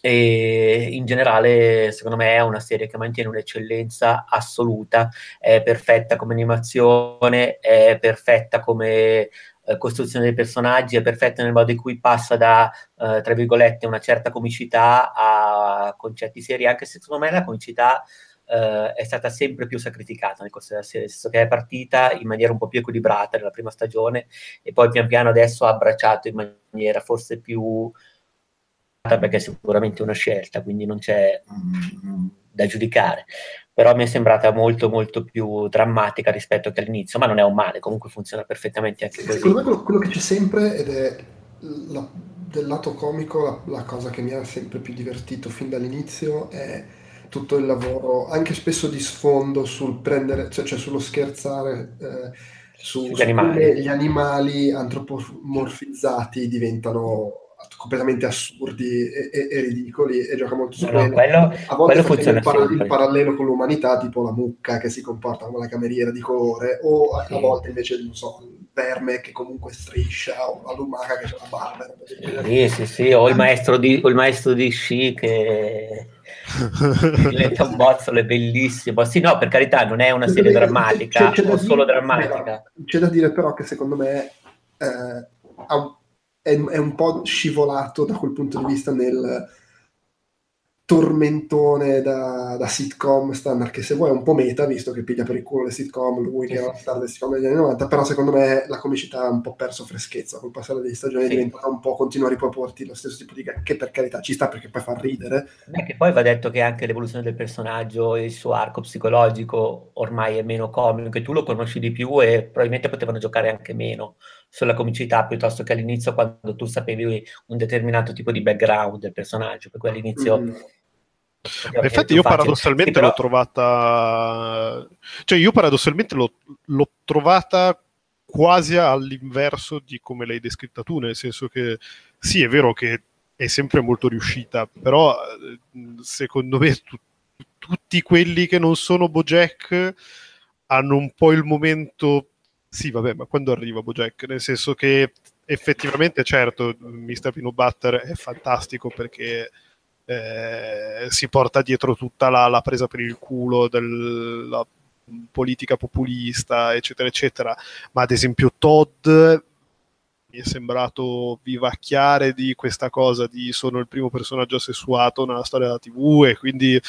E in generale, secondo me, è una serie che mantiene un'eccellenza assoluta, è perfetta come animazione, è perfetta come eh, costruzione dei personaggi, è perfetta nel modo in cui passa da, eh, tra virgolette, una certa comicità a concetti seri, anche se secondo me la comicità eh, è stata sempre più sacrificata nel senso che è partita in maniera un po' più equilibrata nella prima stagione e poi pian piano adesso ha abbracciato in maniera forse più perché è sicuramente una scelta, quindi non c'è mm, da giudicare. Però mi è sembrata molto molto più drammatica rispetto che all'inizio, ma non è un male, comunque funziona perfettamente anche così. Secondo me quello, quello che c'è sempre ed è la, del lato comico la, la cosa che mi ha sempre più divertito fin dall'inizio è tutto il lavoro, anche spesso di sfondo, sul prendere, cioè, cioè sullo scherzare eh, su, gli, animali. gli animali antropomorfizzati diventano completamente assurdi e, e, e, ridicoli e gioca molto su no, quello. A volte funziona il, par- il, parallelo con l'umanità, tipo la mucca che si comporta come la cameriera di colore, o a, sì. a volte invece, non so, il verme che comunque striscia, o la lumaca che ha la barba. Sì, sì, sì, o il maestro di, o il maestro di sci che diventa un bozzolo, è bellissimo. Sì, no, per carità, non è una serie drammatica, c'è, c'è o solo dire, drammatica. C'è da dire però che secondo me eh, è, è, un po' scivolato da quel punto di vista nel tormentone da, da, sitcom standard che se vuoi è un po' meta visto che piglia per il culo le sitcom lui che era la star del sitcom degli anni 90 però secondo me la comicità ha un po' perso freschezza col passare delle stagioni sì. è diventata un po' continua a riproporti lo stesso tipo di gag che per carità ci sta perché poi fa ridere. Beh, che poi va detto che anche l'evoluzione del personaggio e il suo arco psicologico ormai è meno comico che tu lo conosci di più e probabilmente potevano giocare anche meno sulla comicità piuttosto che all'inizio quando tu sapevi un determinato tipo di background del personaggio per cui all'inizio mm Infatti io paradossalmente sì, però... l'ho trovata cioè io paradossalmente l'ho, l'ho, trovata quasi all'inverso di come l'hai descritta tu, nel senso che sì, è vero che è sempre molto riuscita, però secondo me tu, tutti quelli che non sono Bojack hanno un po' il momento sì, vabbè, ma quando arriva Bojack? Nel senso che effettivamente, certo, Mr. Peanut Butter è fantastico perché eh, si porta dietro tutta la, la, presa per il culo della politica populista, eccetera, eccetera. Ma ad esempio Todd mi è sembrato vivacchiare di questa cosa di sono il primo personaggio assessuato nella storia della TV e quindi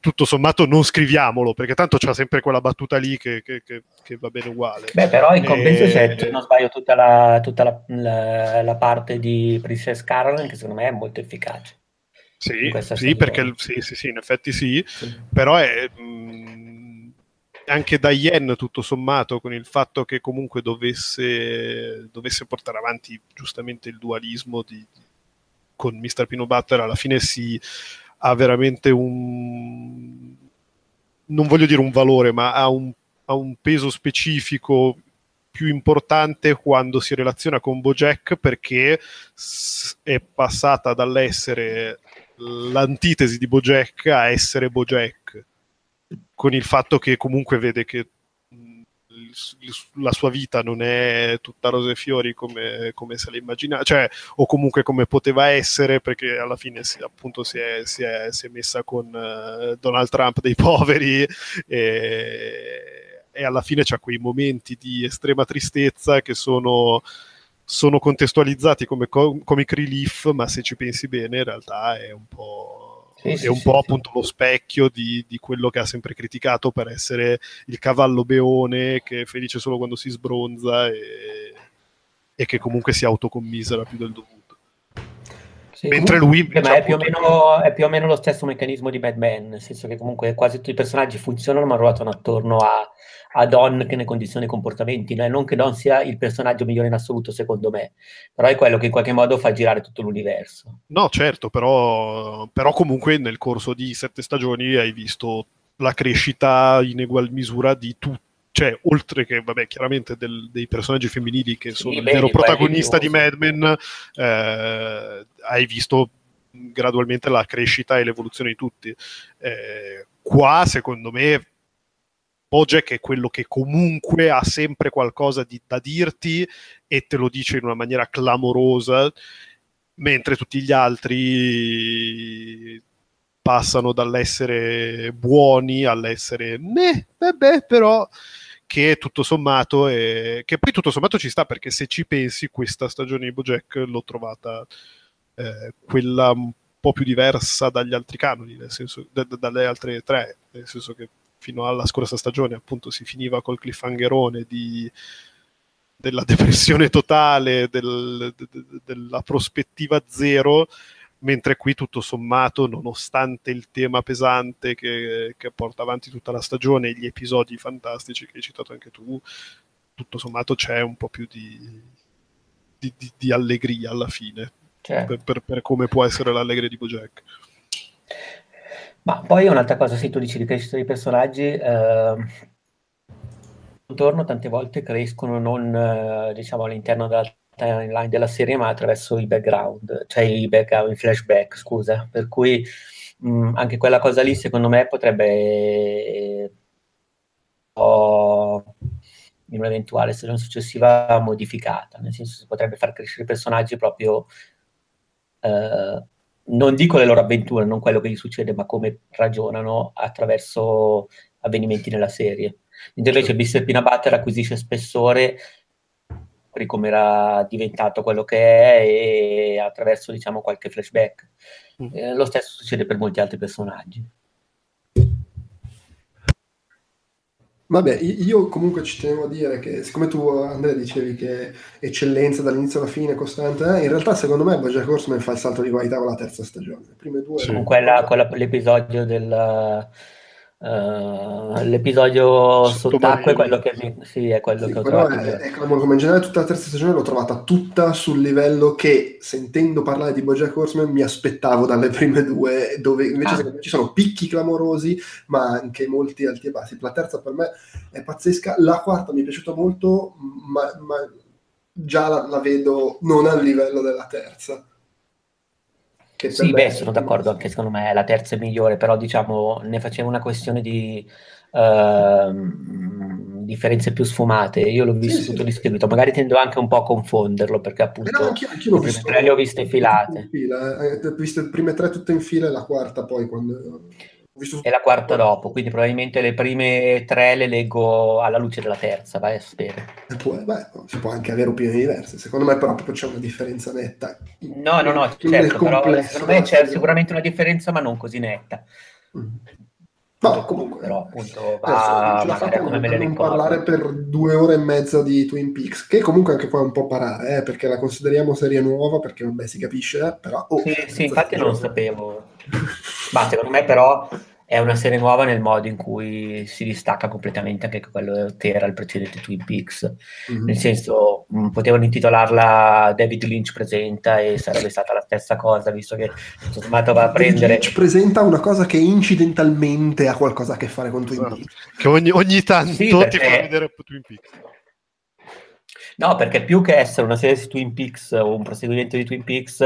tutto sommato non scriviamolo perché tanto c'è sempre quella battuta lì che, che, che, che, va bene uguale beh però in compenso e... c'è se non sbaglio tutta, la, tutta la, la, la, parte di Princess Caroline che secondo me è molto efficace sì, sì perché sì, sì, sì, in effetti sì, sì. però è mh, anche da Yen tutto sommato con il fatto che comunque dovesse, dovesse portare avanti giustamente il dualismo di, con Mr. Pino Butter alla fine si ha veramente un non voglio dire un valore ma ha un, ha un peso specifico più importante quando si relaziona con Bojack perché è passata dall'essere l'antitesi di Bojack a essere Bojack, con il fatto che comunque vede che la sua vita non è tutta rose e fiori come, come se l'immagina, cioè, o comunque come poteva essere, perché alla fine si, appunto si è, si, è, si è, messa con uh, Donald Trump dei poveri e, e alla fine c'ha quei momenti di estrema tristezza che sono sono contestualizzati come comic relief, ma se ci pensi bene in realtà è un po', sì, è sì, un sì, po appunto lo specchio di, di, quello che ha sempre criticato per essere il cavallo beone che è felice solo quando si sbronza e, e che comunque si autocommisera più del dovuto. Sì, Mentre lui ma è più, meno, è più, o meno, lo stesso meccanismo di Mad Men, nel senso che comunque quasi tutti i personaggi funzionano ma ruotano attorno a, a Don che ne condiziona i comportamenti. No? Non che Don sia il personaggio migliore in assoluto secondo me, però è quello che in qualche modo fa girare tutto l'universo. No, certo, però, però comunque nel corso di sette stagioni hai visto la crescita in egual misura di tutti cioè, oltre che, vabbè, chiaramente del, dei personaggi femminili che sono il vero protagonista di Mad Men, eh, hai visto gradualmente la crescita e l'evoluzione di tutti. Eh, qua, secondo me, Bojack è quello che comunque ha sempre qualcosa di, da dirti e te lo dice in una maniera clamorosa, mentre tutti gli altri passano dall'essere buoni all'essere meh, beh, però che tutto sommato è, che poi tutto sommato ci sta perché se ci pensi questa stagione di Bojack l'ho trovata eh, quella un po' più diversa dagli altri canoni nel senso d- d- dalle altre tre nel senso che fino alla scorsa stagione appunto si finiva col cliffhangerone di della depressione totale del, de, de, della prospettiva zero mentre qui tutto sommato, nonostante il tema pesante che, che, porta avanti tutta la stagione e gli episodi fantastici che hai citato anche tu, tutto sommato c'è un po' più di, di, di, di allegria alla fine, certo. per, per, per, come può essere l'allegria di Bojack. Ma poi un'altra cosa, se tu dici di crescita dei personaggi, eh, intorno tante volte crescono non eh, diciamo all'interno della timeline della serie, ma attraverso i background, cioè i background, i flashback, scusa. Per cui mh, anche quella cosa lì, secondo me, potrebbe oh, in un'eventuale stagione successiva modificata, nel senso si potrebbe far crescere i personaggi proprio eh, non dico le loro avventure, non quello che gli succede, ma come ragionano attraverso avvenimenti nella serie. Mentre invece Mr. Peanut Butter acquisisce spessore di come era diventato quello che è e attraverso diciamo qualche flashback. Mm. Eh, lo stesso succede per molti altri personaggi. Vabbè, io comunque ci tenevo a dire che, siccome tu Andrea dicevi che eccellenza dall'inizio alla fine, costante, eh, in realtà secondo me Bojack Horseman fa il salto di qualità con la terza stagione. Le prime due... Sì. Con quella, quella, l'episodio del Uh, l'episodio sott'acqua è quello che sì, è quello sì, che ho trovato è, è come in generale tutta la terza stagione l'ho trovata tutta sul livello che sentendo parlare di Bojack Horseman mi aspettavo dalle prime due dove invece ah. secondo me ci sono picchi clamorosi ma anche molti alti e bassi. La terza per me è pazzesca. La quarta mi è piaciuta molto ma, ma già la, la vedo non al livello della terza sì, beh, sono d'accordo, anche secondo me la terza è migliore, però diciamo ne facevo una questione di uh, differenze più sfumate. Io l'ho visto sì, tutto sì. distribuito, magari tendo anche un po' a confonderlo perché appunto anch'io, anch'io le prime tre le ho viste filate. Fila, eh. Visto le prime tre tutte in fila e la quarta poi quando e la quarta dopo, quindi probabilmente le prime tre le leggo alla luce della terza, vai a sapere. Può, beh, si può anche avere opinioni diverse, secondo me però proprio c'è una differenza netta. No, no, no, certo, però secondo me c'è sicuramente una differenza ma non così netta. Mm. No, comunque, però appunto va adesso, magari come me le ricordo. parlare per due ore e mezza di Twin Peaks, che comunque anche qua è un po' parare, eh, perché la consideriamo serie nuova, perché vabbè si capisce, però... Oh, sì, sì, infatti non lo sapevo. Ma secondo me però è una serie nuova nel modo in cui si distacca completamente anche quello che era il precedente Twin Peaks. Mm-hmm. Nel senso, mh, potevano intitolarla David Lynch presenta e sarebbe stata la stessa cosa, visto che tutto sommato va a prendere... Lynch presenta una cosa che incidentalmente ha qualcosa a che fare con Twin. Peaks. Che ogni, ogni tanto sì, perché... ti fa vedere Twin Peaks. No, perché più che essere una serie di Twin Peaks o un proseguimento di Twin Peaks,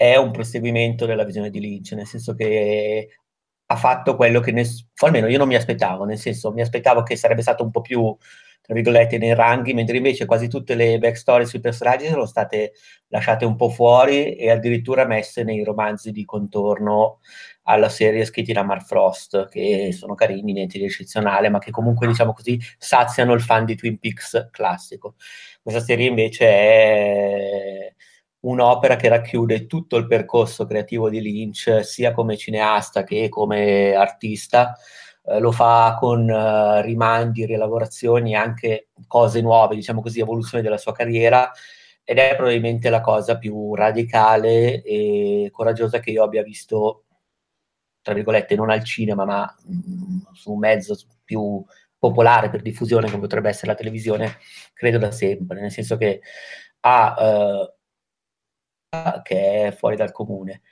è un proseguimento della visione di Lynch, nel senso che ha fatto quello che, ness- almeno io non mi aspettavo, nel senso mi aspettavo che sarebbe stato un po' più, tra virgolette, nei ranghi, mentre invece quasi tutte le backstory sui personaggi sono state lasciate un po' fuori e addirittura messe nei romanzi di contorno alla serie scritti da Mark Frost, che sono carini, niente di eccezionale, ma che comunque, diciamo così, saziano il fan di Twin Peaks classico. Questa serie invece è un'opera che racchiude tutto il percorso creativo di Lynch, sia come cineasta che come artista. Eh, lo fa con uh, rimandi, rielaborazioni, anche cose nuove, diciamo così, evoluzione della sua carriera ed è probabilmente la cosa più radicale e coraggiosa che io abbia visto, tra virgolette, non al cinema, ma mh, mm, su un mezzo più popolare per diffusione come potrebbe essere la televisione, credo da sempre, nel senso che ha uh, che è fuori dal comune.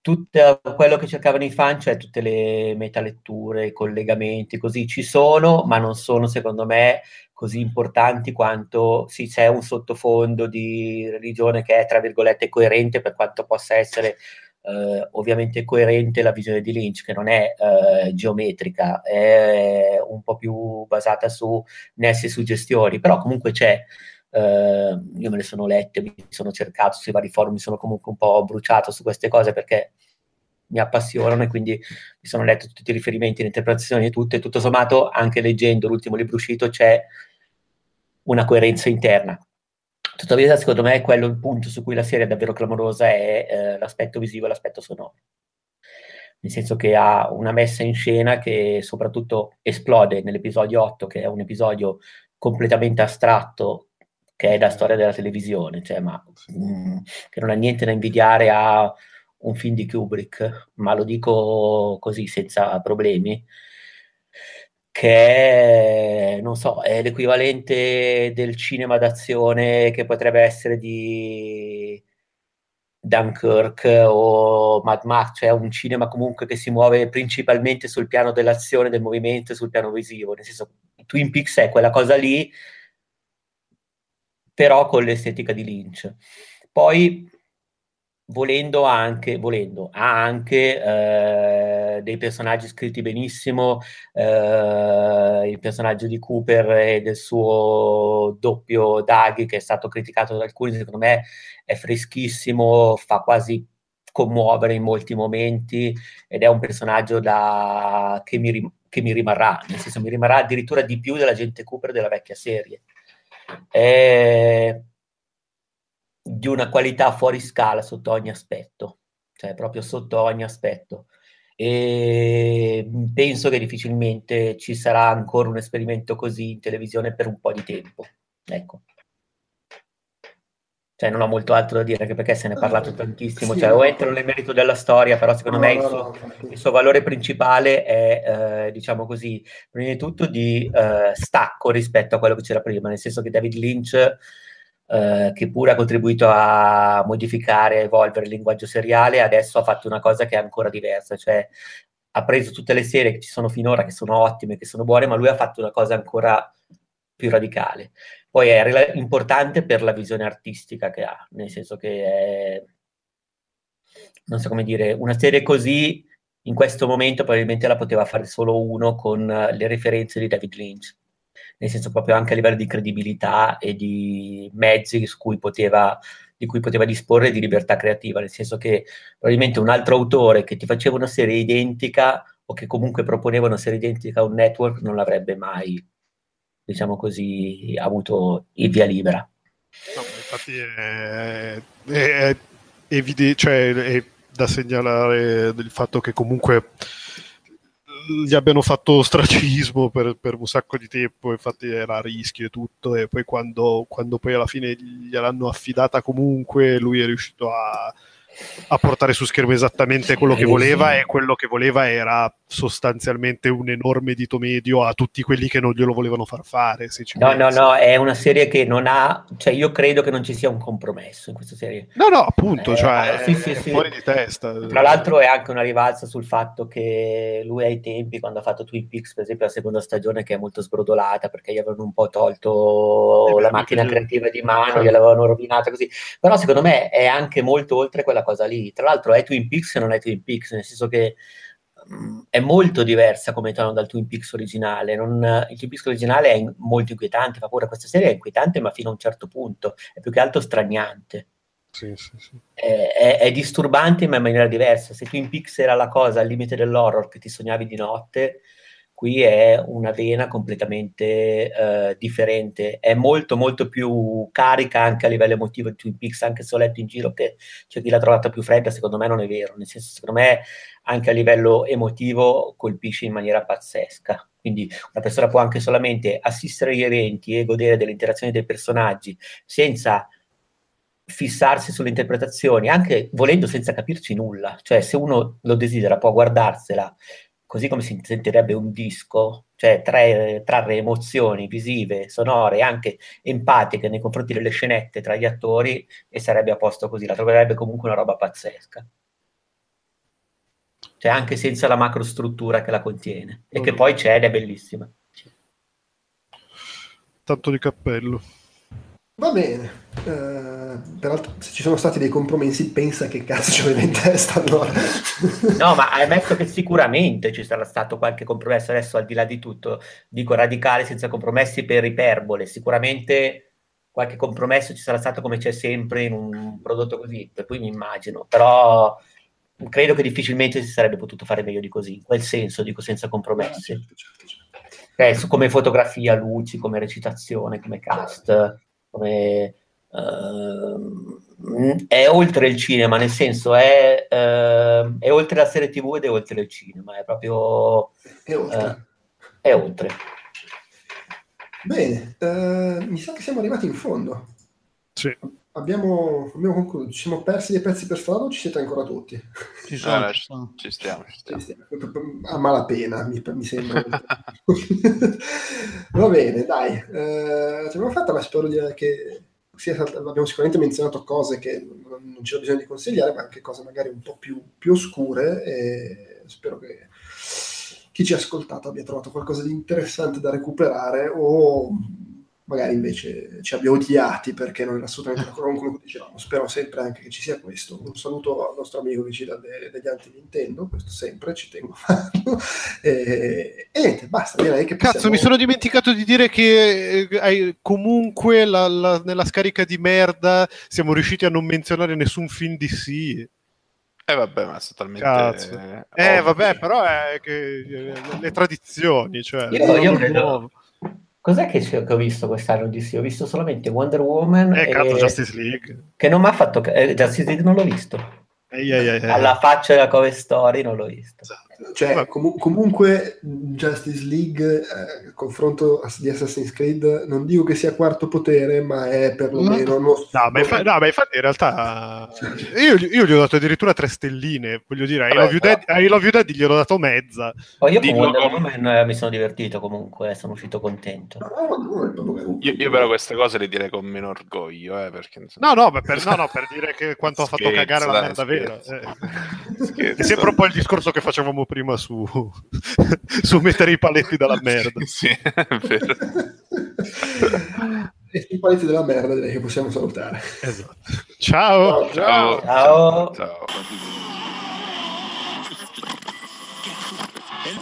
Tutto quello che cercavano i fan, cioè tutte le metaletture, i collegamenti, così ci sono, ma non sono secondo me così importanti quanto sì, c'è un sottofondo di religione che è tra virgolette coerente per quanto possa essere eh, ovviamente coerente la visione di Lynch, che non è eh, geometrica, è un po' più basata su nessi suggestioni, però comunque c'è eh, io me le sono lette, mi sono cercato sui vari forum, mi sono comunque un po' bruciato su queste cose perché mi appassionano e quindi mi sono letto tutti i riferimenti, le interpretazioni e tutto, e tutto sommato anche leggendo l'ultimo libro uscito c'è una coerenza interna. Tuttavia, secondo me, quello il punto su cui la serie è davvero clamorosa è eh, l'aspetto visivo e l'aspetto sonoro. Nel senso che ha una messa in scena che soprattutto esplode nell'episodio 8, che è un episodio completamente astratto, che è la storia della televisione, cioè, ma, mh, mm, che non ha niente da invidiare a un film di Kubrick, ma lo dico così senza problemi, che è, non so, è l'equivalente del cinema d'azione che potrebbe essere di Dunkirk o Mad Max, cioè un cinema comunque che si muove principalmente sul piano dell'azione, del movimento e sul piano visivo, nel senso Twin Peaks è quella cosa lì però con l'estetica di Lynch. Poi, volendo anche, volendo, ha anche eh, dei personaggi scritti benissimo, eh, il personaggio di Cooper e del suo doppio Daggy, che è stato criticato da alcuni, secondo me è freschissimo, fa quasi commuovere in molti momenti ed è un personaggio da, che, mi, che mi rimarrà, nel senso mi rimarrà addirittura di più della gente Cooper della vecchia serie è di una qualità fuori scala sotto ogni aspetto, cioè proprio sotto ogni aspetto. E penso che difficilmente ci sarà ancora un esperimento così in televisione per un po' di tempo. Ecco. Cioè, non ho molto altro da dire, anche perché se ne è parlato eh, tantissimo. Sì, cioè, o entro nel merito della storia, però secondo no, me il suo, il suo, valore principale è, eh, diciamo così, prima di tutto di eh, stacco rispetto a quello che c'era prima, nel senso che David Lynch, eh, che pure ha contribuito a modificare, evolvere il linguaggio seriale, adesso ha fatto una cosa che è ancora diversa, cioè ha preso tutte le serie che ci sono finora, che sono ottime, che sono buone, ma lui ha fatto una cosa ancora più radicale. Poi è importante per la visione artistica che ha, nel senso che è, non so come dire, una serie così in questo momento probabilmente la poteva fare solo uno con le referenze di David Lynch, nel senso proprio anche a livello di credibilità e di mezzi cui poteva, di cui poteva disporre di libertà creativa, nel senso che probabilmente un altro autore che ti faceva una serie identica o che comunque proponeva una serie identica a un network non l'avrebbe mai diciamo così, ha avuto il via libera. No, infatti è, è, è, evidente, cioè è da segnalare il fatto che comunque gli abbiano fatto ostracismo per, per, un sacco di tempo, infatti era a rischio e tutto, e poi quando, quando poi alla fine gliel'hanno affidata comunque, lui è riuscito a, a portare su schermo esattamente quello che voleva e quello che voleva era sostanzialmente un enorme dito medio a tutti quelli che non glielo volevano far fare. no, no, no, è una serie che non ha, cioè io credo che non ci sia un compromesso in questa serie. No, no, appunto, eh, cioè, sì, sì, è sì. fuori di testa. Tra l'altro è anche una rivalsa sul fatto che lui ai tempi, quando ha fatto Twin Peaks, per esempio la seconda stagione, che è molto sbrodolata perché gli avevano un po' tolto eh, la macchina creativa di mano, gliel'avevano rovinata così, però secondo me è anche molto oltre quella cosa lì. Tra l'altro è Twin Peaks e non è Twin Peaks, nel senso che mh, è molto diversa come tono dal Twin Peaks originale. Non, il Twin Peaks originale è in, molto inquietante, fa paura. Questa serie è inquietante, ma fino a un certo punto, è più che altro straniante. Sì, sì, sì. È, è, è, disturbante ma in maniera diversa. Se tu in Pix era la cosa al limite dell'horror che ti sognavi di notte, qui è una vena completamente uh, differente. È molto, molto più carica anche a livello emotivo di Twin Peaks, anche se ho letto in giro che c'è chi l'ha trovata più fredda, secondo me non è vero. Nel senso, secondo me anche a livello emotivo colpisce in maniera pazzesca. Quindi una persona può anche solamente assistere agli eventi e godere delle interazioni dei personaggi senza fissarsi sulle interpretazioni, anche volendo senza capirci nulla. Cioè, se uno lo desidera, può guardarsela così come si sentirebbe un disco, cioè tre, trarre emozioni visive, sonore, anche empatiche nei confronti delle scenette tra gli attori e sarebbe a posto così, la troverebbe comunque una roba pazzesca. Cioè anche senza la macrostruttura che la contiene e che mm. poi c'è ed è bellissima. Tanto di cappello. Va bene, uh, peraltro se ci sono stati dei compromessi pensa che cazzo ci aveva in testa allora. no, ma ammetto che sicuramente ci sarà stato qualche compromesso, adesso al di là di tutto, dico radicale senza compromessi per iperbole, sicuramente qualche compromesso ci sarà stato come c'è sempre in un prodotto così, per cui mi immagino, però credo che difficilmente si sarebbe potuto fare meglio di così, in quel senso dico senza compromessi. Ah, certo, certo, certo. Eh, come fotografia, luci, come recitazione, come cast come uh, è oltre il cinema, nel senso è, uh, è, oltre la serie tv ed è oltre il cinema, è proprio... È oltre. Uh, è oltre. Bene, eh, mi sa che siamo arrivati in fondo. Sì. Abbiamo, abbiamo, concluso, ci siamo persi dei pezzi per strada o ci siete ancora tutti? Ci, sono, ci, sono. ci stiamo, ci stiamo. Ci stiamo. A malapena, mi, mi sembra. Va bene, dai. Eh, ce l'abbiamo fatta, ma spero di, che sia abbiamo sicuramente menzionato cose che non c'è bisogno di consigliare, ma anche cose magari un po' più, più oscure e spero che chi ci ha ascoltato abbia trovato qualcosa di interessante da recuperare o magari invece ci abbia odiati perché non era assolutamente d'accordo quello che dicevamo. Spero sempre anche che ci sia questo. Un saluto al nostro amico che ci dà de- degli anti Nintendo, questo sempre ci tengo a farlo. E, e niente, basta, direi che possiamo... Cazzo, mi sono dimenticato di dire che eh, comunque la, la, nella scarica di merda siamo riusciti a non menzionare nessun film DC. Eh vabbè, ma sono talmente... Cazzo. Eh, eh vabbè, però è che le, le tradizioni, cioè... Io, io credo... Cos'è che, che, ho visto quest'anno di sì? Ho visto solamente Wonder Woman eh, e cazzo, Justice League. Che non mi ha fatto... Eh, Justice League non l'ho visto. Ehi, ehi, ehi, Alla faccia della cover story non l'ho visto. Esatto. Cioè, com- comunque Justice League, eh, confronto di Assassin's Creed, non dico che sia quarto potere, ma è perlomeno... No, no, ma, infa- no, ma infatti in realtà io, io, gli ho dato addirittura tre stelline, voglio dire, ai Love, Dead, I Love You Dead gli ho dato mezza. Poi io con Wonder Woman eh, mi sono divertito comunque, sono uscito contento. Io, io, però queste cose le direi con meno orgoglio, eh, perché... No, no, per, no, no, per dire che quanto ha fatto cagare la merda vera. Eh. È sempre un po' il discorso che facevamo prima su, su mettere i paletti della merda. sì, è vero. e i paletti della merda direi che possiamo salutare. Esatto. Ciao. Ciao. Ciao. Ciao. Ciao.